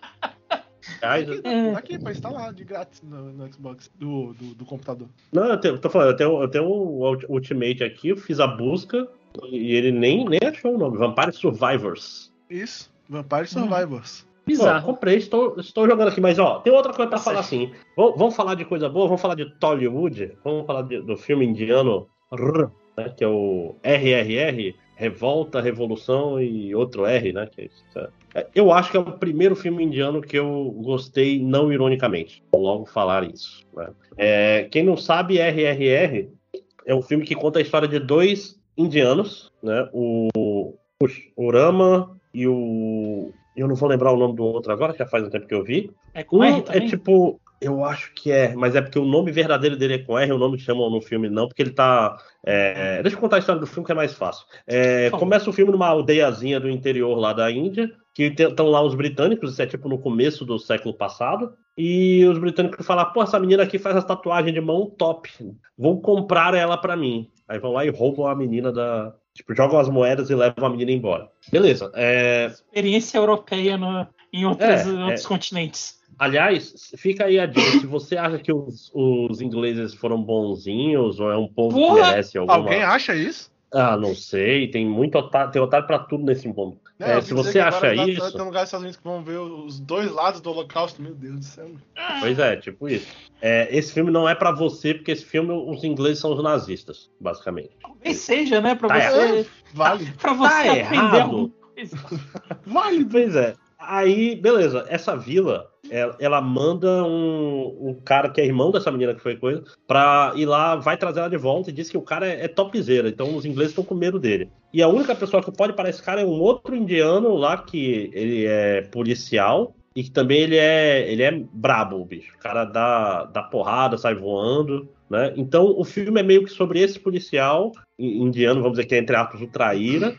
Reais, Aqui, É. tá aqui pra instalar de grátis no, no Xbox do, do, do computador. Não, eu, tenho, eu tô falando, eu tenho, eu tenho o Ult- Ultimate aqui, eu fiz a busca e ele nem, nem achou o nome. Vampire Survivors. Isso. Vampire Survivors. Pô, Bizarro. comprei, estou, estou jogando aqui, mas ó, tem outra coisa pra Tá falar assim. Vamos, vamos falar de coisa boa, vamos falar de Tollywood, vamos falar de- do filme indiano, né, que é o RRR, Revolta, Revolução e outro R, né? Que é isso, é. Eu acho que é o primeiro filme indiano que eu gostei, não ironicamente. Vou logo falar isso. né? É, quem não sabe, RRR é um filme que conta a história de dois indianos, né? O, o Rama e o. Eu não vou lembrar o nome do outro agora, que já faz um tempo que eu vi. É com Um R é também? tipo. Eu acho que é, mas é porque o nome verdadeiro dele é com R, o nome que chamam no filme não, porque ele tá. é, Deixa eu contar a história do filme que é mais fácil. É, começa o filme numa aldeiazinha do interior lá da Índia, que estão lá os britânicos, isso é tipo no começo do século passado, e os britânicos falam: pô, essa menina aqui faz as tatuagens de mão top, vou comprar ela pra mim. Aí vão lá e roubam a menina da. Tipo, jogam as moedas e levam a menina embora. Beleza. É, Experiência europeia no- em outras- É, outros é. continentes. Aliás, fica aí a dica. Se você acha que os, os ingleses foram bonzinhos ou é um povo que Porra! merece alguma. Alguém acha isso? Ah, não sei. Tem muito otário, tem otário pra tudo nesse mundo. Não, É, se você acha isso- Tem lugares dos Estados Unidos que vão ver os dois lados do holocausto, meu Deus do céu. Pois é, tipo isso. É, esse filme não é pra você, porque esse filme os ingleses são os nazistas, basicamente. Talvez seja, né? Pra Tá você, É, vale. pra você Tá aprender errado. alguma coisa. Vale. Pois é. Aí, beleza, essa vila, ela, ela manda um, um cara que é irmão dessa menina que foi coisa, pra ir lá, vai trazer ela de volta e diz que o cara é, é topzera, então os ingleses estão com medo dele. E a única pessoa que pode parar esse cara é um outro indiano lá, que ele é policial, e que também ele é, ele é brabo, bicho. O cara dá, dá porrada, sai voando, né? Então o filme é meio que sobre esse policial indiano, vamos dizer que é entre aspas o traíra,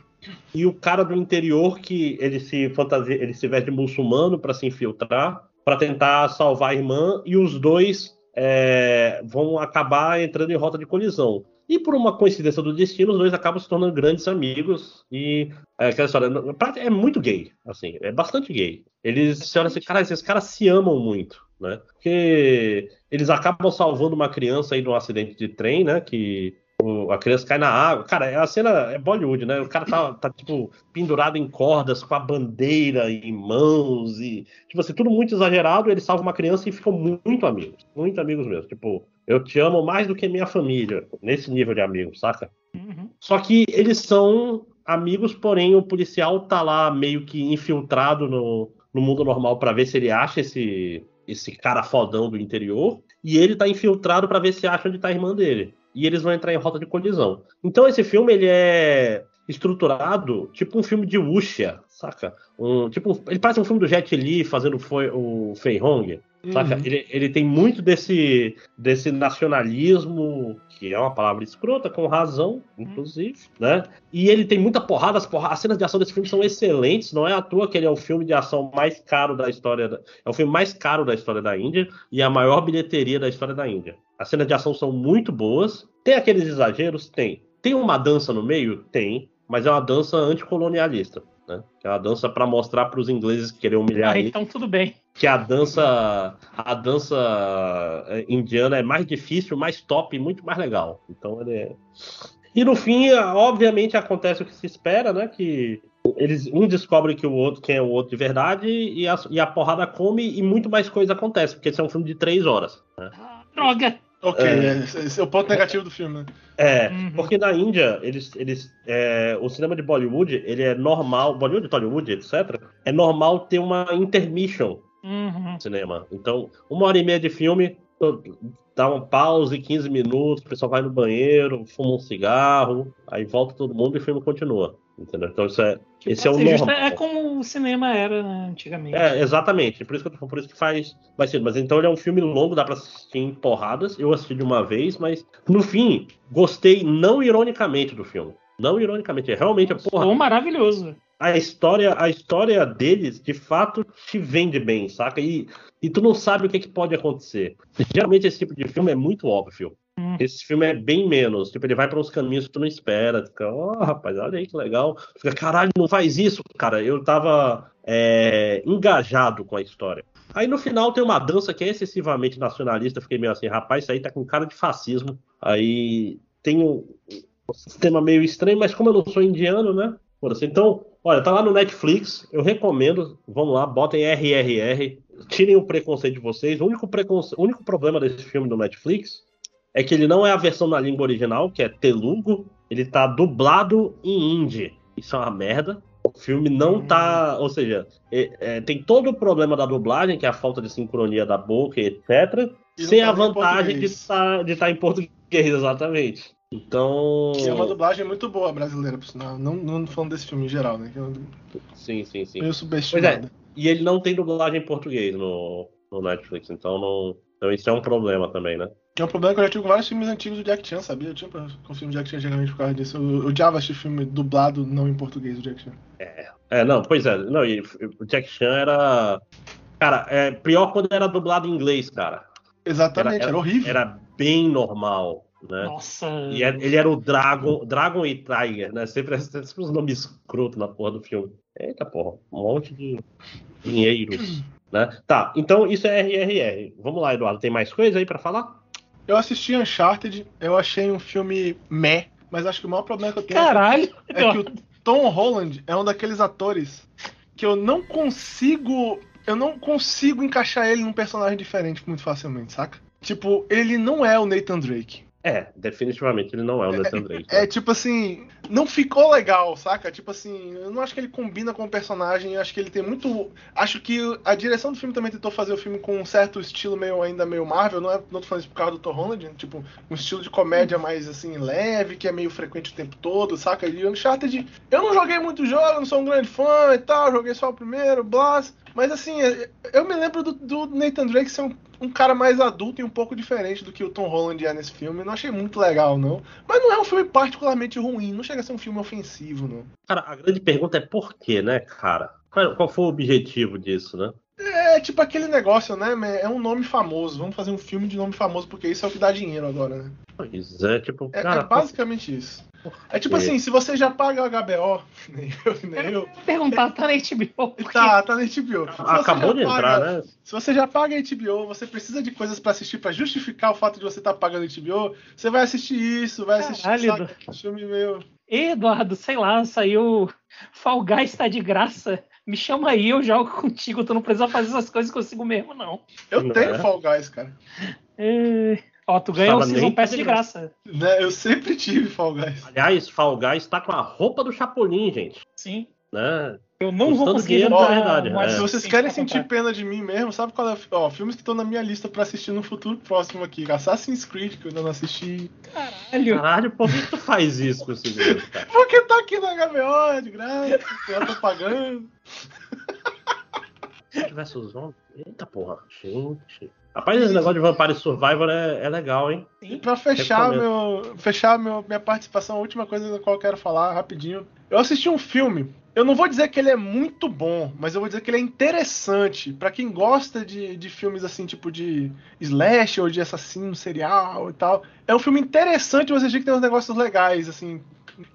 e o cara do interior que ele se fantasia, ele se veste de muçulmano para se infiltrar, para tentar salvar a irmã, e os dois é, vão acabar entrando em rota de colisão. E por uma coincidência do destino, os dois acabam se tornando grandes amigos. E é, aquela história é muito gay, assim, é bastante gay. Eles se olham assim, cara, esses caras se amam muito, né? Porque eles acabam salvando uma criança aí de um acidente de trem, né? Que o- a criança cai na água. Cara, a cena é Bollywood, né? O cara tá, tá, tipo, pendurado em cordas, com a bandeira em mãos e, tipo assim, tudo muito exagerado. Ele salva uma criança e ficam muito amigos. Muito amigos mesmo. Tipo, eu te amo mais do que minha família. Nesse nível de amigos, saca? Uhum. Só que eles são amigos, porém o policial tá lá meio que infiltrado no, no mundo normal pra ver se ele acha esse, esse cara fodão do interior. E ele tá infiltrado pra ver se acha onde tá a irmã dele. E eles vão entrar em rota de colisão. Então esse filme ele é estruturado tipo um filme de wuxia, saca? Um, tipo, ele parece um filme do Jet Li fazendo foi, o Fei Hong. Saca? Uhum. Ele, ele tem muito desse, desse nacionalismo, que é uma palavra escrota, com razão, inclusive, né? E ele tem muita porrada, as, porra- as cenas de ação desse filme são excelentes, não é à toa que ele é o filme de ação mais caro da história, da- é o filme mais caro da história da Índia e a maior bilheteria da história da Índia. As cenas de ação são muito boas, tem aqueles exageros? Tem. Tem uma dança no meio? Tem, mas é uma dança anticolonialista. Né? Que é uma dança para mostrar para os ingleses que querem humilhar Ah, ele então tudo bem. que a dança a dança eh, indiana é mais difícil, mais top, e muito mais legal. Então ele é... E no fim, obviamente acontece o que se espera, né? Que eles um descobre que o outro quem é o outro de verdade e a, e a porrada come e muito mais coisa acontece, porque esse é um filme de três horas. né? Ah, droga. Ok, É. esse esse é o ponto negativo do filme, né? É, Uhum. porque na Índia, eles, eles, é, o cinema de Bollywood, ele é normal, Bollywood, Tollywood, etc., é normal ter uma intermission Uhum. cinema. Então, uma hora e meia de filme, dá uma pause, 15 minutos, o pessoal vai no banheiro, fuma um cigarro, aí volta todo mundo e o filme continua. Entendeu? Então, isso é, esse é o normal. é como o cinema era né, antigamente. É, exatamente. Por isso que eu tô falando, por isso que faz mais cedo. Mas então ele é um filme longo, dá pra assistir em porradas. Eu assisti de uma vez, mas no fim, gostei não ironicamente do filme. Não ironicamente, é realmente a porra. Ficou maravilhoso. A história, a história deles, de fato, te vende bem, saca? E, e tu não sabe o que, que pode acontecer. Geralmente esse tipo de filme é muito óbvio. Hum. Esse filme é bem menos. Tipo, ele vai pra uns caminhos que tu não espera. Fica, ó, rapaz, olha aí que legal. Fica, caralho, não faz isso, cara. Eu tava é, engajado com a história. Aí no final tem uma dança que é excessivamente nacionalista. Fiquei meio assim, rapaz, isso aí tá com cara de fascismo. Aí tem um, sistema meio estranho, mas como eu não sou indiano, né? Então, olha, tá lá no Netflix. Eu recomendo. Vamos lá, botem RRR. Tirem o preconceito de vocês. O único, preconce... o único problema desse filme do Netflix é que ele não é a versão na língua original, que é Telugu. Ele tá dublado em hindi. Isso é uma merda. O filme não tá. Ou seja, é- é, tem todo o problema da dublagem, que é a falta de sincronia da boca, etc. E sem tá a vantagem de estar de tá em português, exatamente. Então. Que é uma dublagem muito boa brasileira, por sinal. Não, não falando desse filme em geral, né? Que é Sim, sim, sim. meio subestimada. E ele não tem dublagem em português no, no Netflix, então não. Então isso é um problema também, né? Que é um problema que eu já tive com vários filmes antigos do Jack Chan, sabia? Eu tinha com o filme do Jack Chan geralmente por causa disso. Eu, eu odiava assistir filme dublado não em português do Jack Chan. É, não, pois é. Não, e o Jack Chan era. Cara, é pior quando era dublado em inglês, cara. Exatamente, era, Era- horrível. Era bem normal, né? Nossa. E é- ele era o Dragon, Dragon e Tiger, né? Sempre, sempre os nomes escroto na porra do filme. Eita porra, um monte de dinheiros, né? Tá, então isso é RRR. Vamos lá, Eduardo, tem mais coisa aí pra falar? Eu assisti Uncharted, eu achei um filme meh, mas acho que o maior problema que eu tenho Caralho. é que o, Tom Holland é um daqueles atores que eu não consigo. Eu não consigo encaixar ele num personagem diferente muito facilmente, saca? Tipo, ele não é o Nathan Drake. É, definitivamente ele não é o Nathan Drake. É tipo assim, não ficou legal, saca? Tipo assim, eu não acho que ele combina com o personagem, eu acho que ele tem muito. Acho que a direção do filme também tentou fazer o filme com um certo estilo meio ainda meio Marvel, não é não tô falando isso por causa do Tom Holland, né? tipo, um estilo de comédia mais assim, leve, que é meio frequente o tempo todo, saca? E o Uncharted, eu não joguei muito jogo, não sou um grande fã e tal, joguei só o primeiro, Blast. Mas assim, eu me lembro do, do Nathan Drake ser um, um, cara mais adulto e um pouco diferente do que o Tom Holland é nesse filme. Não achei muito legal, não. Mas não é um filme particularmente ruim, não chega a ser um filme ofensivo, não. Cara, a grande pergunta é por quê, né, cara? Qual, qual foi o objetivo disso, né? É tipo aquele negócio, né? É um nome famoso. Vamos fazer um filme de nome famoso, porque isso é o que dá dinheiro agora, né? Pois é, tipo. É, cara, é basicamente isso. É tipo assim, se você já paga o HBO, nem eu, nem eu. Perguntar, tá na HBO. Porque... Tá, tá na HBO. Acabou de paga, entrar, né? Se você já paga a HBO, você precisa de coisas pra assistir pra justificar o fato de você estar tá pagando a HBO, você vai assistir isso, vai assistir Caralho, sabe, filme meu. Eduardo, sei lá, saiu. Fall Guys tá de graça. Me chama aí, eu jogo contigo. Tu não precisa fazer essas coisas consigo mesmo, não. Eu Não tenho é? Fall Guys, cara. É... Ó, tu ganhou o Season nem Pass de graça. Né, Eu sempre tive Fall Guys. Aliás, Fall Guys tá com a roupa do Chapolin, gente. Sim. Né? Eu não vou conseguir dinheiro de verdade, um é. Se vocês querem sentir pena de mim mesmo, sabe qual é? Ó, filmes que estão na minha lista pra assistir no futuro próximo aqui. Assassin's Creed, que eu ainda não assisti. Caralho. Caralho, por que tu faz isso com esse dinheiro, cara? Porque tá aqui na HBO, é de graça, eu tô pagando. Plants vs Zombies? Eita porra, gente. Rapaz, esse negócio de Vampire Survivor é, é legal, hein? E pra fechar, Recomendo. meu, fechar meu, minha participação, a última coisa da qual eu quero falar rapidinho. Eu assisti um filme. Eu não vou dizer que ele é muito bom, mas eu vou dizer que ele é interessante. Pra quem gosta de, de filmes assim, tipo de slash ou de assassino serial e tal. É um filme interessante, você vê que tem uns negócios legais, assim.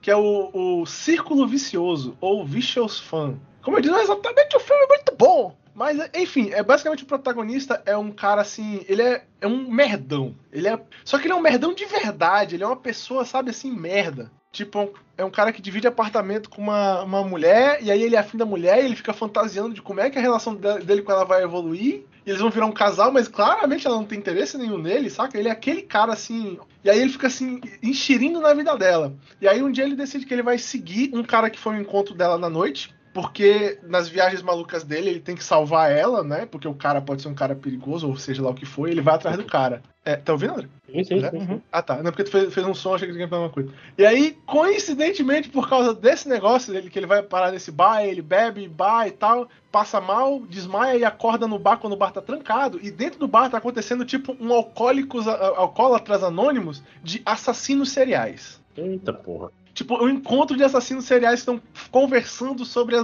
Que é o, o Círculo Vicioso, ou Vicious Fan. Como eu disse, não é exatamente um filme muito bom. Mas, enfim, é basicamente o protagonista é um cara assim. Ele é, é um merdão. Ele é. Só que ele é um merdão de verdade. Ele é uma pessoa, sabe assim, merda. Tipo, é um- é cara que divide apartamento com uma, uma mulher, e aí ele é afim da mulher, e ele fica fantasiando de como é que a relação de- dele com ela vai evoluir. E eles vão virar um casal, mas claramente ela não tem interesse nenhum nele, saca? Ele é aquele cara assim. E aí ele fica assim, enxerindo na vida dela. E aí um dia ele decide que ele vai seguir um cara que foi no encontro dela na noite. Porque nas viagens malucas dele, ele tem que salvar ela, né? Porque o cara pode ser um cara perigoso, ou seja lá o que for, ele vai atrás do cara. É, tá ouvindo, André? Sim, sim, Né? sim. sim. Ah, tá. Não, porque tu fez, fez um som, achei que tu ia falar uma coisa. E aí, coincidentemente, por causa desse negócio, ele, que ele vai parar nesse bar, ele bebe, bar e tal, passa mal, desmaia e acorda no bar quando o bar tá trancado. E dentro do bar tá acontecendo tipo um alcoólicos, alcoólatras anônimos de assassinos seriais. Eita porra. Tipo, um encontro de assassinos seriais que estão conversando sobre a,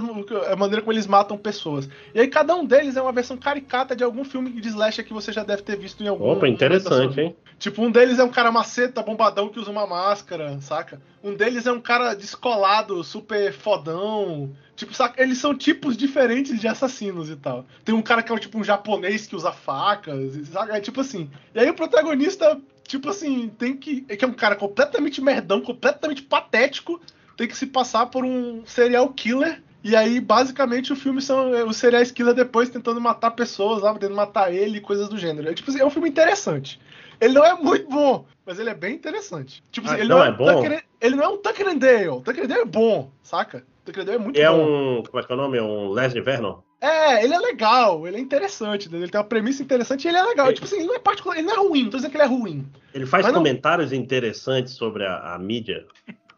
a maneira como eles matam pessoas. E aí cada um deles é uma versão caricata de algum filme de slasher que você já deve ter visto em algum Opa, interessante, vida. hein? Tipo, um deles é um cara maceta, bombadão, que usa uma máscara, saca? Um deles é um cara descolado, super fodão. Tipo, saca? Eles são tipos diferentes de assassinos e tal. Tem um cara que é um, tipo um japonês que usa facas, saca? É tipo assim. E aí o protagonista, tipo assim, tem que. Que é um cara completamente merdão, completamente patético, tem que se passar por um serial killer. E aí, basicamente, o filme são é, os serial killer depois tentando matar pessoas lá, tentando matar ele e coisas do gênero. É, tipo assim, é um filme interessante. Ele não é muito bom, mas ele é bem interessante. Tipo Ah, assim, ele não não, é é, bom? Tucker, ele não é um Tucker and Dale. Tucker and Dale é bom, saca? Tucker and Dale é muito É bom. um. Como é que é o nome? É um Leslie Vernon? É, ele é legal, ele é interessante, ele tem uma premissa interessante e ele é legal. É. Tipo assim, ele não é particular, ele não é ruim, não tô dizendo que ele é ruim. Ele faz Mas não- comentários interessantes sobre a, a mídia.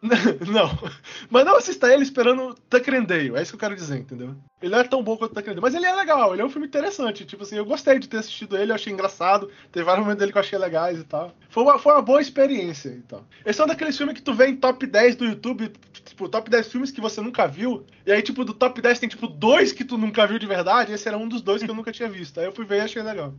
não. Mas não assista ele esperando Tucker and Dale, é isso que eu quero dizer, entendeu? Ele não é tão bom quanto Tucker and Dale, mas ele é legal, ele é um filme interessante. Tipo assim, eu gostei de ter assistido ele, eu achei engraçado. Teve vários momentos dele que eu achei legais e tal. Foi uma, foi uma boa experiência e tal. Esse é um daqueles filmes que tu vê em top 10 do YouTube, tipo, top 10 filmes que você nunca viu. E aí, tipo, do top 10 tem, tipo, dois que tu nunca viu de verdade. Esse era um dos dois que eu nunca tinha visto. Aí eu fui ver e achei legal.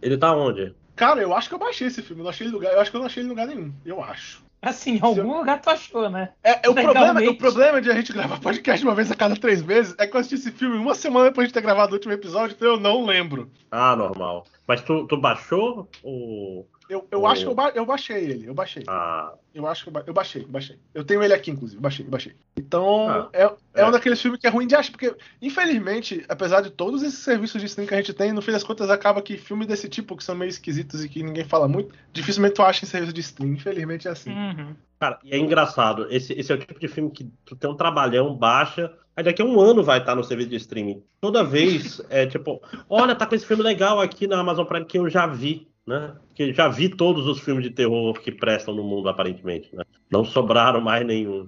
Ele tá onde? Cara, eu acho que eu baixei esse filme. Eu, não achei lugar, eu acho que eu não achei ele em lugar nenhum. Eu acho. Assim, em algum lugar tu achou, né? É, é o, problema, o problema de a gente gravar podcast uma vez a cada três meses é que eu assisti esse filme uma semana depois de ter gravado o último episódio, então eu não lembro. Ah, normal. Mas tu, tu baixou o. Eu, eu acho que eu, ba- eu baixei ele, eu baixei. Ah, Eu acho que eu, ba- eu baixei, eu baixei. Eu tenho ele aqui, inclusive, baixei, baixei. Então, Ah, é, é, é. um daqueles filmes que é ruim de achar, porque, infelizmente, apesar de todos esses serviços de streaming que a gente tem, no fim das contas acaba que filme desse tipo, que são meio esquisitos e que ninguém fala muito, dificilmente tu acha em serviço de streaming. Infelizmente é assim. Uhum. cara, e é engraçado. Esse, esse é o tipo de filme que tu tem um trabalhão, baixa, aí daqui a um ano vai estar no serviço de streaming. Toda vez é tipo, olha, tá com esse filme legal aqui na Amazon Prime que eu já vi. Né? Que já vi todos os filmes de terror que prestam no mundo, aparentemente. Né? Não sobraram mais nenhum.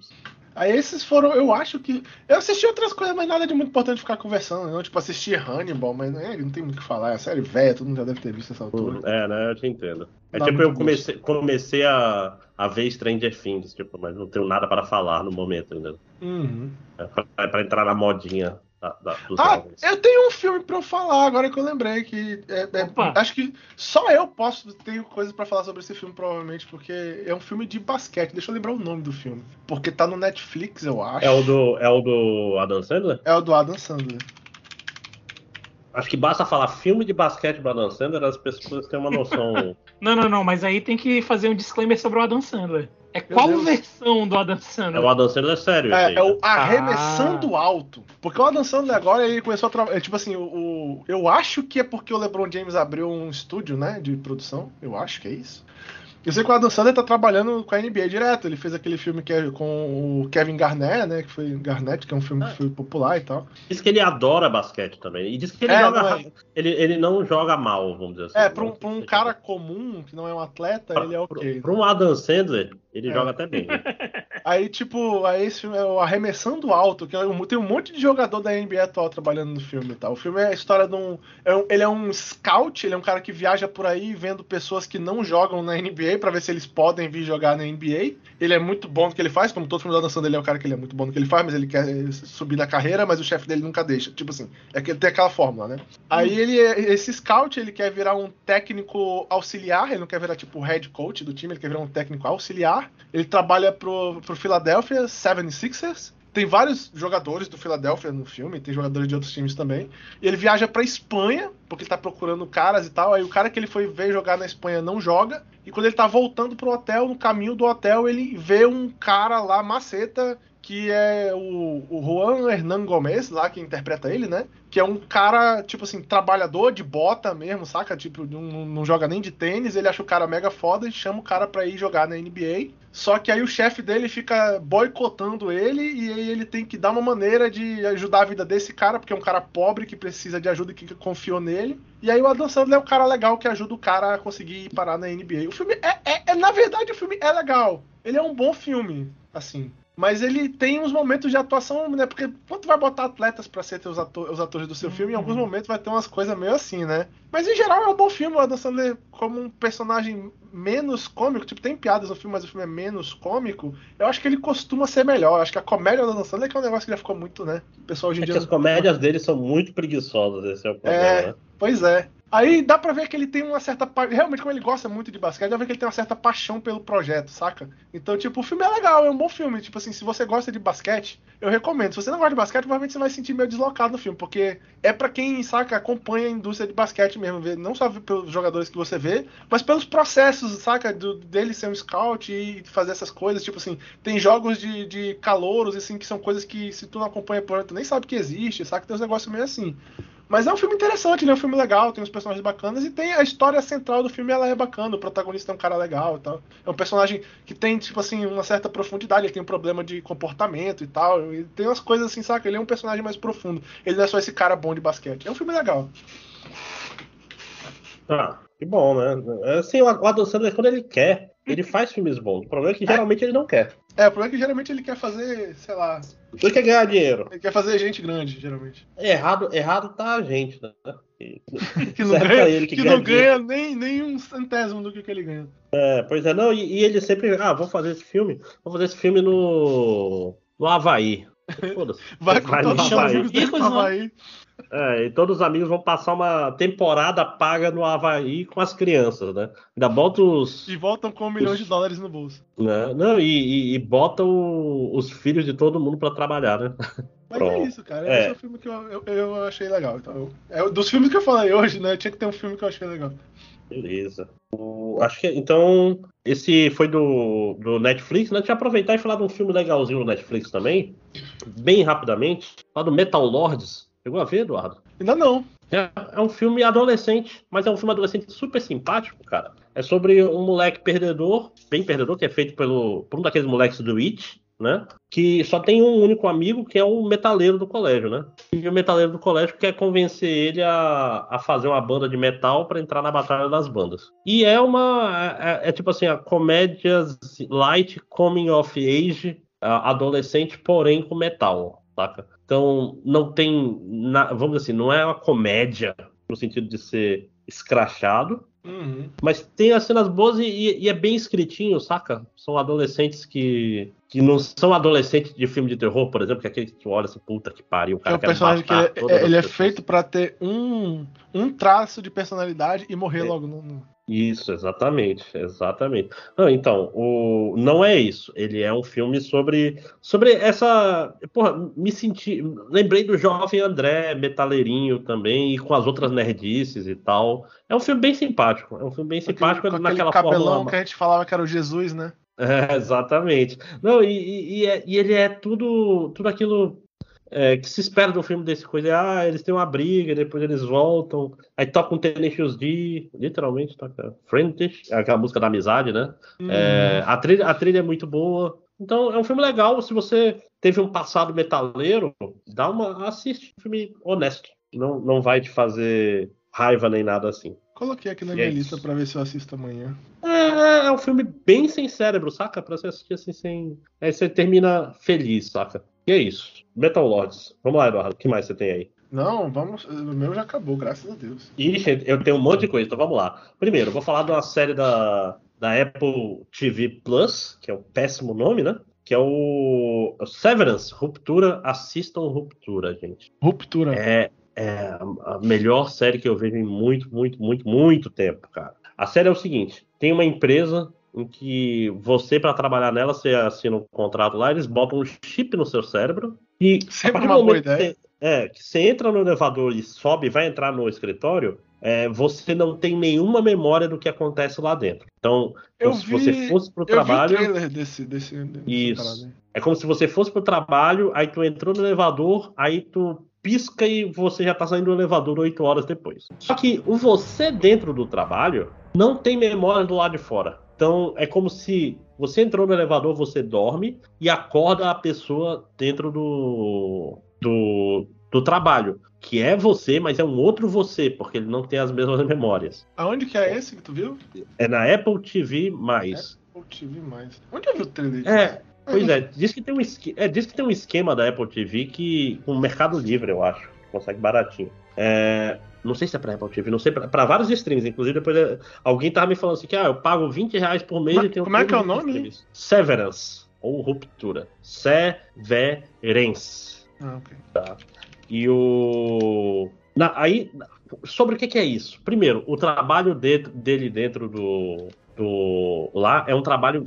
Aí esses foram, eu acho que. Eu assisti outras coisas, mas nada de muito importante ficar conversando. Não, tipo, assisti Hannibal, mas né, não tem muito o que falar. É série velha, todo mundo já deve ter visto essa altura. É, né? Eu te entendo. É Dá tipo, eu comecei, comecei a, a ver Stranger Things, tipo, mas não tenho nada para falar no momento ainda. Uhum. É pra, pra entrar na modinha da, Ah, eu tenho um filme pra eu falar agora que eu lembrei que é- é- acho que só eu posso ter coisas pra falar sobre esse filme provavelmente porque é um filme de basquete. Deixa eu lembrar o nome do filme, porque tá no Netflix eu acho. É o do, é o do Adam Sandler? É o do Adam Sandler. Acho que basta falar filme de basquete do Adam Sandler, as pessoas têm uma noção. Não, não, não, mas aí tem que fazer um disclaimer sobre o Adam Sandler. É qual Deus. versão do Adam é, Sandler? o Adam Sandler é sério. É, é o né? Arremessando Alto. Porque o Adam Sandler agora ele começou a trabalhar. Tipo assim, o, o- eu acho que é porque o LeBron James abriu um estúdio, né? De produção. Eu acho que é isso. Eu sei que o Adam Sandler tá trabalhando com a NBA direto. Ele fez aquele filme que é com o Kevin Garnett, né? Que foi Garnett, que é um filme que foi popular e tal. Diz que ele adora basquete também. E diz que ele, É, joga, não é? ele, ele não joga mal, vamos dizer assim. É, pra um, pra um cara comum, que não é um atleta, ele é ok. Para um Adam Sandler, ele É. joga até bem. né? Aí, tipo, aí esse filme é o Arremessando Alto, que é tem um monte de jogador da NBA atual trabalhando no filme e tal. O filme é a história de um, é um- Ele é um scout, ele é um cara que viaja por aí vendo pessoas que não jogam na NBA pra ver se eles podem vir jogar na NBA. Ele é muito bom no que ele faz, como todo filme da dançando, ele é um cara que ele é muito bom no que ele faz, mas ele quer eh, subir na carreira, mas o chefe dele nunca deixa. Tipo assim, é que ele tem aquela fórmula, né? Aí ele, é- esse scout, ele quer virar um técnico auxiliar, ele não quer virar tipo o head coach do time, ele quer virar um técnico auxiliar. Ele trabalha pro, pro Philadelphia 76ers. Tem vários jogadores do Philadelphia no filme, tem jogadores de outros times também. E ele viaja pra Espanha, porque ele tá procurando caras e tal. Aí o cara que ele foi ver jogar na Espanha não joga. E quando ele tá voltando pro hotel, no caminho do hotel, ele vê um cara lá, maceta, que é o, o Juan Hernan Gomes, lá que interpreta ele, né? Que é um cara, tipo assim, trabalhador de bota mesmo, saca? Tipo, não, não joga nem de tênis, ele acha o cara mega foda e chama o cara pra ir jogar na NBA. Só que aí o chefe dele fica boicotando ele e aí ele tem que dar uma maneira de ajudar a vida desse cara, porque é um cara pobre que precisa de ajuda e que confiou nele. E aí o Adam Sandler é o cara legal que ajuda o cara a conseguir parar na NBA. O filme é, é- é- na verdade, o filme é legal. Ele é um bom filme, assim. Mas ele tem uns momentos de atuação, né? Porque quando vai botar atletas pra ser os, ato- os atores do seu filme, em alguns momentos vai ter umas coisas meio assim, né? Mas em geral é um bom filme, o Adam Sandler como um personagem menos cômico, tipo, tem piadas no filme, mas o filme é menos cômico. Eu acho que ele costuma ser melhor. Eu acho que a comédia do Adam Sandler é que é um negócio que já ficou muito, né? O pessoal hoje em É que dia. as comédias dele são muito preguiçosas, esse é o problema, É. né? Pois é. Aí dá pra ver que ele tem uma certa. Realmente, como ele gosta muito de basquete, dá pra ver que ele tem uma certa paixão pelo projeto, saca? Então, tipo, o filme é legal, é um bom filme. Tipo assim, se você gosta de basquete, eu recomendo. Se você não gosta de basquete, provavelmente você vai se sentir meio deslocado no filme, porque é pra quem, saca, acompanha a indústria de basquete mesmo, não só pelos jogadores que você vê, mas pelos processos, saca, do, dele ser um scout e fazer essas coisas. Tipo assim, tem jogos de, de calouros, assim, que são coisas que se tu não acompanha por tu nem sabe que existe, saca? Tem uns negócios meio assim. Mas é um filme interessante, ele é um filme legal, tem uns personagens bacanas e tem a história central do filme, ela é bacana, o protagonista é um cara legal e tal. É um personagem que tem, tipo assim, uma certa profundidade, ele tem um problema de comportamento e tal, e tem umas coisas assim, saca? Ele é um personagem mais profundo. Ele não é só esse cara bom de basquete. É um filme legal. Ah, que bom, né? Assim, o Adam Sandler, quando ele quer, ele faz filmes bons. O problema é que geralmente ele não quer. É, o problema é que geralmente ele quer fazer, sei lá, Ele quer ganhar dinheiro. ele quer fazer gente grande, geralmente. Errado, errado tá a gente, né? Que- Que não ganha, ele que que não ganha ganha nem, nem um centésimo do que, que ele ganha. É, pois é, não, e, e ele sempre, ah, vou fazer esse filme, vou fazer esse filme no, no Havaí. Foda-se. Vai com Vai no todos os Havaí. amigos dele? Havaí. É, e todos os amigos vão passar uma temporada paga no Havaí com as crianças, né? Ainda bota os. E voltam com milhões de dólares no bolso. Né? Não, e, e, e bota o- os filhos de todo mundo pra trabalhar, né? Mas Pronto. é isso, cara. É. Esse é o filme que eu, eu, eu achei legal. Então, eu- é dos filmes que eu falei hoje, né? Tinha que ter um filme que eu achei legal. Beleza. O- acho que então esse foi do, do Netflix, né? Deixa eu aproveitar e falar de um filme legalzinho do Netflix também, bem rapidamente. Falar do Metal Lords. Chegou a ver, Eduardo? Ainda não. É, é um filme adolescente, mas é um filme adolescente super simpático, cara. É sobre um moleque perdedor, bem perdedor, que é feito pelo, por um daqueles moleques do It, né? Que só tem um único amigo, que é o metaleiro do colégio, né? E o metaleiro do colégio quer convencer ele a, a fazer uma banda de metal pra entrar na batalha das bandas. E é uma. É, é tipo assim, a comédia light coming of age, adolescente, porém com metal, saca? Então, não tem. na- vamos dizer assim, não é uma comédia no sentido de ser escrachado, Uhum. mas tem as cenas boas e, e- é bem escritinho, saca? São adolescentes que, que não são adolescentes de filme de terror, por exemplo, que é aquele que tu olha assim, puta que pariu, o É cara um quer personagem que matar ele, ele é pessoas. feito pra ter um, um traço de personalidade e morrer É. logo no. Isso, exatamente, exatamente. Não, então, o não é isso. Ele é um filme sobre sobre essa, porra, me senti, lembrei do jovem André, metaleirinho também e com as outras nerdices e tal. É um filme bem simpático. É um filme bem simpático aquele naquela cabelão fórmula. que a gente falava que era o Jesus, né? É, exatamente. Não, e, e- e é- e ele é tudo, tudo aquilo é, que se espera de um filme desse coisa. Ah, eles têm uma briga, depois eles voltam. Aí toca um Tenacious D, literalmente toca Friendish, aquela música da amizade, né? É, a, trilha, a trilha é muito boa. Então é um filme legal. Se você teve um passado metaleiro, dá uma assiste. Um filme honesto. Não, não vai te fazer raiva nem nada assim. Coloquei aqui na minha é lista pra ver se eu assisto amanhã. É, é um filme bem sem cérebro, saca? Pra você assistir assim sem. Aí você termina feliz, saca? E é isso. Metal Lords. Vamos lá, Eduardo. O que mais você tem aí? Não, vamos. O meu já acabou, graças a Deus. Ixi, eu tenho um monte de coisa, então vamos lá. Primeiro, vou falar de uma série da, da Apple TV Plus, que é o péssimo nome, né? Que é o Severance, Ruptura, assistam Ruptura, gente. Ruptura. É, é a melhor série que eu vejo em muito, muito, muito, muito tempo, cara. A série é o seguinte: tem uma empresa em que você, para trabalhar nela, você assina um contrato lá, eles botam um chip no seu cérebro e Sempre uma boa que ideia. você- é, que você entra no elevador e sobe, vai entrar no escritório, é, você não tem nenhuma memória do que acontece lá dentro. Então, Eu como se vi- você fosse pro trabalho. vi o trailer desse. desse, desse Isso. parada. É como se você fosse pro trabalho, aí tu entrou no elevador, aí tu pisca e você já tá saindo do elevador oito horas depois. Só que o você dentro do trabalho não tem memória do lado de fora. Então é como se você entrou no elevador, você dorme e acorda a pessoa dentro do, do, do trabalho. Que é você, mas é um outro você, porque ele não tem as mesmas memórias. Aonde que é esse que tu viu? É na Apple TV. Ou TV. Onde eu vi o trailer? É, pois é, diz que tem um, é, diz que tem um esquema da Apple TV que com o Mercado Livre, eu acho, consegue baratinho. É, não sei se é pra Apple TV, não sei, pra, pra vários streams, inclusive depois é, alguém tava me falando assim que ah, eu pago 20 reais por mês Como- e tenho como é que é o nome? streams. Severance, ou Ruptura. Severance. Ah, ok. E o. na- aí, sobre o que, que é isso? Primeiro, o trabalho de- dele dentro do, do. Lá é um trabalho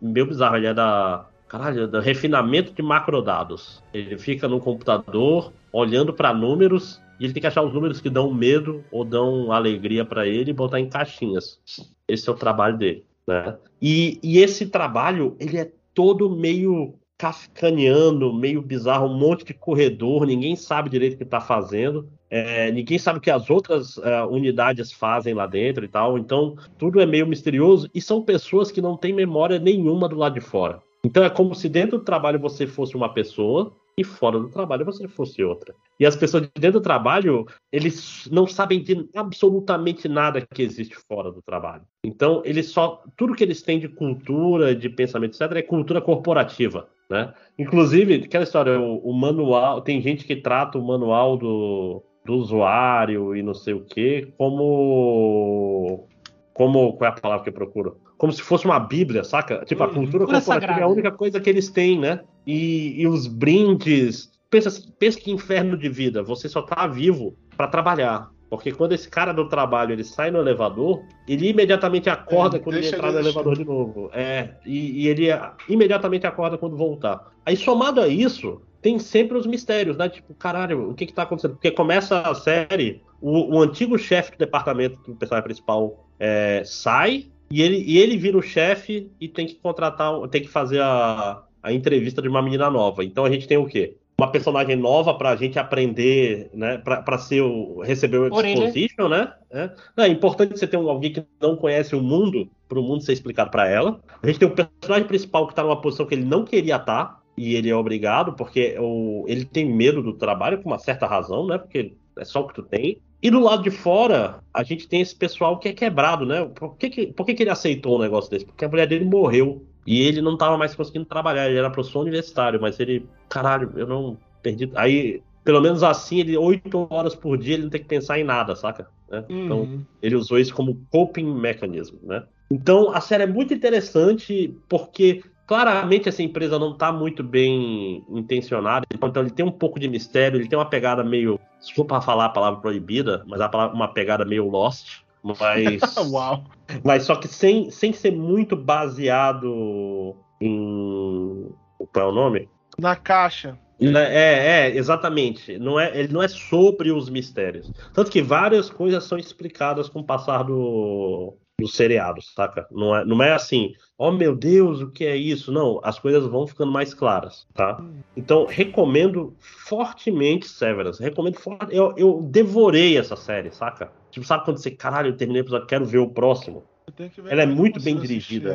meio bizarro. Ele é da. Caralho, do refinamento de macrodados. Ele fica no computador olhando para números e ele tem que achar os números que dão medo ou dão alegria para ele e botar em caixinhas. Esse é o trabalho dele. Né? E, e esse trabalho, ele é todo meio kafkaniano, meio bizarro, um monte de corredor, ninguém sabe direito o que está fazendo, é, ninguém sabe o que as outras é, unidades fazem lá dentro e tal, então tudo é meio misterioso e são pessoas que não têm memória nenhuma do lado de fora. Então é como se dentro do trabalho você fosse uma pessoa e fora do trabalho você fosse outra. E as pessoas de dentro do trabalho, eles não sabem de absolutamente nada que existe fora do trabalho. Então, eles só. Tudo que eles têm de cultura, de pensamento, etc., é cultura corporativa. Né? Inclusive, aquela história, o, o manual. Tem gente que trata o manual do, do usuário e não sei o quê como. Como. Qual é a palavra que eu procuro? Como se fosse uma bíblia, saca? Tipo, a Uhum. cultura Cultura corporativa é a sagrada. única coisa que eles têm, né? E, e os brindes. Pensa, pensa que inferno de vida. Você só tá vivo para trabalhar. Porque quando esse cara do trabalho ele sai no elevador, ele imediatamente acorda É, quando ele entrar no elevador de novo. É, e, e ele imediatamente acorda quando voltar. Aí, somado a isso, tem sempre os mistérios, né? Tipo, caralho, o que que tá acontecendo? Porque começa a série, o, o antigo chefe do departamento do personagem principal é, sai e ele, e ele vira o chefe e tem que contratar, tem que fazer a, a entrevista de uma menina nova. Então a gente tem o quê? Uma personagem nova pra gente aprender, né? Pra, pra ser o, receber o exposition, né? É. Não, é importante você ter um, alguém que não conhece o mundo, pro mundo ser explicado pra ela. A gente tem o personagem principal que tá numa posição que ele não queria estar, e ele é obrigado, porque o, ele tem medo do trabalho, com uma certa razão, né? Porque é só o que tu tem. E do lado de fora, a gente tem esse pessoal que é quebrado, né? Por que, que, por que, que ele aceitou um negócio desse? Porque a mulher dele morreu. E ele não tava mais conseguindo trabalhar. Ele era professor universitário, mas ele. Caralho, eu não perdi. Aí, pelo menos assim, ele, oito horas por dia, ele não tem que pensar em nada, saca? Né? Então, Uhum. ele usou isso como coping mechanism, né? Então a série é muito interessante porque claramente essa empresa não está muito bem intencionada, então ele tem um pouco de mistério, ele tem uma pegada meio, desculpa falar a palavra proibida, mas uma pegada meio Lost, mas Uau. mas só que sem, sem ser muito baseado em qual é o nome? Na caixa. É, é, exatamente. Não é, ele não é sobre os mistérios. Tanto que várias coisas são explicadas com o passar do, do seriado, saca? Não é, não é assim, oh meu Deus, o que é isso? Não, as coisas vão ficando mais claras, tá? Então, recomendo fortemente Severance. Recomendo forte. Eu, eu devorei essa série, saca? Tipo, sabe quando você, caralho, eu terminei o episódio, quero ver o próximo? Ela é muito bem dirigida.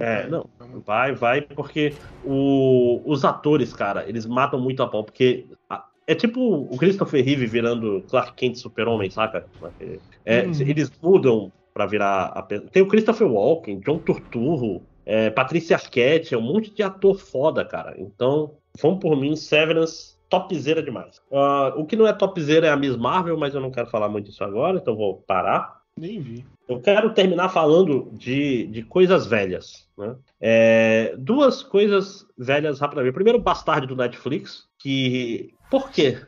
É, não. Calma. Vai, vai, porque o- os atores, cara, eles matam muito a pau, porque a- é tipo o Christopher Reeve virando Clark Kent Super-Homem, saca? É, Uhum. Eles mudam pra virar. A... Tem o Christopher Walken, John Turturro, é, Patrícia Arquette, é um monte de ator foda, cara. Então, vão por mim, Severance. Topzera demais. Ah, o que não é topzera é a Miss Marvel, mas eu não quero falar muito disso agora, então vou parar. Nem vi. Eu quero terminar falando de, de coisas velhas. Né? É, duas coisas velhas rapidamente. Primeiro, Bastard do Netflix, que. Por quê?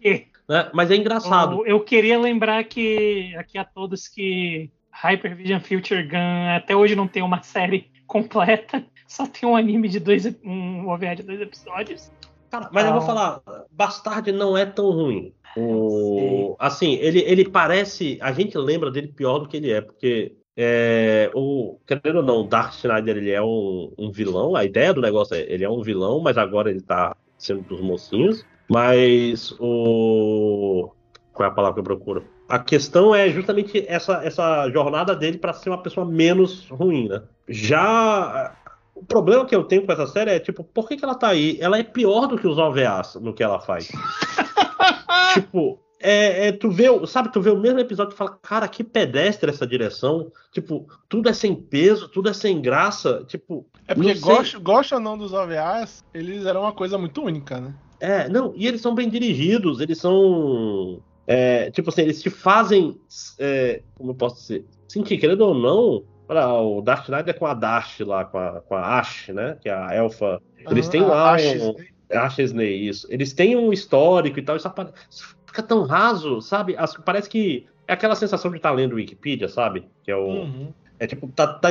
quê? Né? Mas é engraçado. Eu, eu queria lembrar que aqui a todos que Hypervision Future Gun até hoje não tem uma série completa, só tem um anime de dois, um OVA de dois episódios. Cara, mas eu vou Ah. falar, Bastard não é tão ruim. O, assim, ele, ele parece. A gente lembra dele pior do que ele é, porque. É, o, querendo ou não, o Dark Schneider ele é um, um vilão. A ideia do negócio é ele é um vilão, mas agora ele tá sendo dos mocinhos. Mas o. Qual é a palavra que eu procuro? A questão é justamente essa, essa jornada dele para ser uma pessoa menos ruim, né? Já o problema que eu tenho com essa série é, tipo, por que, que ela tá aí? Ela é pior do que os OVAs no que ela faz. tipo, é, é, tu vê, o- sabe, tu vê o mesmo episódio e fala, cara, que pedestre essa direção. Tipo, tudo é sem peso, tudo é sem graça. Tipo, É porque gosta, gosta ou não dos OVAs, eles eram uma coisa muito única, né? É, não, e eles são bem dirigidos, eles são. É, tipo assim, eles te fazem. é, como eu posso dizer? Sentir, querendo ou não, olha, o Dark Knight é com a Dash lá, com a, com a Ash, né? Que é a elfa. Eles Ah, têm lá. Um- né? Ash Sney, isso. Eles têm um histórico e tal, isso, apare- isso fica tão raso, sabe? As- parece que é aquela sensação de estar lendo Wikipedia, sabe? Que é o. Uhum. É tipo, tá, tá,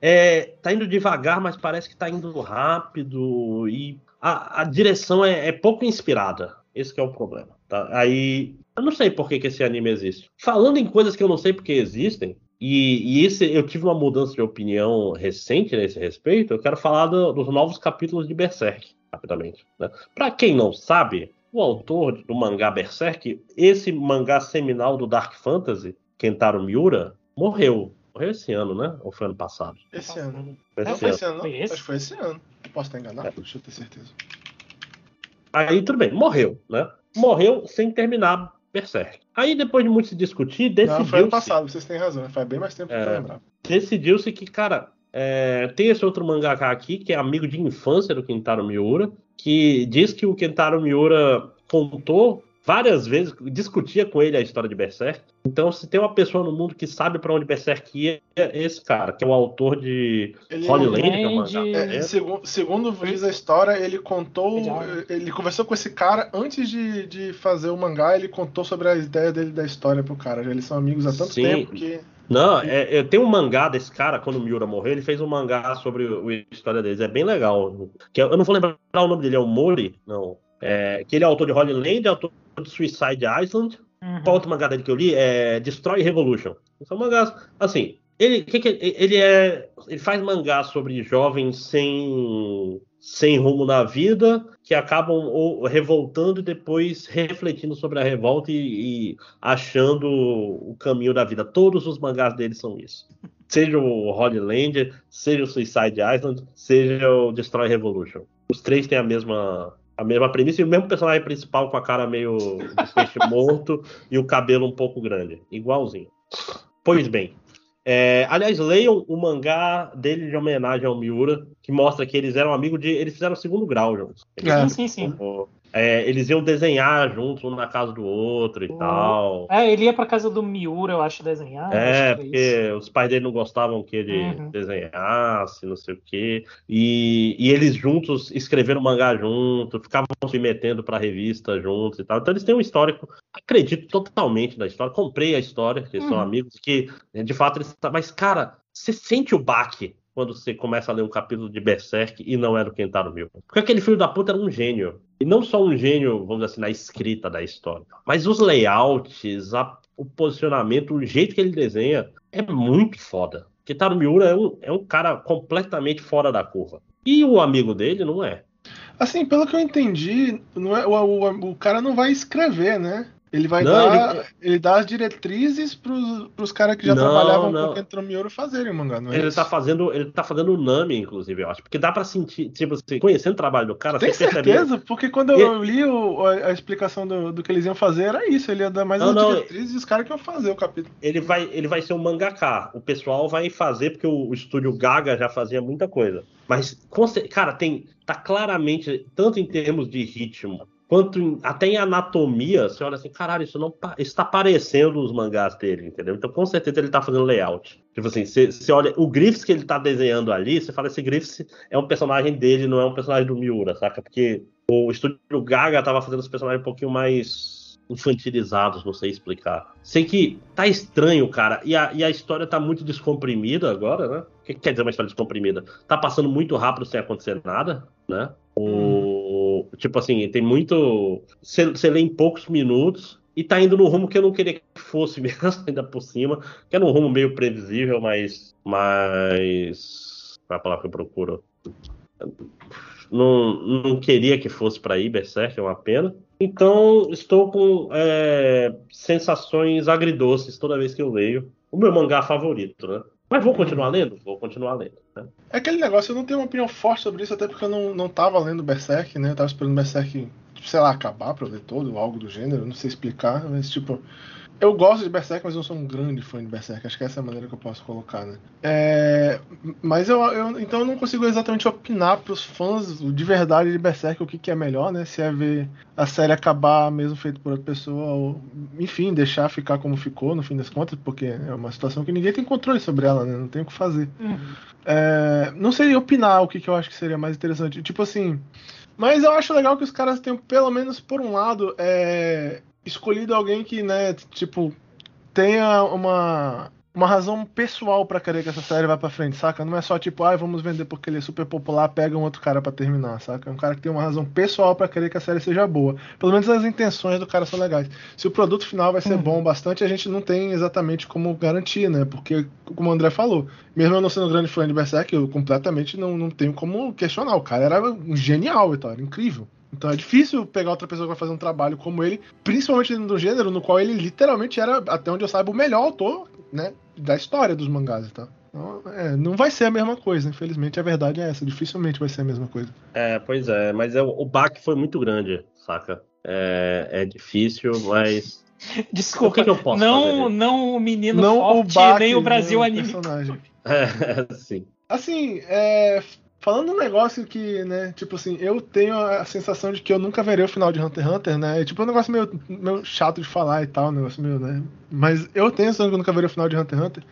é, tá indo devagar, mas parece que tá indo rápido. E a, a direção é, é pouco inspirada. Esse que é o problema. Tá? Aí. Eu não sei por que, que esse anime existe. Falando em coisas que eu não sei porque existem, e, e esse eu tive uma mudança de opinião recente nesse respeito, eu quero falar do- dos novos capítulos de Berserk, rapidamente. Né? Para quem não sabe, o autor do mangá Berserk, esse mangá seminal do Dark Fantasy, Kentaro Miura, morreu. Morreu esse ano, né? Ou foi ano passado? Esse ano. Foi Não esse foi ano. esse ano, não? Foi esse? Acho que foi esse ano. Posso estar enganado? Deixa eu ter certeza. Aí tudo bem, morreu, né? Morreu sem terminar Berserk. Aí depois de muito se discutir, Não, foi ano passado, vocês têm razão. Faz bem mais tempo que É. eu lembrava. decidiu-se que, cara, é, tem esse outro mangaka aqui, que é amigo de infância do Kentaro Miura, que diz que o Kentaro Miura contou várias vezes, discutia com ele a história de Berserk. Então, se tem uma pessoa no mundo que sabe pra onde Berserk ia, é esse cara, que é o autor de Ele, Holy Land, que é Land, mangá. É, É, segundo, segundo diz a história, ele contou. Legal. Ele conversou com esse cara antes de, de fazer o mangá. Ele contou sobre a ideia dele da história pro cara. Eles são amigos há tanto Sim. tempo que. Não, é, é, tem um mangá desse cara, quando o Miura morreu, ele fez um mangá sobre o- a história deles. É bem legal. Que eu eu não vou lembrar o nome dele, é o Mori? Não. É, que ele é autor de Holy Land, é autor de Suicide Island. Uhum. Qual outro mangá dele que eu li? É Destroy Revolution. São mangás, assim, ele, que que ele, ele é, ele faz mangá sobre jovens sem, sem rumo na vida, que acabam ou revoltando e depois refletindo sobre a revolta e, e achando o caminho da vida. Todos os mangás dele são isso. Seja o Holy Land, seja o Suicide Island, seja o Destroy Revolution. Os três têm a mesma, a mesma premissa e o mesmo personagem principal com a cara meio de peixe morto e o cabelo um pouco grande. Igualzinho. Pois bem. É, aliás, leiam o mangá dele de homenagem ao Miura, que mostra que eles eram amigos de. Eles fizeram segundo grau juntos. É. Sim, sim, sim. É, eles iam desenhar juntos, um na casa do outro e Oh. tal. É, ele ia pra casa do Miura, eu acho, desenhar. É, acho isso. porque os pais dele não gostavam que ele Uhum. desenhasse, não sei o quê. E, e eles juntos escreveram mangá junto, ficavam se metendo pra revista juntos e tal. Então eles têm um histórico, acredito totalmente na história. Comprei a história, que são Uhum. amigos, que de fato eles. Mas, cara, você sente o baque quando você começa a ler um capítulo de Berserk e não é do Kentaro Miura. Porque aquele filho da puta era um gênio. E não só um gênio, vamos dizer assim, na escrita da história, mas os layouts, a- o posicionamento, o jeito que ele desenha é muito foda. Kentaro Miura é um, é um cara completamente fora da curva. E o amigo dele não é. Assim, pelo que eu entendi, é, o, o, o cara não vai escrever, né? Ele vai Não, dar. ele- Ele... dá as diretrizes pros, pros caras que já Não, trabalhavam não. com o Kentaro Miura fazerem o mangá, não é Ele isso? tá fazendo, ele tá fazendo o Nami, inclusive, eu acho. Porque dá pra sentir, tipo assim, conhecendo o trabalho do cara, Tem você percebe. certeza? Porque quando eu li o- a, a explicação do, do que eles iam fazer, era isso. Ele ia dar mais as diretrizes e os caras que iam fazer o capítulo. ele vai, ele vai ser um mangaká. O pessoal vai fazer, porque o, o estúdio Gaga já fazia muita coisa. Mas, cara, tem. Tá claramente, tanto em termos de ritmo, quanto em- até em anatomia, você olha assim, caralho, isso não pa- isso tá parecendo os mangás dele, entendeu? Então, com certeza, ele tá fazendo layout. Tipo assim, você, olha, o Griffiths que ele tá desenhando ali, você fala, esse Griffiths é um personagem dele, não é um personagem do Miura, saca? Porque o estúdio Gaga tava fazendo os personagens um pouquinho mais infantilizados, não sei explicar. Sei que tá estranho, cara, e a, e a história tá muito descomprimida agora, né? O que, que quer dizer uma história descomprimida? Tá passando muito rápido sem acontecer nada, né? O, Tipo assim, tem muito. Você lê em poucos minutos e tá indo no rumo que eu não queria que fosse mesmo, ainda por cima, que era um rumo meio previsível, mas. Mas. Qual é a palavra que eu procuro? Não, não queria que fosse para Berserk, é uma pena. Então, estou com é, sensações agridoces toda vez que eu leio. O meu mangá favorito, né? Mas vou continuar lendo? Vou continuar lendo. né? É aquele negócio, eu não tenho uma opinião forte sobre isso, até porque eu não, não tava lendo Berserk, né? Eu tava esperando Berserk, sei lá, acabar pra eu ler todo, ou algo do gênero, não sei explicar, mas tipo. Eu gosto de Berserk, mas eu sou um grande fã de Berserk. Acho que essa é a maneira que eu posso colocar, né? É, mas eu, eu- então eu não consigo exatamente opinar pros fãs de verdade de Berserk o que, que é melhor, né? Se é ver a série acabar mesmo feito por outra pessoa, ou enfim, deixar ficar como ficou no fim das contas, porque é uma situação que ninguém tem controle sobre ela, né? Não tem o que fazer. Uhum. É, não sei opinar o que, que eu acho que seria mais interessante. Tipo assim. Mas eu acho legal que os caras tenham, pelo menos por um lado, é, escolhido alguém que, né, tipo, tenha uma, uma razão pessoal pra querer que essa série vá pra frente, saca? Não é só tipo, ah, vamos vender porque ele é super popular, pega um outro cara pra terminar, saca? É um cara que tem uma razão pessoal pra querer que a série seja boa. Pelo menos as intenções do cara são legais. Se o produto final vai ser Uhum. bom bastante, a gente não tem exatamente como garantir, né? Porque, como o André falou, mesmo eu não sendo um grande fã de Berserk, eu completamente não, não tenho como questionar. O cara era um genial e tal, era incrível. Então é difícil pegar outra pessoa que vai fazer um trabalho como ele, principalmente dentro do gênero no qual ele literalmente era, até onde eu saiba, o melhor autor, né, da história dos mangás e tal. Então, é, não vai ser a mesma coisa, infelizmente a verdade é essa, dificilmente vai ser a mesma coisa. É, pois é, mas é, o baque foi muito grande, saca? É, é difícil, mas. Desculpa, O que que eu posso não, fazer? não o menino não forte, o Bach, nem o Brasil anime. personagem. É, sim. Assim, é, falando um negócio que, né, tipo assim, eu tenho a sensação de que eu nunca verei o final de Hunter x Hunter, né? É tipo um negócio meio, meio chato de falar e tal, um negócio meio, né? Mas eu tenho a sensação de que eu nunca verei o final de Hunter x Hunter.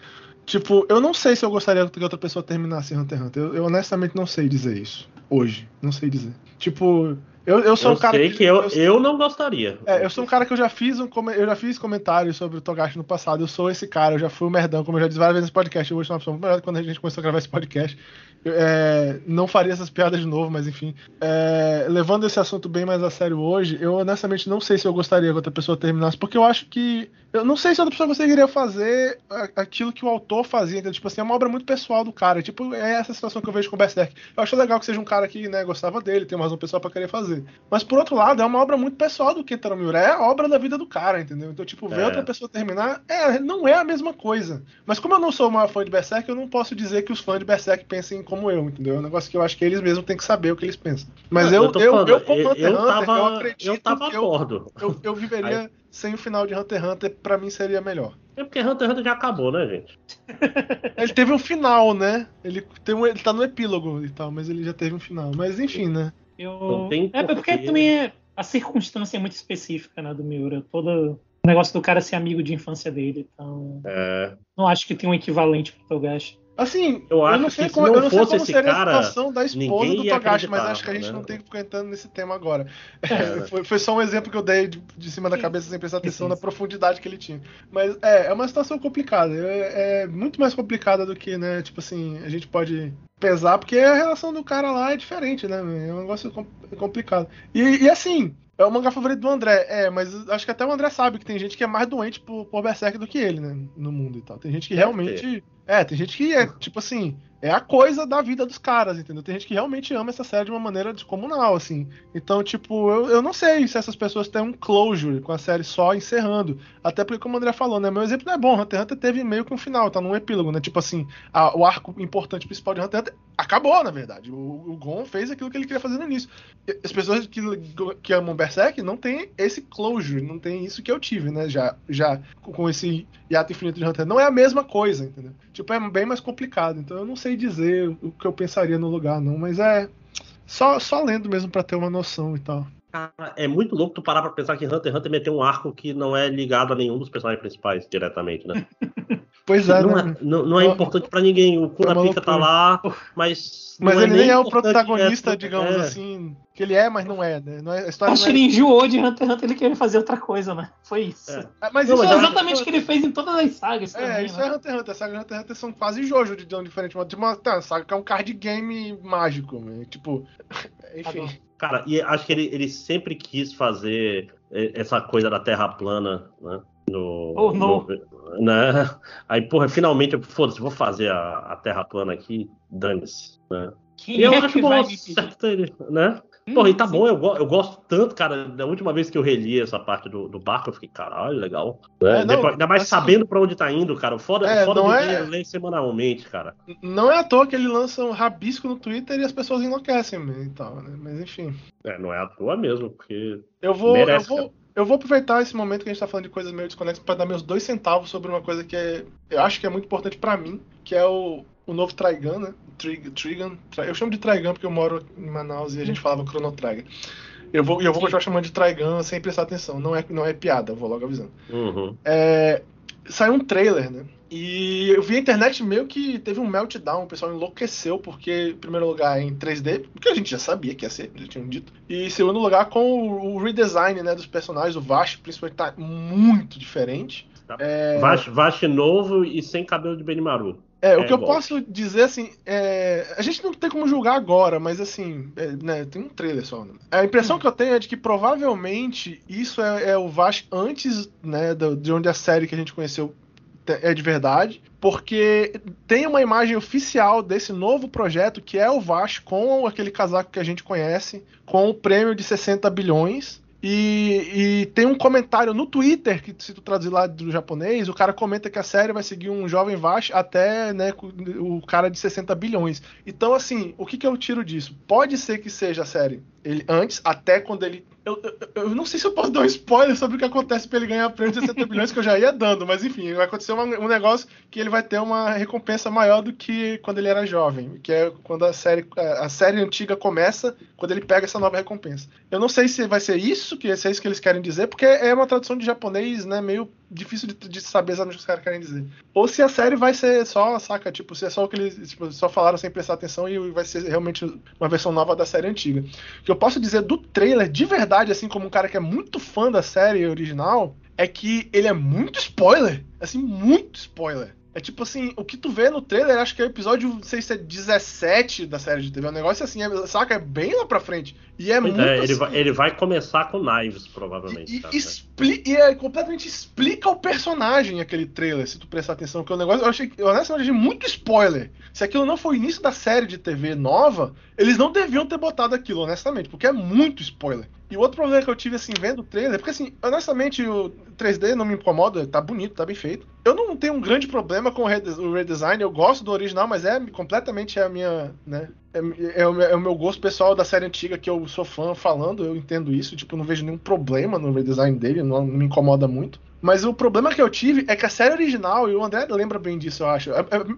Tipo, eu não sei se eu gostaria que outra pessoa terminasse Hunter x Hunter. Eu, eu honestamente não sei dizer isso. Hoje. Não sei dizer. Tipo, Eu, eu sou Eu um cara sei que eu, eu não gostaria. É, eu sou um cara que eu já fiz um eu já fiz comentários sobre o Togashi no passado. Eu sou esse cara, eu já fui o merdão, como eu já disse várias vezes nesse podcast. Eu vou ser uma pessoa muito melhor do que quando a gente começou a gravar esse podcast. Eu, é, não faria essas piadas de novo, mas enfim. É, levando esse assunto bem mais a sério hoje, eu honestamente não sei se eu gostaria que outra pessoa terminasse, porque eu acho que. Eu não sei se outra pessoa conseguiria fazer a- aquilo que o autor fazia. Então, tipo assim, é uma obra muito pessoal do cara. Tipo, é essa situação que eu vejo com o Berserk. Eu acho legal que seja um cara que né, gostava dele, tem uma razão pessoal pra querer fazer. Mas por outro lado, é uma obra muito pessoal do Kentaro Miura. É a obra da vida do cara, entendeu? Então, tipo, ver É. outra pessoa terminar é, não é a mesma coisa. Mas como eu não sou uma fã de Berserk, eu não posso dizer que os fãs de Berserk pensem como eu, entendeu? É um negócio que eu acho que eles mesmos têm que saber o que eles pensam. Mas eu, eu, eu, falando, como Hunter x eu Hunter, tava, eu acredito eu tava que eu, eu, eu viveria sem o final de Hunter x Hunter, pra mim seria melhor. É porque Hunter x Hunter já acabou, né, gente? Ele teve um final, né? Ele, tem um, ele tá no epílogo e tal, mas ele já teve um final. Mas enfim, né? Eu... Não tem É porque também é a circunstância é muito específica, né, do Miura. Todo o negócio do cara ser amigo de infância dele. Então, É, não acho que tem um equivalente pro Togashi. Assim, Eu acho não que sei se como, não eu não sei fosse como esse seria cara, a situação da esposa ninguém do ia Togashi, mas acho que a gente né? não tem que ficar entrando nesse tema agora. É. foi, foi só um exemplo que eu dei de, de cima da cabeça sem prestar atenção na profundidade que ele tinha. Mas é, é uma situação complicada. É, é muito mais complicada do que, né? Tipo assim, a gente pode pesar, porque a relação do cara lá é diferente, né? É um negócio com- complicado. E, e assim. É o mangá favorito do André, é, mas acho que até o André sabe que tem gente que é mais doente por, por Berserk do que ele, né? No mundo e tal. Tem gente que Deve realmente. É, tem gente que é, tipo assim, é a coisa da vida dos caras, entendeu? Tem gente que realmente ama essa série de uma maneira descomunal, assim. Então, tipo, eu, eu não sei se essas pessoas têm um closure com a série só encerrando. Até porque, como o André falou, né? Meu exemplo não é bom. Hunter x Hunter teve meio que um final, tá num epílogo, né? Tipo assim, a- o arco importante principal de Hunter x Hunter acabou, na verdade. O, o Gon fez aquilo que ele queria fazer no início. As pessoas que, que amam Berserk não tem esse closure, não tem isso que eu tive, né? Já, já com esse hiato infinito de Hunter. Não é a mesma coisa, entendeu? Tipo, é bem mais complicado. Então eu não sei dizer o que eu pensaria no lugar, não. Mas é só, só lendo mesmo pra ter uma noção e tal. Cara, é muito louco tu parar pra pensar que Hunter x Hunter meteu um arco que não é ligado a nenhum dos personagens principais diretamente, né? Pois é, não, né? é não, não é importante pra ninguém. O Kurapika tá loucura. lá, mas. Mas não ele nem é o importante protagonista, digamos é. assim. Que ele é, mas não é, né? Não é, a história Acho que é... ele enjoou de Hunter x Hunter, ele queria fazer outra coisa, né? Foi isso. É. Ah, Mas Não, isso eu- exatamente o que ele fez em todas as sagas É, também, isso né? é Hunter x Hunter. A saga de Hunter x Hunter são quase jojo de tão diferente. Uma, tipo uma, tá, a saga que é um card game mágico, né? Tipo. Enfim. Adoro. Cara, e acho que ele, ele sempre quis fazer essa coisa da Terra plana, né? No, Oh, não. no- né? Aí, porra, finalmente, eu, foda-se, vou fazer a, a Terra plana aqui, dane-se. Né? Quem E eu é acho que bom, certo ele, né? Hum, Porra, e tá sim. bom, eu, eu gosto tanto, cara. Da última vez que eu reli essa parte do, do barco, eu fiquei, caralho, legal. Né? É, não, Depois- ainda mais assim- sabendo pra onde tá indo, cara. O Foda, É, foda não é- é ler semanalmente, cara. Não é à toa que ele lança um rabisco no Twitter e as pessoas enlouquecem né, e tal, né? Mas enfim. É, não é à toa mesmo, porque. Eu vou, Merece, eu vou, eu vou aproveitar esse momento que a gente tá falando de coisas meio desconexas pra dar meus dois centavos sobre uma coisa que é, eu acho que é muito importante pra mim, que é o, o novo Trigun, né? Trig, Trigun. Tri- eu chamo de Trigun porque eu moro em Manaus e a gente falava Chrono Trigger. Eu vou, e eu vou continuar chamando de Trigun sem prestar atenção. Não é, não é piada, eu vou logo avisando. Uhum. É, saiu um trailer, né? E eu vi a internet meio que teve um meltdown, o pessoal enlouqueceu, porque, em primeiro lugar, é em 3D, porque a gente já sabia que ia ser, já tinham dito. E em segundo lugar, com o, redesign né, dos personagens, o Vash, principalmente, tá muito diferente. É, Vash, Vash novo e sem cabelo de Benimaru. É, o é que eu igual. posso dizer, assim, é, a gente não tem como julgar agora, mas assim, é, né, tem um trailer só. né? A impressão que eu tenho é de que provavelmente isso é, é o Vash antes, né, do- de onde a série que a gente conheceu é de verdade, porque tem uma imagem oficial desse novo projeto que é o Vash com aquele casaco que a gente conhece, com o prêmio de 60 bilhões. E, e tem um comentário no Twitter, que se tu traduzir lá do japonês, o cara comenta que a série vai seguir um jovem Vash até né, o cara de 60 bilhões. Então, assim, o que, que eu tiro disso? Pode ser que seja a série ele antes, até quando ele. Eu, eu, eu não sei se eu posso dar um spoiler sobre o que acontece pra ele ganhar prêmio de 60 bilhões, que eu já ia dando, mas enfim, vai acontecer uma- um negócio que ele vai ter uma recompensa maior do que quando ele era jovem, que é quando a série, a série antiga começa, quando ele pega essa nova recompensa. Eu não sei se vai ser isso, que se é isso que eles querem dizer, porque é uma tradução de japonês, né, meio difícil de, de saber exatamente o que os caras querem dizer. Ou se a série vai ser só, saca? Tipo, se é só o que eles tipo, só falaram sem prestar atenção e vai ser realmente uma versão nova da série antiga. O que eu posso dizer do trailer, de verdade, assim, como um cara que é muito fã da série original, é que ele é muito spoiler. Assim, muito spoiler. É tipo assim, o que tu vê no trailer, acho que é o episódio, não sei se é 17 da série de TV. É um negócio assim, é, saca? É bem lá pra frente. E é muito. É, ele, assim, vai, ele vai começar com Knives, provavelmente. e, cara, e expli- e é, completamente explica o personagem aquele trailer, se tu prestar atenção, que o negócio, eu achei, eu honestamente achei muito spoiler. Se aquilo não foi o início da série de TV nova, eles não deviam ter botado aquilo, honestamente, porque é muito spoiler. E o outro problema que eu tive, assim, vendo o trailer, porque assim, honestamente, o 3D não me incomoda, tá bonito, tá bem feito. Eu não tenho um grande problema com o redesign, eu gosto do original, mas é completamente a minha, né, é, é o, meu- é o meu gosto pessoal da série antiga que eu sou fã falando, eu entendo isso, tipo, não vejo nenhum problema no redesign dele, não, não me incomoda muito. Mas o problema que eu tive é que a série original, e o André lembra bem disso, eu acho. é- é-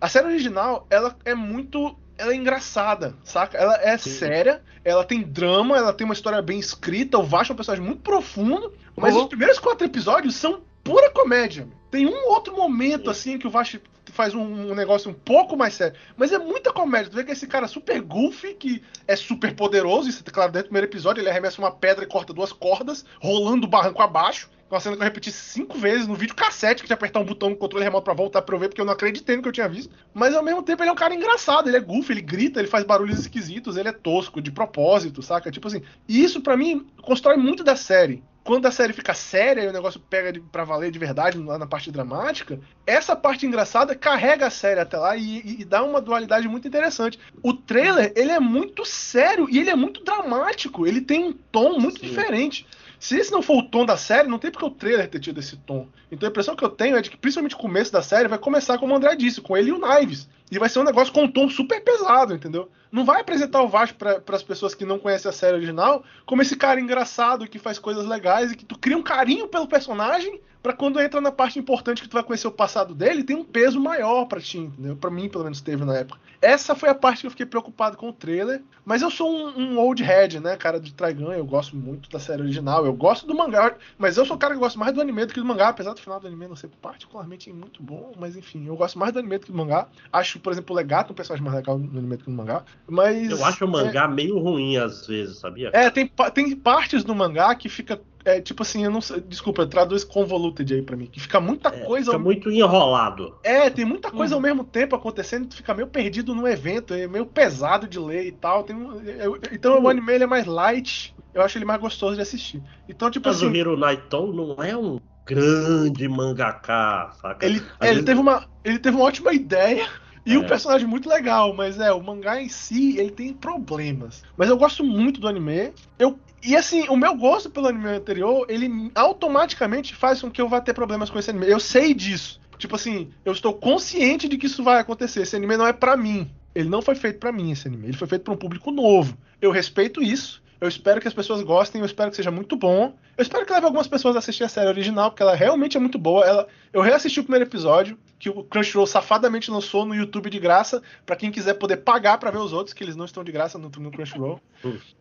a série original, ela é muito. Ela é engraçada, saca? Ela é Sim. séria, ela tem drama, ela tem uma história bem escrita, o Vasco é um personagem muito profundo, mas Uhum. os primeiros quatro episódios são pura comédia. Tem um outro momento, assim, que o Vasco faz um, um negócio um pouco mais sério. Mas é muita comédia. Tu vê que esse cara super goofy, que é super poderoso, isso é claro, dentro do primeiro episódio, ele arremessa uma pedra e corta duas cordas, rolando o barranco abaixo. Uma cena que eu repeti cinco vezes no vídeo cassete, que tinha apertar um botão no controle remoto pra voltar pra eu ver, porque eu não acreditei no que eu tinha visto. Mas ao mesmo tempo ele é um cara engraçado, ele é goofy, ele grita, ele faz barulhos esquisitos, ele é tosco, de propósito, saca? Tipo assim. E isso pra mim constrói muito da série. Quando a série fica séria e o negócio pega de, pra valer de verdade lá na parte dramática, essa parte engraçada carrega a série até lá e, e- dá uma dualidade muito interessante. O trailer, ele é muito sério e ele é muito dramático. Ele tem um tom muito Sim. diferente. Se esse não for o tom da série, não tem porque o trailer ter tido esse tom. Então a impressão que eu tenho é de que, principalmente o começo da série, vai começar como o André disse, com ele e o Knives. E vai ser um negócio com um tom super pesado, entendeu? Não vai apresentar o Vasco para as pessoas que não conhecem a série original como esse cara engraçado que faz coisas legais e que tu cria um carinho pelo personagem pra quando entra na parte importante que tu vai conhecer o passado dele, tem um peso maior pra ti, entendeu? Pra mim, pelo menos, teve na época. Essa foi a parte que eu fiquei preocupado com o trailer, mas eu sou um, um old head, né, cara, de Trigun, eu gosto muito da série original, eu gosto do mangá, mas eu sou o cara que gosta mais do anime do que do mangá, apesar do final do anime não ser particularmente muito bom, mas enfim, eu gosto mais do anime do que do mangá. Acho, por exemplo, o Legato um personagem mais legal no anime do que no mangá, mas... Eu acho o é- mangá meio ruim às vezes, sabia? é, tem, tem partes do mangá que fica. É, tipo assim, eu não sei. Desculpa, traduz convoluted aí pra mim. Que fica muita É, coisa. Fica muito enrolado. É, tem muita coisa Uhum. ao mesmo tempo acontecendo tu fica meio perdido no evento, é meio pesado de ler e tal. Tem um- eu- então Uhum. o anime ele é mais light, eu acho ele mais gostoso de assistir. Então, tipo assim, Kazuhiro Naito não é um grande mangaká, saca? ele, é, ele vezes- teve uma. Ele teve uma ótima ideia. E É. um personagem muito legal, mas é, o mangá em si, ele tem problemas. Mas eu gosto muito do anime. Eu, e assim, o meu gosto pelo anime anterior, ele automaticamente faz com que eu vá ter problemas com esse anime. Eu sei disso. Tipo assim, eu estou consciente de que isso vai acontecer. Esse anime não é pra mim. Ele não foi feito pra mim, esse anime. Ele foi feito pra um público novo. Eu respeito isso. Eu espero que as pessoas gostem, eu espero que seja muito bom. Eu espero que leve algumas pessoas a assistir a série original, porque ela realmente é muito boa. Ela, eu reassisti o primeiro episódio, que o Crunchyroll safadamente lançou no YouTube de graça, pra quem quiser poder pagar pra ver os outros, que eles não estão de graça no, no Crunchyroll.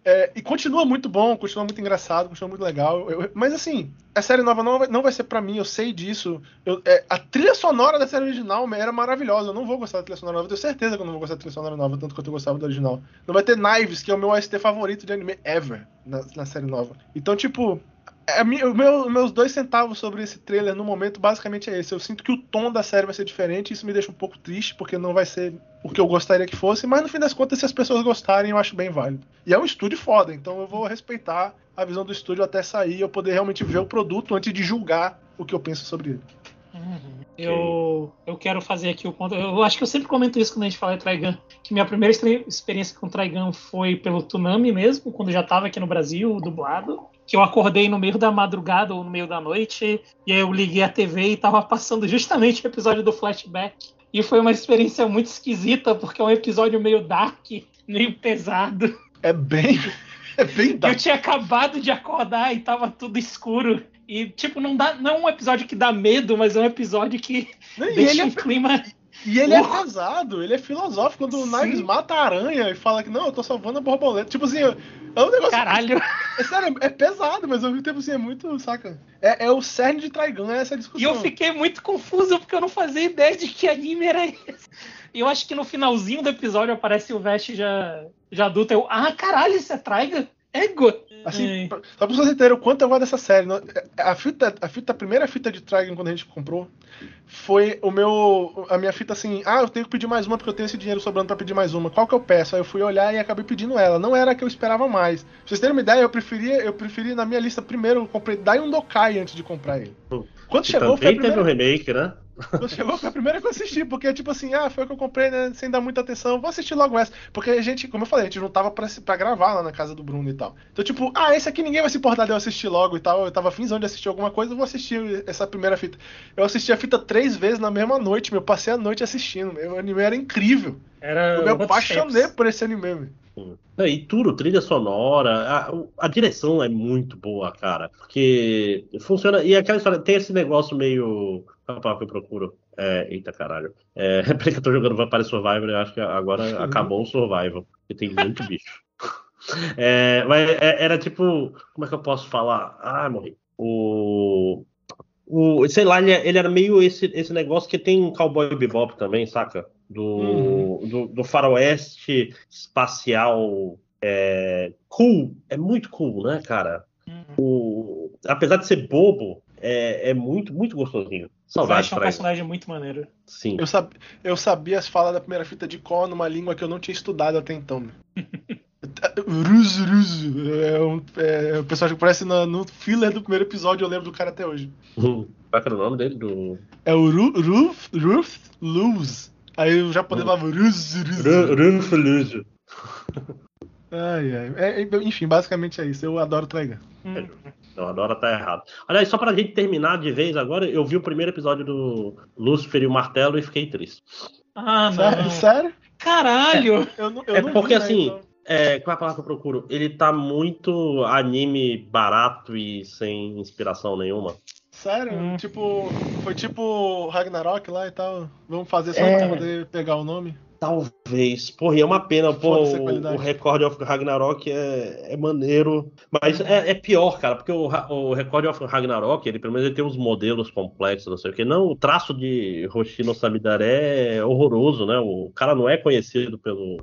É, e continua muito bom, continua muito engraçado, continua muito legal. Eu- eu- mas assim, a série nova não vai, não vai ser pra mim, eu sei disso. Eu- é, a trilha sonora da série original era maravilhosa. Eu não vou gostar da trilha sonora nova, eu tenho certeza que eu não vou gostar da trilha sonora nova, tanto quanto eu gostava da original. Não vai ter Knives, que é o meu OST favorito de anime ever na, na série nova. Então, tipo, mi- o meu- meus dois centavos sobre esse trailer no momento basicamente é esse. Eu sinto que o tom da série vai ser diferente, isso me deixa um pouco triste, porque não vai ser o que eu gostaria que fosse, mas no fim das contas, se as pessoas gostarem, eu acho bem válido. E é um estúdio foda, então eu vou respeitar a visão do estúdio até sair e eu poder realmente ver o produto antes de julgar o que eu penso sobre ele. Uhum. Eu, eu quero fazer aqui o ponto. Eu acho que eu sempre comento isso quando a gente fala de Trigun. Que minha primeira experiência com Trigun foi pelo Tsunami mesmo, quando já estava aqui no Brasil, dublado. Que eu acordei no meio da madrugada ou no meio da noite, e aí eu liguei a TV e tava passando justamente o episódio do flashback. E foi uma experiência muito esquisita, porque é um episódio meio dark, meio pesado. É bem. É bem Eu dark. tinha acabado de acordar e tava tudo escuro. E, tipo, não, dá, não é um episódio que dá medo, mas é um episódio que E deixa ele, um é, clima. E ele é pesado, ele é filosófico. Quando o. Knives mata a aranha e fala que não, eu tô salvando a borboleta. Tipo assim, é um negócio. Caralho. É sério, é pesado, mas ao mesmo tempo assim, é muito, saca? É, é o cerne de Trigun, é essa E discussão. eu fiquei muito confuso porque eu não fazia ideia de que anime era esse. E eu acho que no finalzinho do episódio aparece o Vest já, já adulto. Eu, ah, caralho, isso é Traiga? Ego! Assim, Ai. pra- só pra vocês entenderem o quanto eu gosto dessa série. não- A fita, a fita, a primeira fita de Trigun quando a gente comprou foi o meu. A minha fita assim, ah, eu tenho que pedir mais uma porque eu tenho esse dinheiro sobrando pra pedir mais uma. Qual que eu peço? Aí eu fui olhar e acabei pedindo ela. Não era a que eu esperava mais. Pra vocês terem uma ideia, eu preferia, eu preferi na minha lista primeiro, eu comprei Dai um Dokai antes de comprar ele. Quando Que chegou, foi a também teve primeira. um remake, né? Quando chegou, foi a primeira que eu assisti, porque, tipo assim, ah, foi a que eu comprei, né, sem dar muita atenção, vou assistir logo essa. Porque a gente, como eu falei, a gente não tava pra, pra gravar lá na casa do Bruno e tal. Então, tipo, ah, esse aqui ninguém vai se importar de eu assistir logo e tal. Eu tava finzão de assistir alguma coisa, eu vou assistir essa primeira fita. Eu assisti a fita três vezes na mesma noite, meu. Eu passei a noite assistindo, meu. O anime era incrível. Era Eu me apaixonei por esse anime, meu. É, E tudo, trilha sonora, a, a direção é muito boa, cara. Porque funciona. E aquela história, tem esse negócio meio. Qual é que eu procuro? É, eita caralho. É, peraí que eu tô jogando Vampire Survivor e eu acho que agora acabou o Survival. Porque tem muito bicho. É, mas é- era tipo. Como é que eu posso falar? Ah, morri. O. O, sei lá, ele, ele era meio esse, esse negócio que tem um Cowboy Bebop também, saca? Do, Uhum. do, do faroeste espacial é, cool. É muito cool, né, cara? Uhum. O, apesar de ser bobo, é, é muito, muito gostosinho. Saudade Vest é um ele. personagem muito maneiro. Sim. Eu, sab... eu sabia as falas da primeira fita de cor numa língua que eu não tinha estudado até então, meu. Ruzu, Ruzu. É um, é um personagem que aparece no, no filler do primeiro episódio, eu lembro do cara até hoje. Qual é que era o nome dele? Do... É o Ru, Ruth, Ruth Luz. Aí o japonês falava. Runflujo. Ai, ai. É, é, enfim, basicamente é isso. Eu adoro Trigun. Hum. Eu adoro tá errado. Aliás, só pra gente terminar de vez agora, eu vi o primeiro episódio do Lúcifer e o Martelo e fiquei triste. Ah, Sério? não. Sério? Caralho! Eu não, eu É não porque vi, né, assim, então. É, qual é a palavra que eu procuro? Ele tá muito anime barato e sem inspiração nenhuma. Sério? Hum. Tipo, foi tipo Ragnarok lá e tal. Vamos fazer só É. pra poder pegar o nome? Talvez. Porra, e é uma pena. Pô, o, Record of Ragnarok é, é maneiro. Mas é, é pior, cara, porque o, o Record of Ragnarok, ele pelo menos ele tem uns modelos complexos, não sei o que. Não, o traço de Hoshino Samidare é horroroso, né? O cara não é conhecido pelo,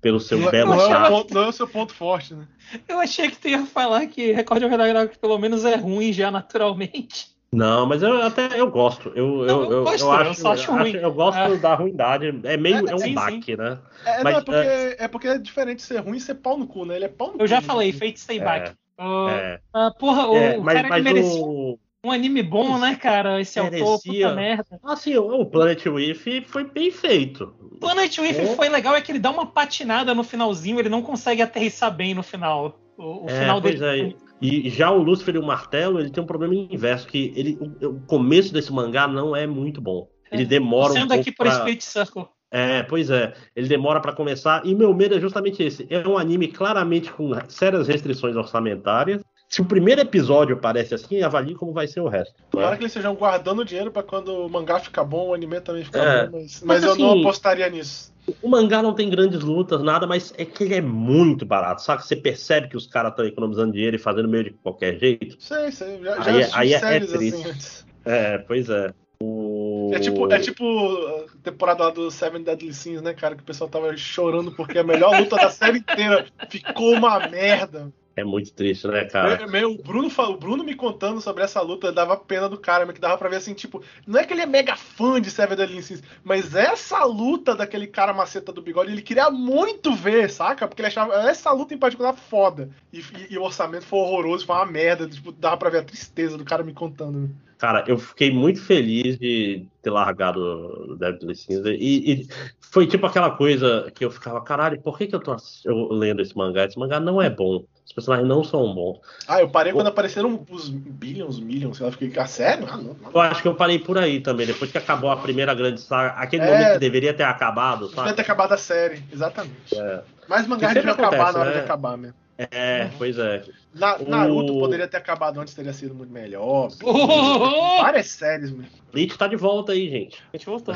pelo seu Não, é- belo não é ponto- não é o seu ponto forte, né? Eu achei que tu ia falar que Record of Ragnarok pelo menos é ruim já naturalmente. Não, mas eu até eu gosto. Eu, Não, eu, eu eu, gosto, eu eu acho, só acho ruim. eu gosto Ah. da ruindade. É meio É, é, um sim, baque, né? É, Mas, não, é, porque, é porque é diferente ser ruim e ser pau no cu, né? Ele é pau no cu. Eu já né? falei, Stay Back. Ah, É, ah, porra, o, é, o mas, cara mas merecia o um anime bom, né, cara? Esse autor, Merecia. puta merda. assim, o o Planet With foi bem feito. Planet With É. foi legal, é que ele dá uma patinada no finalzinho, ele não consegue aterrissar bem no final. O, o É, final pois dele. é. E já o Lúcifer e o Martelo, ele tem um problema inverso, que ele, o, o começo desse mangá não é muito bom. Ele É. demora um Sendo pouco aqui por pra... Split Circle. É, pois é. Ele demora pra começar. E meu medo é justamente esse. É um anime claramente com sérias restrições orçamentárias. Se o primeiro episódio parece assim, avalie como vai ser o resto. né? Tomara que eles estejam guardando dinheiro pra quando o mangá ficar bom, o anime também ficar É. bom, mas, Mas mas eu não assim- apostaria nisso. O mangá não tem grandes lutas, nada, mas é que ele é muito barato, sabe? Você percebe que os caras estão economizando dinheiro e fazendo meio de qualquer jeito. Sei, sei. Já, Aí já aí é- é séries triste. assim. É, pois é. O... É tipo, é tipo a temporada lá do Seven Deadly Sins, né, cara? Que o pessoal tava chorando porque a melhor luta da série inteira ficou uma merda. É muito triste, né, cara? É, meu, o, Bruno, o Bruno me contando sobre essa luta dava pena do cara, mas que dava pra ver assim, tipo, não é que ele é mega fã de Seven Deadly Sins, mas essa luta daquele cara maceta do bigode, ele queria muito ver, saca? Porque ele achava essa luta em particular foda. E, e- e o orçamento foi horroroso, foi uma merda, tipo, dava pra ver a tristeza do cara me contando. né? Cara, eu fiquei muito feliz de ter largado o Deadly Cinza. E, e foi tipo aquela coisa que eu ficava, caralho, por que, que eu tô eu lendo esse mangá? Esse mangá não é bom. Os personagens não são bons. Ah, eu parei quando apareceram os Billions, Millions, sei lá, fiquei, ah, sério? Ah, não, não. Eu acho que eu parei por aí também, depois que acabou a primeira grande saga. Aquele É. momento que deveria ter acabado, Devia sabe? ter acabado a série, exatamente. É. Mas mangá devia acabar acontece, na hora né? de acabar mesmo. É, pois é. Na, O- Naruto poderia ter acabado antes, teria sido muito melhor. Oh, oh, oh, oh. Várias séries, mano. Bleach tá de volta aí, gente. A gente voltou.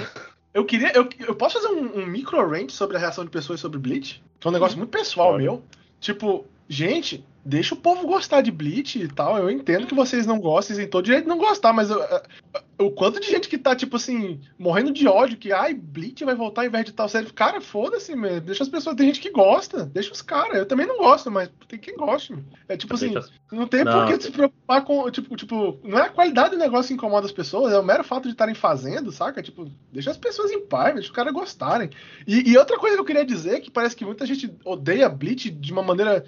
Eu queria. Eu, eu posso fazer um, um micro range sobre a reação de pessoas sobre Bleach? Que é um negócio muito pessoal meu. Tipo, gente, deixa o povo gostar de Bleach e tal. Eu entendo que vocês não gostam, vocês têm todo direito de não gostar, mas eu- o quanto de gente que tá, tipo assim, morrendo de ódio, que ai, Bleach vai voltar ao invés de tal série. Cara, foda-se, meu. Deixa as pessoas. Tem gente que gosta. Deixa os caras. Eu também não gosto, mas tem quem goste, meu. É tipo assim. Deixa- Não tem Não. por que se preocupar com, tipo, tipo, não é a qualidade do negócio que incomoda as pessoas, é o mero fato de estarem fazendo, saca? Tipo, deixa as pessoas em paz, deixa os caras gostarem. E, e outra coisa que eu queria dizer, que parece que muita gente odeia Bleach de uma maneira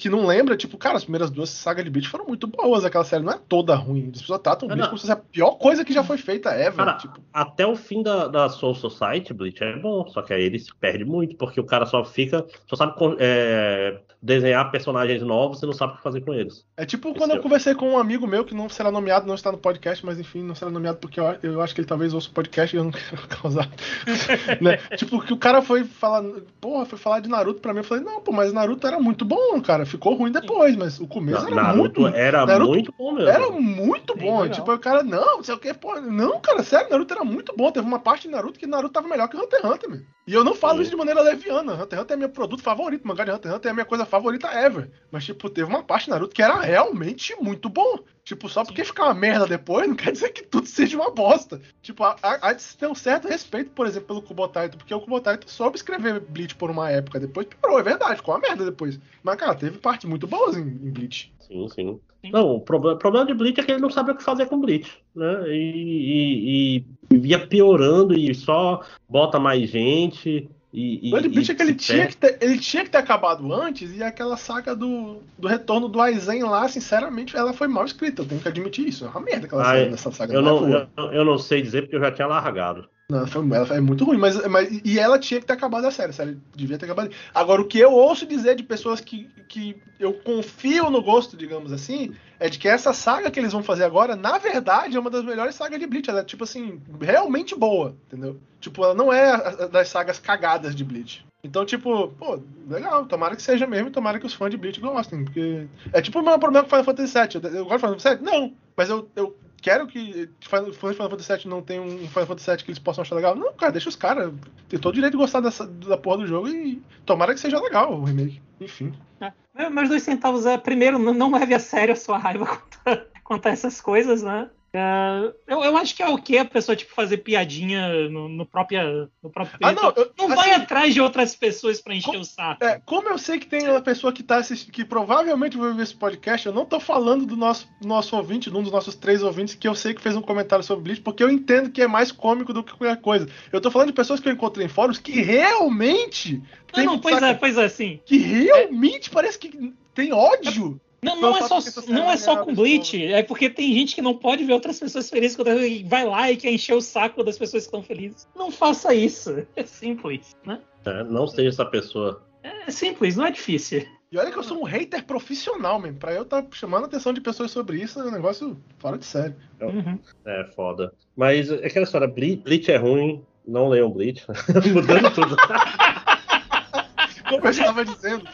que não lembra, tipo, cara, as primeiras duas sagas de Bleach foram muito boas, aquela série não é toda ruim. As pessoas tratam Bleach não. como se fosse a pior coisa que já foi feita ever. Cara, tipo, até o fim da, da Soul Society, Bleach é bom, só que aí ele se perde muito, porque o cara só fica, só sabe é, desenhar personagens novos e não sabe o que fazer com eles. É tipo quando eu Esse- conversei com um amigo meu que não será nomeado, não está no podcast, mas enfim, não será nomeado porque eu, eu acho que ele talvez ouça o podcast e eu não quero causar. né? Tipo, que o cara foi falar, porra, foi falar de Naruto pra mim. Eu falei, não, pô, mas Naruto era muito bom, cara. Ficou ruim depois, mas o começo Não, era Naruto muito. era Naruto muito bom mesmo. Era muito bom. legal. Tipo, o cara, não, não sei o que, pô. Não, cara, sério, Naruto era muito bom. Teve uma parte de Naruto que Naruto tava melhor que Hunter x Hunter, meu. E eu não falo Sim. isso de maneira leviana. Hunter x Hunter é meu produto favorito. Mangá de Hunter x Hunter é a minha coisa favorita ever. Mas, tipo, teve uma parte de Naruto que era realmente muito bom. Tipo, só porque ficar uma merda depois não quer dizer que tudo seja uma bosta. Tipo, há, de se ter um certo respeito, por exemplo, pelo Kubotaito, porque o Kubotaito soube escrever Bleach por uma época, depois piorou, é verdade, ficou uma merda depois. Mas, cara, teve partes muito boas em, em Bleach. Sim, sim. Sim. Não, o problema, o problema de Bleach é que ele não sabe o que fazer com Bleach, né? E, e, e via piorando e só bota mais gente. E, e, O e é que ele tinha que, ter, ele tinha que ter acabado antes, e aquela saga do, do retorno do Aizen lá, sinceramente, ela foi mal escrita, eu tenho que admitir isso. É uma merda aquela Ah, saga é. dessa saga. Eu é não, eu, eu não sei dizer porque eu já tinha largado. Não, foi, ela foi muito ruim, mas, mas e ela tinha que ter acabado a série, série devia ter acabado. Agora, o que eu ouço dizer de pessoas que, que eu confio no gosto, digamos assim, é de que essa saga que eles vão fazer agora, na verdade, é uma das melhores sagas de Bleach. Ela é, tipo assim, realmente boa, entendeu? Tipo, ela não é a- a- das sagas cagadas de Bleach. Então, tipo, pô, legal, tomara que seja mesmo, tomara que os fãs de Bleach gostem, porque é tipo o meu problema com Final Fantasy VII. Eu, eu gosto de Final Fantasy VII? Não, mas eu, eu quero que fãs de Final Fantasy VII não tenham um Final Fantasy VII que eles possam achar legal. Não, cara, deixa os caras. Tem todo o direito de gostar dessa, da porra do jogo e tomara que seja legal o remake. Enfim. É, Meus dois centavos é, primeiro, não, leve a sério a sua raiva quanto, quanto a essas coisas, né? É, eu, eu acho que é o que a pessoa, tipo, fazer piadinha no, no, própria, no próprio Ah, não, eu- Não assim, vai atrás de outras pessoas pra encher Com- o saco. É, como eu sei que tem uma pessoa que tá assistindo, que provavelmente vai ver esse podcast, eu não tô falando do nosso, nosso ouvinte, de um dos nossos três ouvintes, que eu sei que fez um comentário sobre Bleach, porque eu entendo que é mais cômico do que qualquer coisa. Eu tô falando de pessoas que eu encontrei em fóruns que realmente. Não, não, pois saca, é, pois é, sim. Que realmente parece que tem ódio. Não, não, é só, série não é é só com Bleach, é porque tem gente que não pode ver outras pessoas felizes quando ele vai lá e quer encher o saco das pessoas que estão felizes. Não faça isso. É simples, né? né? Não seja essa pessoa. É simples, não é difícil. E olha que eu sou um hater profissional, mesmo. Pra eu estar chamando a atenção de pessoas sobre isso é um negócio fora de sério. Uhum. É foda. Mas é aquela história, Ble- Bleach é ruim, não leiam Bleach. Mudando tudo. Como eu estava dizendo.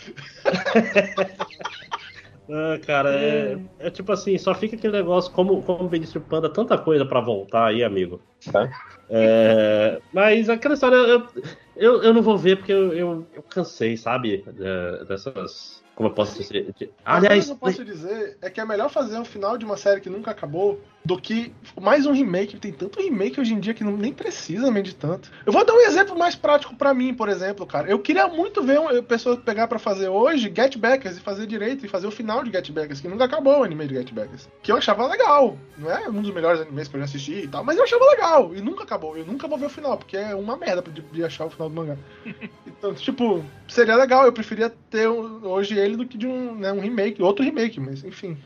Ah, cara, é, é tipo assim, só fica aquele negócio, como, como bem disse o Panda, tanta coisa pra voltar aí, amigo. Tá? É, mas aquela história, eu, eu, eu não vou ver porque eu, eu, eu cansei, sabe? É, dessas. Como eu posso dizer? Aliás, Aliás, eu posso dizer é que é melhor fazer um final de uma série que nunca acabou do que mais um remake. Tem tanto remake hoje em dia que não, nem precisa de tanto. Eu vou dar um exemplo mais prático pra mim, por exemplo, cara. Eu queria muito ver uma pessoa pegar pra fazer hoje Get Backers e fazer direito e fazer o final de Get Backers, que nunca acabou o anime de Get Backers. Que eu achava legal. Não é um dos melhores animes que eu já assisti e tal, mas eu achava legal. E nunca acabou. Eu nunca vou ver o final, porque é uma merda de, de achar o final do mangá. Então, tipo, seria legal. Eu preferia ter um- hoje ele do que de um, né, um remake, outro remake, mas enfim.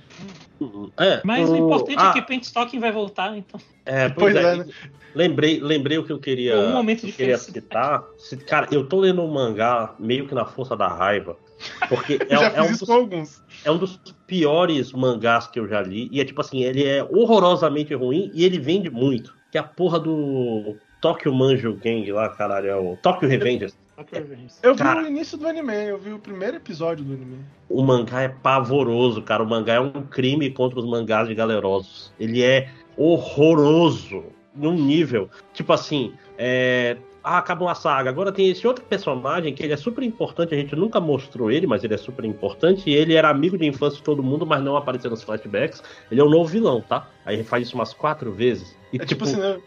é, Mas o importante ah, é que Paint Stocking vai voltar, então. É, pois, Pois é. é, né? Lembrei, lembrei o que eu queria, Um momento eu de queria citar. Cara, eu tô lendo um mangá meio que na força da raiva. Porque é, é um dos, é um dos piores mangás que eu já li. E é tipo assim, ele é horrorosamente ruim e ele vende muito. Que é a porra do Tokyo Manjo Gang lá, caralho. É o Tokyo Revengers. Eu vi Cara. o início do anime, eu vi o primeiro episódio do anime. O mangá é pavoroso, cara. O mangá é um crime contra os mangás de galerosos. Ele é horroroso. num nível. Tipo assim, é, ah, acaba uma saga. Agora tem esse outro personagem que ele é super importante, a gente nunca mostrou ele, mas ele é super importante. E ele era amigo de infância de todo mundo, mas não apareceu nos flashbacks. Ele é o novo vilão, tá? Aí ele faz isso umas quatro vezes. E, É tipo, assim, né?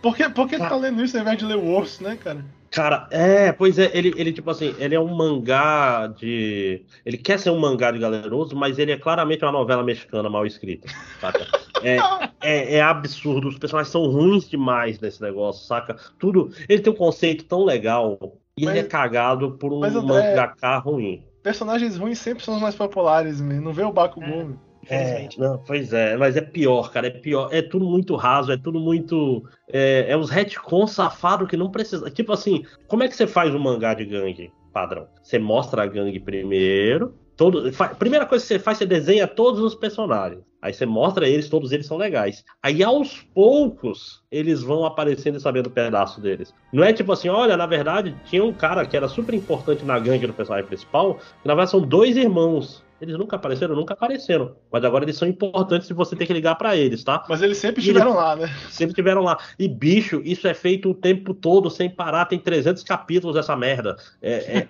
Por que, por que tá lendo isso ao invés de ler o osso, né, cara? Cara, é, pois é, ele, ele, tipo assim, ele é um mangá de. Ele quer ser um mangá de galeroso, mas ele é claramente uma novela mexicana mal escrita, saca? É, é, é absurdo, os personagens são ruins demais nesse negócio, saca? Tudo. Ele tem um conceito tão legal e Mas- ele é cagado por um André, mangaka ruim. Personagens ruins sempre são os mais populares, man. Não vê o Bakugou, man. É, não, pois é, mas é pior, cara, é pior. É tudo muito raso, é tudo muito. É, é uns retcons safados que não precisa. Tipo assim, como é que você faz um mangá de gangue padrão? Você mostra a gangue primeiro. Todo, fa- primeira coisa que você faz, você desenha todos os personagens. Aí você mostra eles, todos eles são legais. Aí aos poucos eles vão aparecendo e sabendo um pedaço deles. Não é tipo assim, olha, na verdade tinha um cara que era super importante na gangue do personagem principal, que na verdade são dois irmãos. Eles nunca apareceram, nunca apareceram. Mas agora eles são importantes e você tem que ligar pra eles, tá? Mas eles sempre estiveram lá, né? Sempre tiveram lá. E bicho, isso é feito o tempo todo, sem parar. Tem 300 capítulos dessa merda. É, é,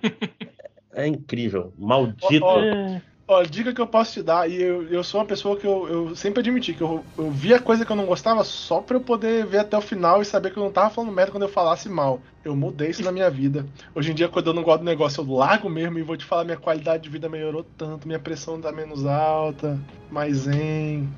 é incrível. Maldito. Ó, ó, Ó, dica que eu posso te dar, e eu, eu sou uma pessoa que eu, eu sempre admiti que eu, eu via coisa que eu não gostava só pra eu poder ver até o final e saber que eu não tava falando merda quando eu falasse mal. Eu mudei isso na minha vida. Hoje em dia, quando eu não gosto do negócio, eu largo mesmo e vou te falar, minha qualidade de vida melhorou tanto, minha pressão tá menos alta, mais zen.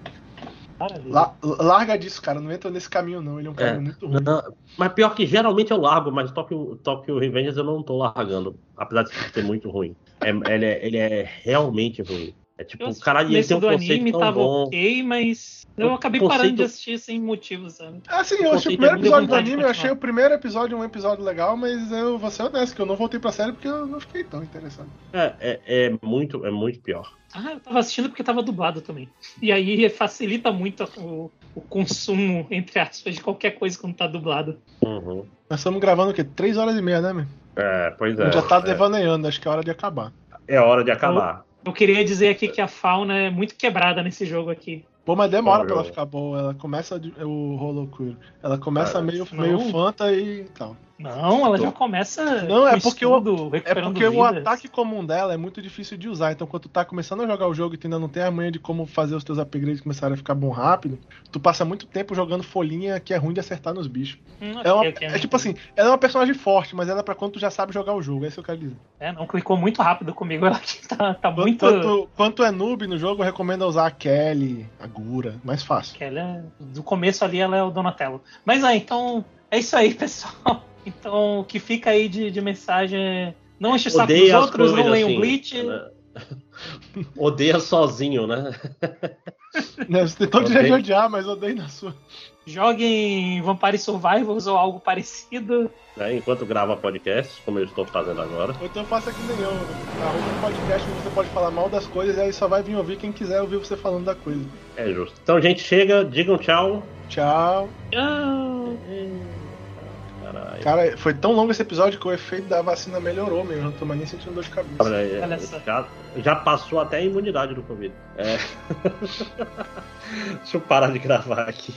La- larga disso, cara, não entra nesse caminho não, ele é um caminho muito ruim. Não, mas pior que geralmente eu largo, mas Tokyo, Tokyo Revengers eu não tô largando. Apesar de ser muito ruim. É, ele, é, ele é realmente ruim. É tipo, Eu caralho, ele tem um do conceito anime tão tava bom. ok, mas eu acabei conceito- parando de assistir sem motivo, sabe? Assim, O eu achei o conceito primeiro episódio do anime, eu achei o primeiro episódio um episódio legal, mas eu vou ser honesto, que eu não voltei pra série porque eu não fiquei tão interessado. É, é, é muito, é muito pior. Ah, eu tava assistindo porque tava dublado também. E aí facilita muito o, o consumo, entre aspas, de qualquer coisa quando tá dublado. Uhum. Nós estamos gravando o quê? Três horas e meia, né, meu? É, pois A é. gente já tá é, devaneando, acho que é hora de acabar. é hora de acabar. Eu queria dizer aqui que a fauna é muito quebrada nesse jogo aqui. Pô, mas demora Olha, pra ela ficar boa. Ela começa o Holocuro. Ela começa Ah, meio, não. meio fanta e tal. Não, ela já começa. Não, é porque o- estudo, É recuperando porque o vidas. ataque comum dela é muito difícil de usar. Então, quando tu tá começando a jogar o jogo e tu ainda não tem a manha de como fazer os teus upgrades começarem a ficar bom rápido, tu passa muito tempo jogando folhinha que é ruim de acertar nos bichos. Hum, É, uma- ok, é tipo assim, ela é uma personagem forte, mas ela é pra quando tu já sabe jogar o jogo. É isso que eu quero dizer. É, não clicou muito rápido comigo. Ela aqui tá, tá Quanto, muito. quanto, quanto é noob no jogo, eu recomendo usar a Kelly, a Gura, mais fácil. ela é- do começo ali ela é o Donatello. Mas é, então é isso aí, pessoal. Então o que fica aí de, de mensagem é não enche o saco dos Odeia outros, não leiam assim, Bleach. né? Odeia sozinho, né? Né, Você direito de odiar, mas odeio na sua. Joguem Vampire Survivors ou algo parecido. Né? Enquanto grava podcast, como eu estou fazendo agora. Ou então faça que nem eu. Arruma um podcast onde você pode falar mal das coisas e aí só vai vir ouvir quem quiser ouvir você falando da coisa. É justo. Então, gente, chega, digam tchau. Tchau. Tchau. Cara, foi tão longo esse episódio que o efeito da vacina melhorou mesmo. Eu não tô mais nem sentindo dor de cabeça. Olha aí, Olha já, já passou até a imunidade do Covid. É. Deixa eu parar de gravar aqui.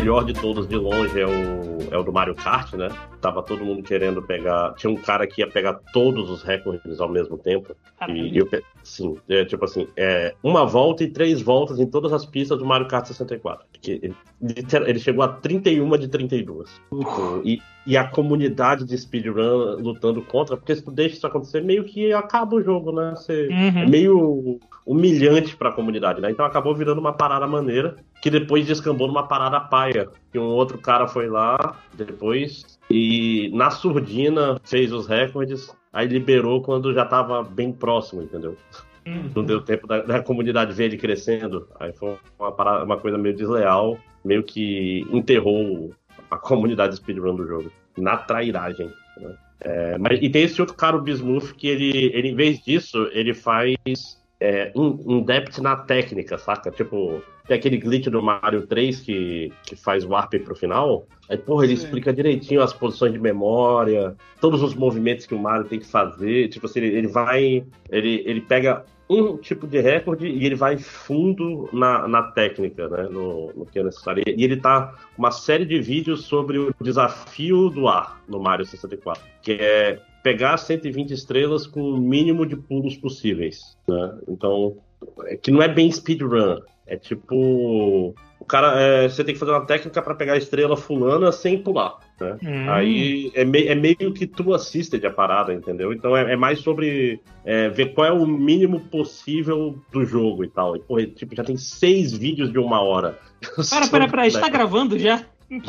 Melhor de todos de longe é o, é o do Mario Kart, né? Tava todo mundo querendo pegar. Tinha um cara que ia pegar todos os recordes ao mesmo tempo. Caralho. E, eu, sim, é tipo assim, é uma volta e três voltas em todas as pistas do Mario Kart 64. Que ele, ele chegou a 31 de 32. Tipo, E, e a comunidade de speedrun lutando contra, porque se tu deixa isso acontecer, meio que acaba o jogo, né? Você, Uhum. É meio humilhante pra comunidade, né? Então acabou virando uma parada maneira, que depois descambou numa parada paia. Que um outro cara foi lá depois e na surdina fez os recordes, aí liberou quando já tava bem próximo, entendeu? Uhum. Não deu tempo da, da comunidade ver ele crescendo. Aí foi uma, parada- uma coisa meio desleal, meio que enterrou a comunidade speedrun do jogo. Na trairagem. né? É, mas, e tem esse outro cara, o Bismuth, que ele, ele, em vez disso, ele faz é, um, um depth na técnica, saca? Tipo, tem aquele glitch do Mario 3 que, que faz warp pro final. Aí, porra, ele Sim. explica direitinho as posições de memória, todos os movimentos que o Mario tem que fazer. Tipo assim, ele, ele vai. Ele, ele pega um tipo de recorde e ele vai fundo na, na técnica, né? No, no que é necessário. E ele tá uma série de vídeos sobre o desafio do ar no Mario 64, que é pegar 120 estrelas com o mínimo de pulos possíveis, né? Então, é que não é bem speedrun, é tipo o cara, é, você tem que fazer uma técnica para pegar a estrela fulana sem pular, né? Hum. Aí é, mei- é meio que tu assisted a parada, entendeu? Então é, é mais sobre é, ver qual é o mínimo possível do jogo e tal. E, porra, tipo, já tem seis vídeos de uma hora. Pera, pera, pera, a gente tá Né? gravando já?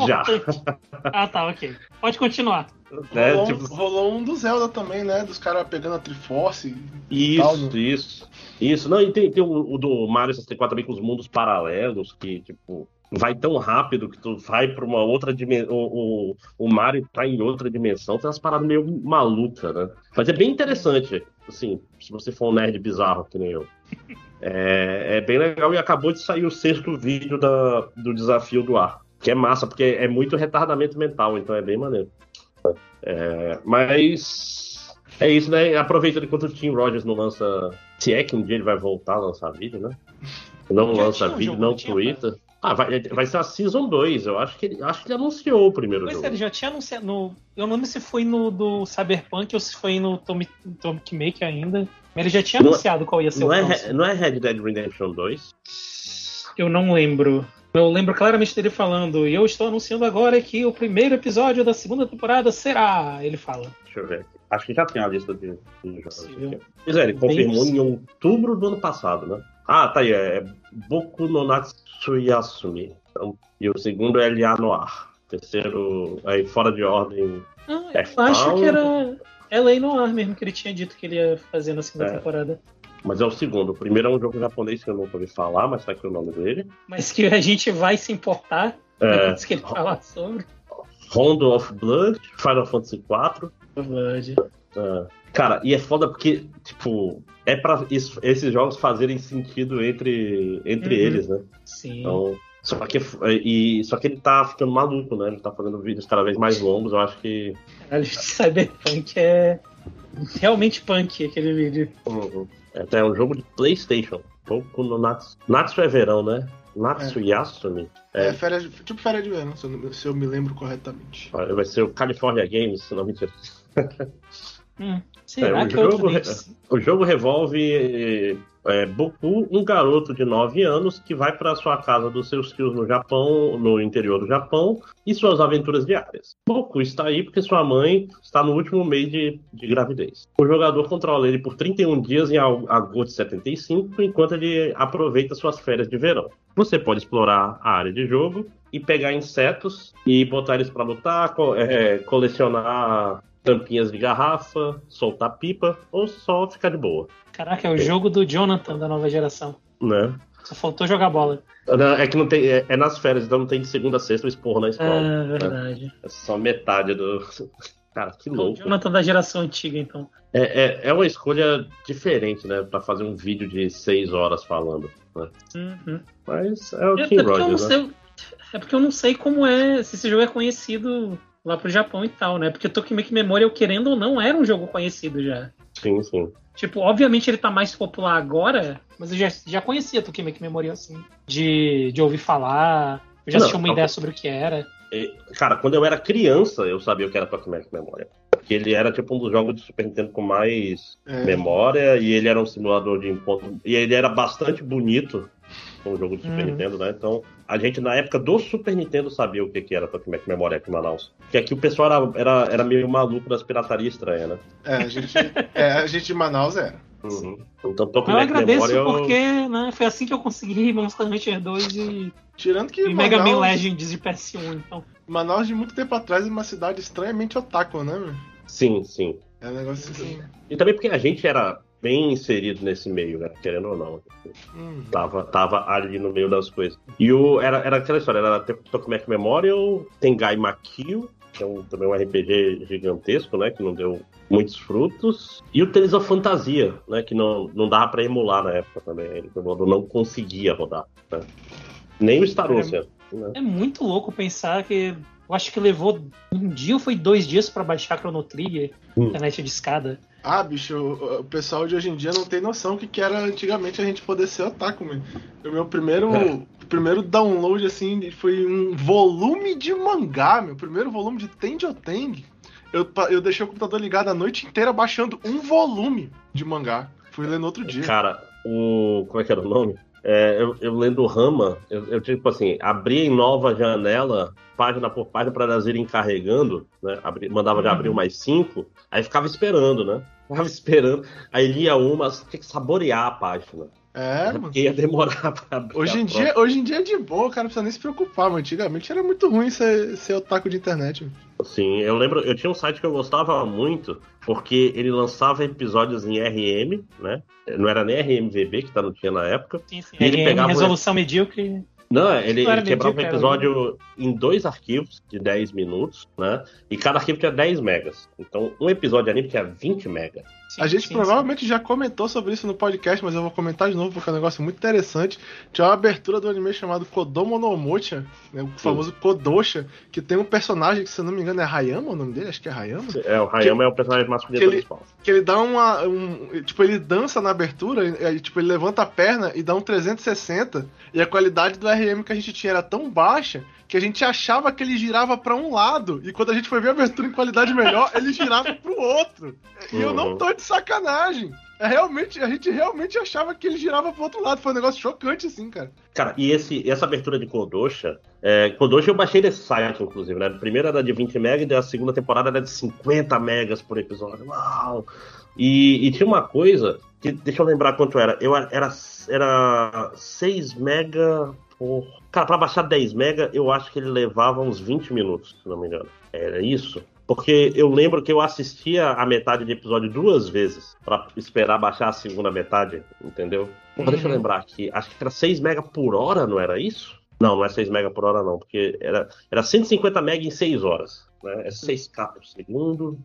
Já. Importante. Ah, tá, ok. Pode continuar. Né? rolou, Tipo, rolou um do Zelda também, né? Dos caras pegando a Triforce. e tal, Isso, né? isso. Isso. Não, e tem, tem o, o do Mario 64 também com os mundos paralelos, que, tipo, vai tão rápido que tu vai pra uma outra dimensão. O, o, o Mario tá em outra dimensão, tem umas paradas meio malucas, né? Mas é bem interessante, assim, se você for um nerd bizarro, que nem eu. É, é bem legal e acabou de sair o sexto vídeo da, do desafio do ar. Que é massa, porque é muito retardamento mental, então é bem maneiro. É, mas é isso, né? Aproveitando enquanto o Tim Rogers não lança. Se é que um dia ele vai voltar a lançar vídeo, né? Não Já lança vídeo, não Twitter. Ah, vai, vai ser a Season 2. Eu acho que ele, acho que ele anunciou o primeiro Pois é, jogo. ele já tinha anunciado. No, eu não lembro se foi no do Cyberpunk ou se foi no Tommy Tommy Maker ainda. Mas ele já tinha Não é- anunciado qual ia ser Não o é, próximo. Não é Red Dead Redemption 2? Eu não lembro. Eu lembro claramente dele falando, e eu estou anunciando agora que o primeiro episódio da segunda temporada será. Ele fala. Deixa eu ver aqui. Acho que já tem a lista de, de jogos Possível. aqui. Pois é, ele Bem confirmou em outubro do ano passado, né? Ah, tá aí. É Boku no Natsuyasumi. Então, e o segundo é L.A. Noir. Terceiro, aí fora de ordem. Ah, É eu acho que era LA Noir mesmo que ele tinha dito que ele ia fazer na segunda É. temporada. Mas é o segundo. O primeiro é um jogo japonês que eu nunca ouvi falar, mas tá aqui o nome dele. Mas que a gente vai se importar É, antes que ele falar sobre. Rondo of Blood, Final Fantasy IV. Verdade. É. Cara, e é foda porque, tipo, é pra isso- esses jogos fazerem sentido entre, entre Uhum. eles, né? Sim. Então, só que, e, só que ele tá ficando maluco, né? Ele tá fazendo vídeos cada vez mais longos. Eu acho que. Caralho, Cyberpunk é realmente punk aquele vídeo. Uhum. É até um jogo de PlayStation. Pouco no Natsu. Natsu é verão, né? Natsu Yasumi. É, É. férias, tipo férias de verão, se eu, se eu me lembro corretamente. Vai ser o California Games, se não me engano. Hum, será É, o que é outro jogo- vídeo? O jogo revolve é, Boku, um garoto de 9 anos que vai para sua casa dos seus tios no Japão, no interior do Japão, e suas aventuras diárias. Boku está aí porque sua mãe está no último mês de, de gravidez. O jogador controla ele por 31 dias em agosto de 75, enquanto ele aproveita suas férias de verão. Você pode explorar a área de jogo e pegar insetos e botar eles para lutar, co- é, colecionar tampinhas de garrafa, soltar pipa ou só ficar de boa, Caraca, é o jogo do Jonathan da nova geração. né? Só faltou jogar bola. Não, É que não tem, é, é nas férias, então não tem de segunda a sexta o esporro na escola. Ah, verdade. É só metade do. Cara, que O louco. Jonathan da geração antiga, então. É, é, é uma escolha diferente, né? Pra fazer um vídeo de seis horas falando. né? Uhum. Mas é o É, Tim é não Rogers, né? sei. É porque eu não sei como é. Se esse jogo é conhecido lá pro Japão e tal, né? Porque Tokimeki Memorial, querendo ou não, era um jogo conhecido já. Sim, sim. Tipo, obviamente ele tá mais popular agora, mas eu já, já conhecia Tokimeki Memorial, assim. De, de ouvir falar, eu já Não, tinha uma ideia sobre o que era. E, Cara, quando eu era criança, eu sabia o que era Tokimeki Memória. Porque ele era tipo um dos jogos de Super Nintendo com mais É. memória e ele era um simulador de encontro. E ele era bastante bonito como jogo de Super Uhum. Nintendo, né? Então, a gente na época do Super Nintendo sabia o que, que era Tokimeki Memória aqui em Manaus. Porque aqui o pessoal era, era, era meio maluco das piratarias estranhas, né? É, a gente, é, a gente de Manaus era. Uhum. Então, eu agradeço Memória. eu- porque né, foi assim que eu consegui Monster Hunter 2 e, Tirando que e Mega Man Manaus, Legends de PS1. Então, Manaus de muito tempo atrás é uma cidade estranhamente otaku, né, meu? Sim, sim. É um negócio assim. E também porque a gente era bem inserido nesse meio, né? Querendo ou não. Hum. Tava, tava ali no meio das coisas. E o, era, era aquela história, era Tokimeki Memorial, Tengai Makio, que é um, também um RPG gigantesco, né? Que não deu muitos frutos. E o Tales of Fantasia, né? Que não, não dava pra emular na época também. Ele não conseguia rodar. Né? Nem o Star Ocean. Né? é muito louco pensar que eu acho que levou um dia ou foi dois dias pra baixar Chrono Trigger, Hum. internet de escada. Ah, bicho, o, pessoal de hoje em dia não tem noção do que, que era antigamente a gente poder ser otaku, meu. O meu primeiro, É. primeiro download, assim, foi um volume de mangá, meu. Primeiro volume de Tenjoteng. Eu, eu deixei o computador ligado a noite inteira baixando um volume de mangá. Fui ler no outro dia. Cara, o. Como é que era o nome? É, eu, eu lendo Rama, eu, eu tipo assim, abria em nova janela, página por página, para elas irem carregando, né? Abri- mandava de Uhum. abrir mais cinco, aí ficava esperando, né? Ficava esperando, aí lia uma, tinha que saborear a página. É, mano. Porque ia demorar pra abrir. Hoje a em, dia, hoje em dia é de boa, cara, não precisa nem se preocupar, mas antigamente era muito ruim ser, ser otaku de internet. Sim, eu lembro, eu tinha um site que eu gostava muito, porque ele lançava episódios em RM, né? Não era nem RMVB, que tá, não tinha na época. Sim, sim. E ele RM, pegava o- resolução medíocre. Não, ele, Não ele quebrava o medíocre, era episódio em dois arquivos de 10 minutos, né? E cada arquivo tinha 10 megas. Então, um episódio de anime tinha 20 megas. Sim, A gente sim, provavelmente já comentou sobre isso no podcast, mas eu vou comentar de novo porque é um negócio muito interessante. Tinha uma abertura do anime chamado Kodomo no Omocha, né, o famoso Kodosha, que tem um personagem que, se eu não me engano, é Hayama o nome dele? Acho que é Hayama. É, o Hayama é o personagem masculino que ele- principal. Que ele dá uma. Um, tipo, ele dança na abertura, e, tipo, ele levanta a perna e dá um 360, e a qualidade do RM que a gente tinha era tão baixa que a gente achava que ele girava pra um lado, e quando a gente foi ver a abertura em qualidade melhor, ele girava pro outro. E eu não Uhum. tô de sacanagem. É realmente, a gente realmente achava que ele girava pro outro lado. Foi um negócio chocante, assim, cara. Cara, e esse, essa abertura de Kodosha, é, Kodosha eu baixei desse site, inclusive, né? A primeira era de 20 megas e a segunda temporada era de 50 megas por episódio. Uau! E, e tinha uma coisa, que deixa eu lembrar quanto era. Eu era, era, era 6 mega por. Cara, pra baixar 10 mega, eu acho que ele levava uns 20 minutos, se não me engano. Era isso? Porque eu lembro que eu assistia a metade do episódio duas vezes pra esperar baixar a segunda metade, entendeu? Porra, Deixa eu Uhum. lembrar aqui. Acho que era 6 mega por hora, não era isso? Não, não é 6 mega por hora, não, porque era, era 150 mega em 6 horas. Né? É 6K por segundo.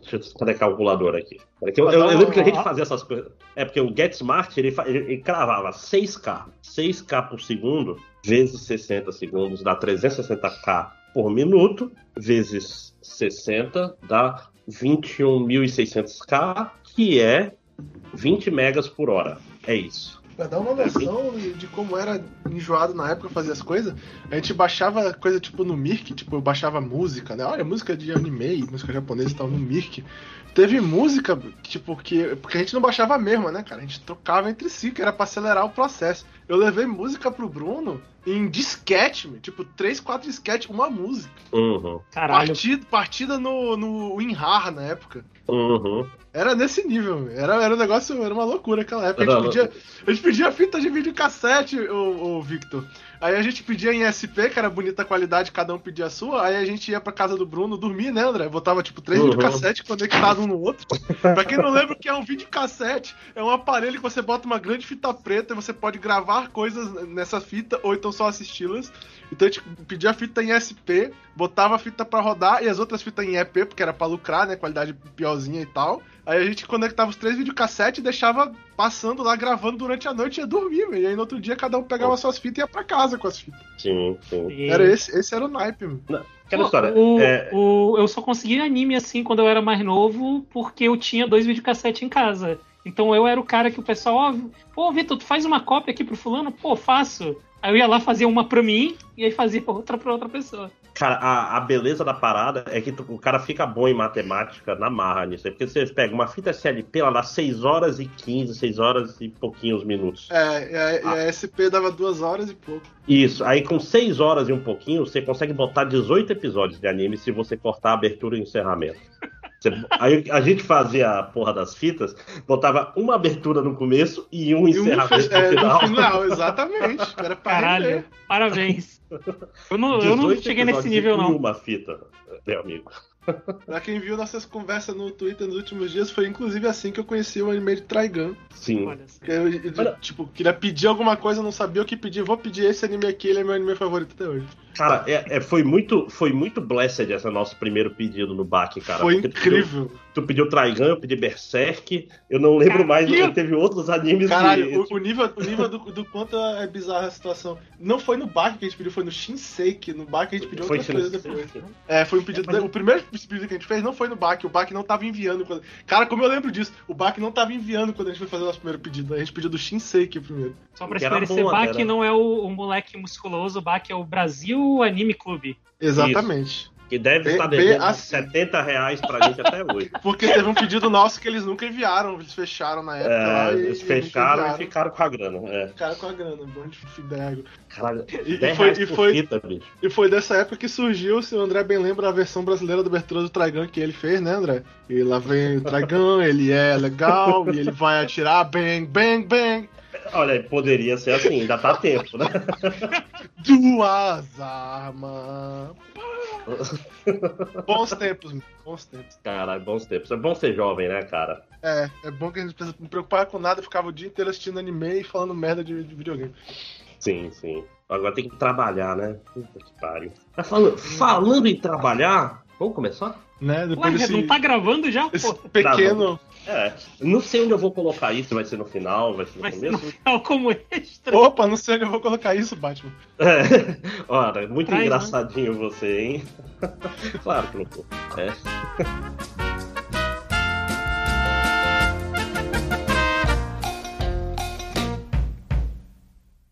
Deixa eu cadê a calculadora aqui? Que Eu, eu- eu lembro que a gente fazia essas coisas. É porque o GetSmart ele, ele, ele cravava 6K. 6K por segundo vezes 60 segundos dá 360K por minuto, vezes 60 dá 21.600K, que é 20 megas por hora. É isso. Pra dar uma noção de como era enjoado na época fazer as coisas, a gente baixava coisa tipo no Mirk, tipo, eu baixava música, né? Olha, música de anime, música japonesa e tal, no Mirk. Teve música, tipo, que. Porque a gente não baixava a mesma, né, cara? A gente trocava entre si, que era pra acelerar o processo. Eu levei música pro Bruno em disquete, meu, tipo, 3, 4 disquete, uma música. Uhum, Caralho. Partida, partida no, no WinRAR na época. uhum. Era nesse nível, era, era um negócio, era uma loucura aquela época. A gente, pedia, a gente pedia fita de videocassete, o, o Victor. Aí a gente pedia em SP, que era bonita qualidade, cada um pedia a sua. Aí a gente ia pra casa do Bruno dormir, né, André? Botava tipo três Uhum. videocassetes conectados um no outro. pra quem não lembra o que é um videocassete, é um aparelho que você bota uma grande fita preta e você pode gravar coisas nessa fita ou então só assisti-las. Então a gente pedia a fita em SP, botava a fita pra rodar e as outras fitas em EP, porque era pra lucrar, né? Qualidade piorzinha e tal. Aí a gente conectava os três videocassetes e deixava passando lá, gravando durante a noite e ia dormir, velho. E aí no outro dia cada um pegava suas fitas e ia pra casa com as fitas. Sim, sim. E- Era esse, esse era o naipe, mano. Aquela Pô, história. o- é, o- eu só consegui anime assim quando eu era mais novo, porque eu tinha dois videocassetes em casa. Então eu era o cara que o pessoal, ó, pô, Vitor, tu faz uma cópia aqui pro fulano? Pô, faço. Aí eu ia lá fazer uma pra mim e aí fazia outra pra outra pessoa. Cara, a, a beleza da parada é que tu- o cara fica bom em matemática na marra nisso aí. Porque você pega uma fita SLP, ela dá 6 horas e 15, 6 horas e pouquinhos minutos. É, e a, e a SP dava duas horas e pouco. Isso, aí com 6 horas e um pouquinho, você consegue botar 18 episódios de anime se você cortar a abertura e o encerramento. Aí a gente fazia a porra das fitas, botava uma abertura no começo e um E encerramento fe- é, no final. no final, exatamente. Era Caralho, render. parabéns. Eu não, eu não 18 cheguei nesse nível, não. Uma fita, meu amigo. Pra quem viu nossas conversas no Twitter nos últimos dias, foi inclusive assim que eu conheci o anime de Trigun. Sim. Eu, eu, Olha- tipo, queria pedir alguma coisa, não sabia o que pedir. Vou pedir esse anime aqui, ele é meu anime favorito até hoje. Cara, é, é- foi, muito, foi muito blessed esse nosso primeiro pedido no back, cara. Foi porque tu pediu- incrível. Tu pediu Trigun, eu pedi Berserk. Eu não lembro mais, Caralho! teve outros animes Caralho, que. o, o nível, o nível do, do quanto é bizarra a situação. Não foi no Bach que a gente pediu, foi no Shinseki. No Bach a gente pediu Foi outras coisas depois. É, foi um pedido. É, mas- O primeiro pedido que a gente fez não foi no Bach, o Bach não tava enviando. Quando... Cara, como eu lembro disso, o Bach não tava enviando quando a gente foi fazer o nosso primeiro pedido. A gente pediu do Shinseki primeiro. Só pra esclarecer, Bach era. não é o, o moleque musculoso, o Bach é o Brasil Anime Clube. Exatamente. Que deve Bem- estar devendo assim. 70 reais pra gente até hoje. Porque teve um pedido nosso que eles nunca enviaram, eles fecharam na época lá É, e eles e fecharam e ficaram com a grana. É. Ficaram com a grana, bom de fidego. Caralho, E- e 10 foi- e foi- fita, bicho. E foi dessa época que surgiu, se o André bem lembra, a versão brasileira do Bertoldo Tragan que ele fez, né, André? E lá vem o Tragan, ele é legal, e ele vai atirar, bang, bang, bang. Olha, poderia ser assim, ainda tá tempo, né? Duas armas. bons tempos, bons tempos. Caralho, bons tempos. É bom ser jovem, né, cara? É, é bom que a gente não precisa me preocupar com nada, ficava o dia inteiro assistindo anime e falando merda de, de videogame. Sim, sim. Agora tem que trabalhar, né? Puta que pariu. Tá falando, falando em trabalhar, vamos começar? Né? Ué, Depois desse, não tá gravando já? esse Pô, pequeno. É, não sei onde eu vou colocar isso, vai ser no final, vai ser no vai ser no começo. final como extra. Opa, não sei onde eu vou colocar isso, Batman. É. Olha, muito Traz, né? engraçadinho você, hein? claro que não tô. É.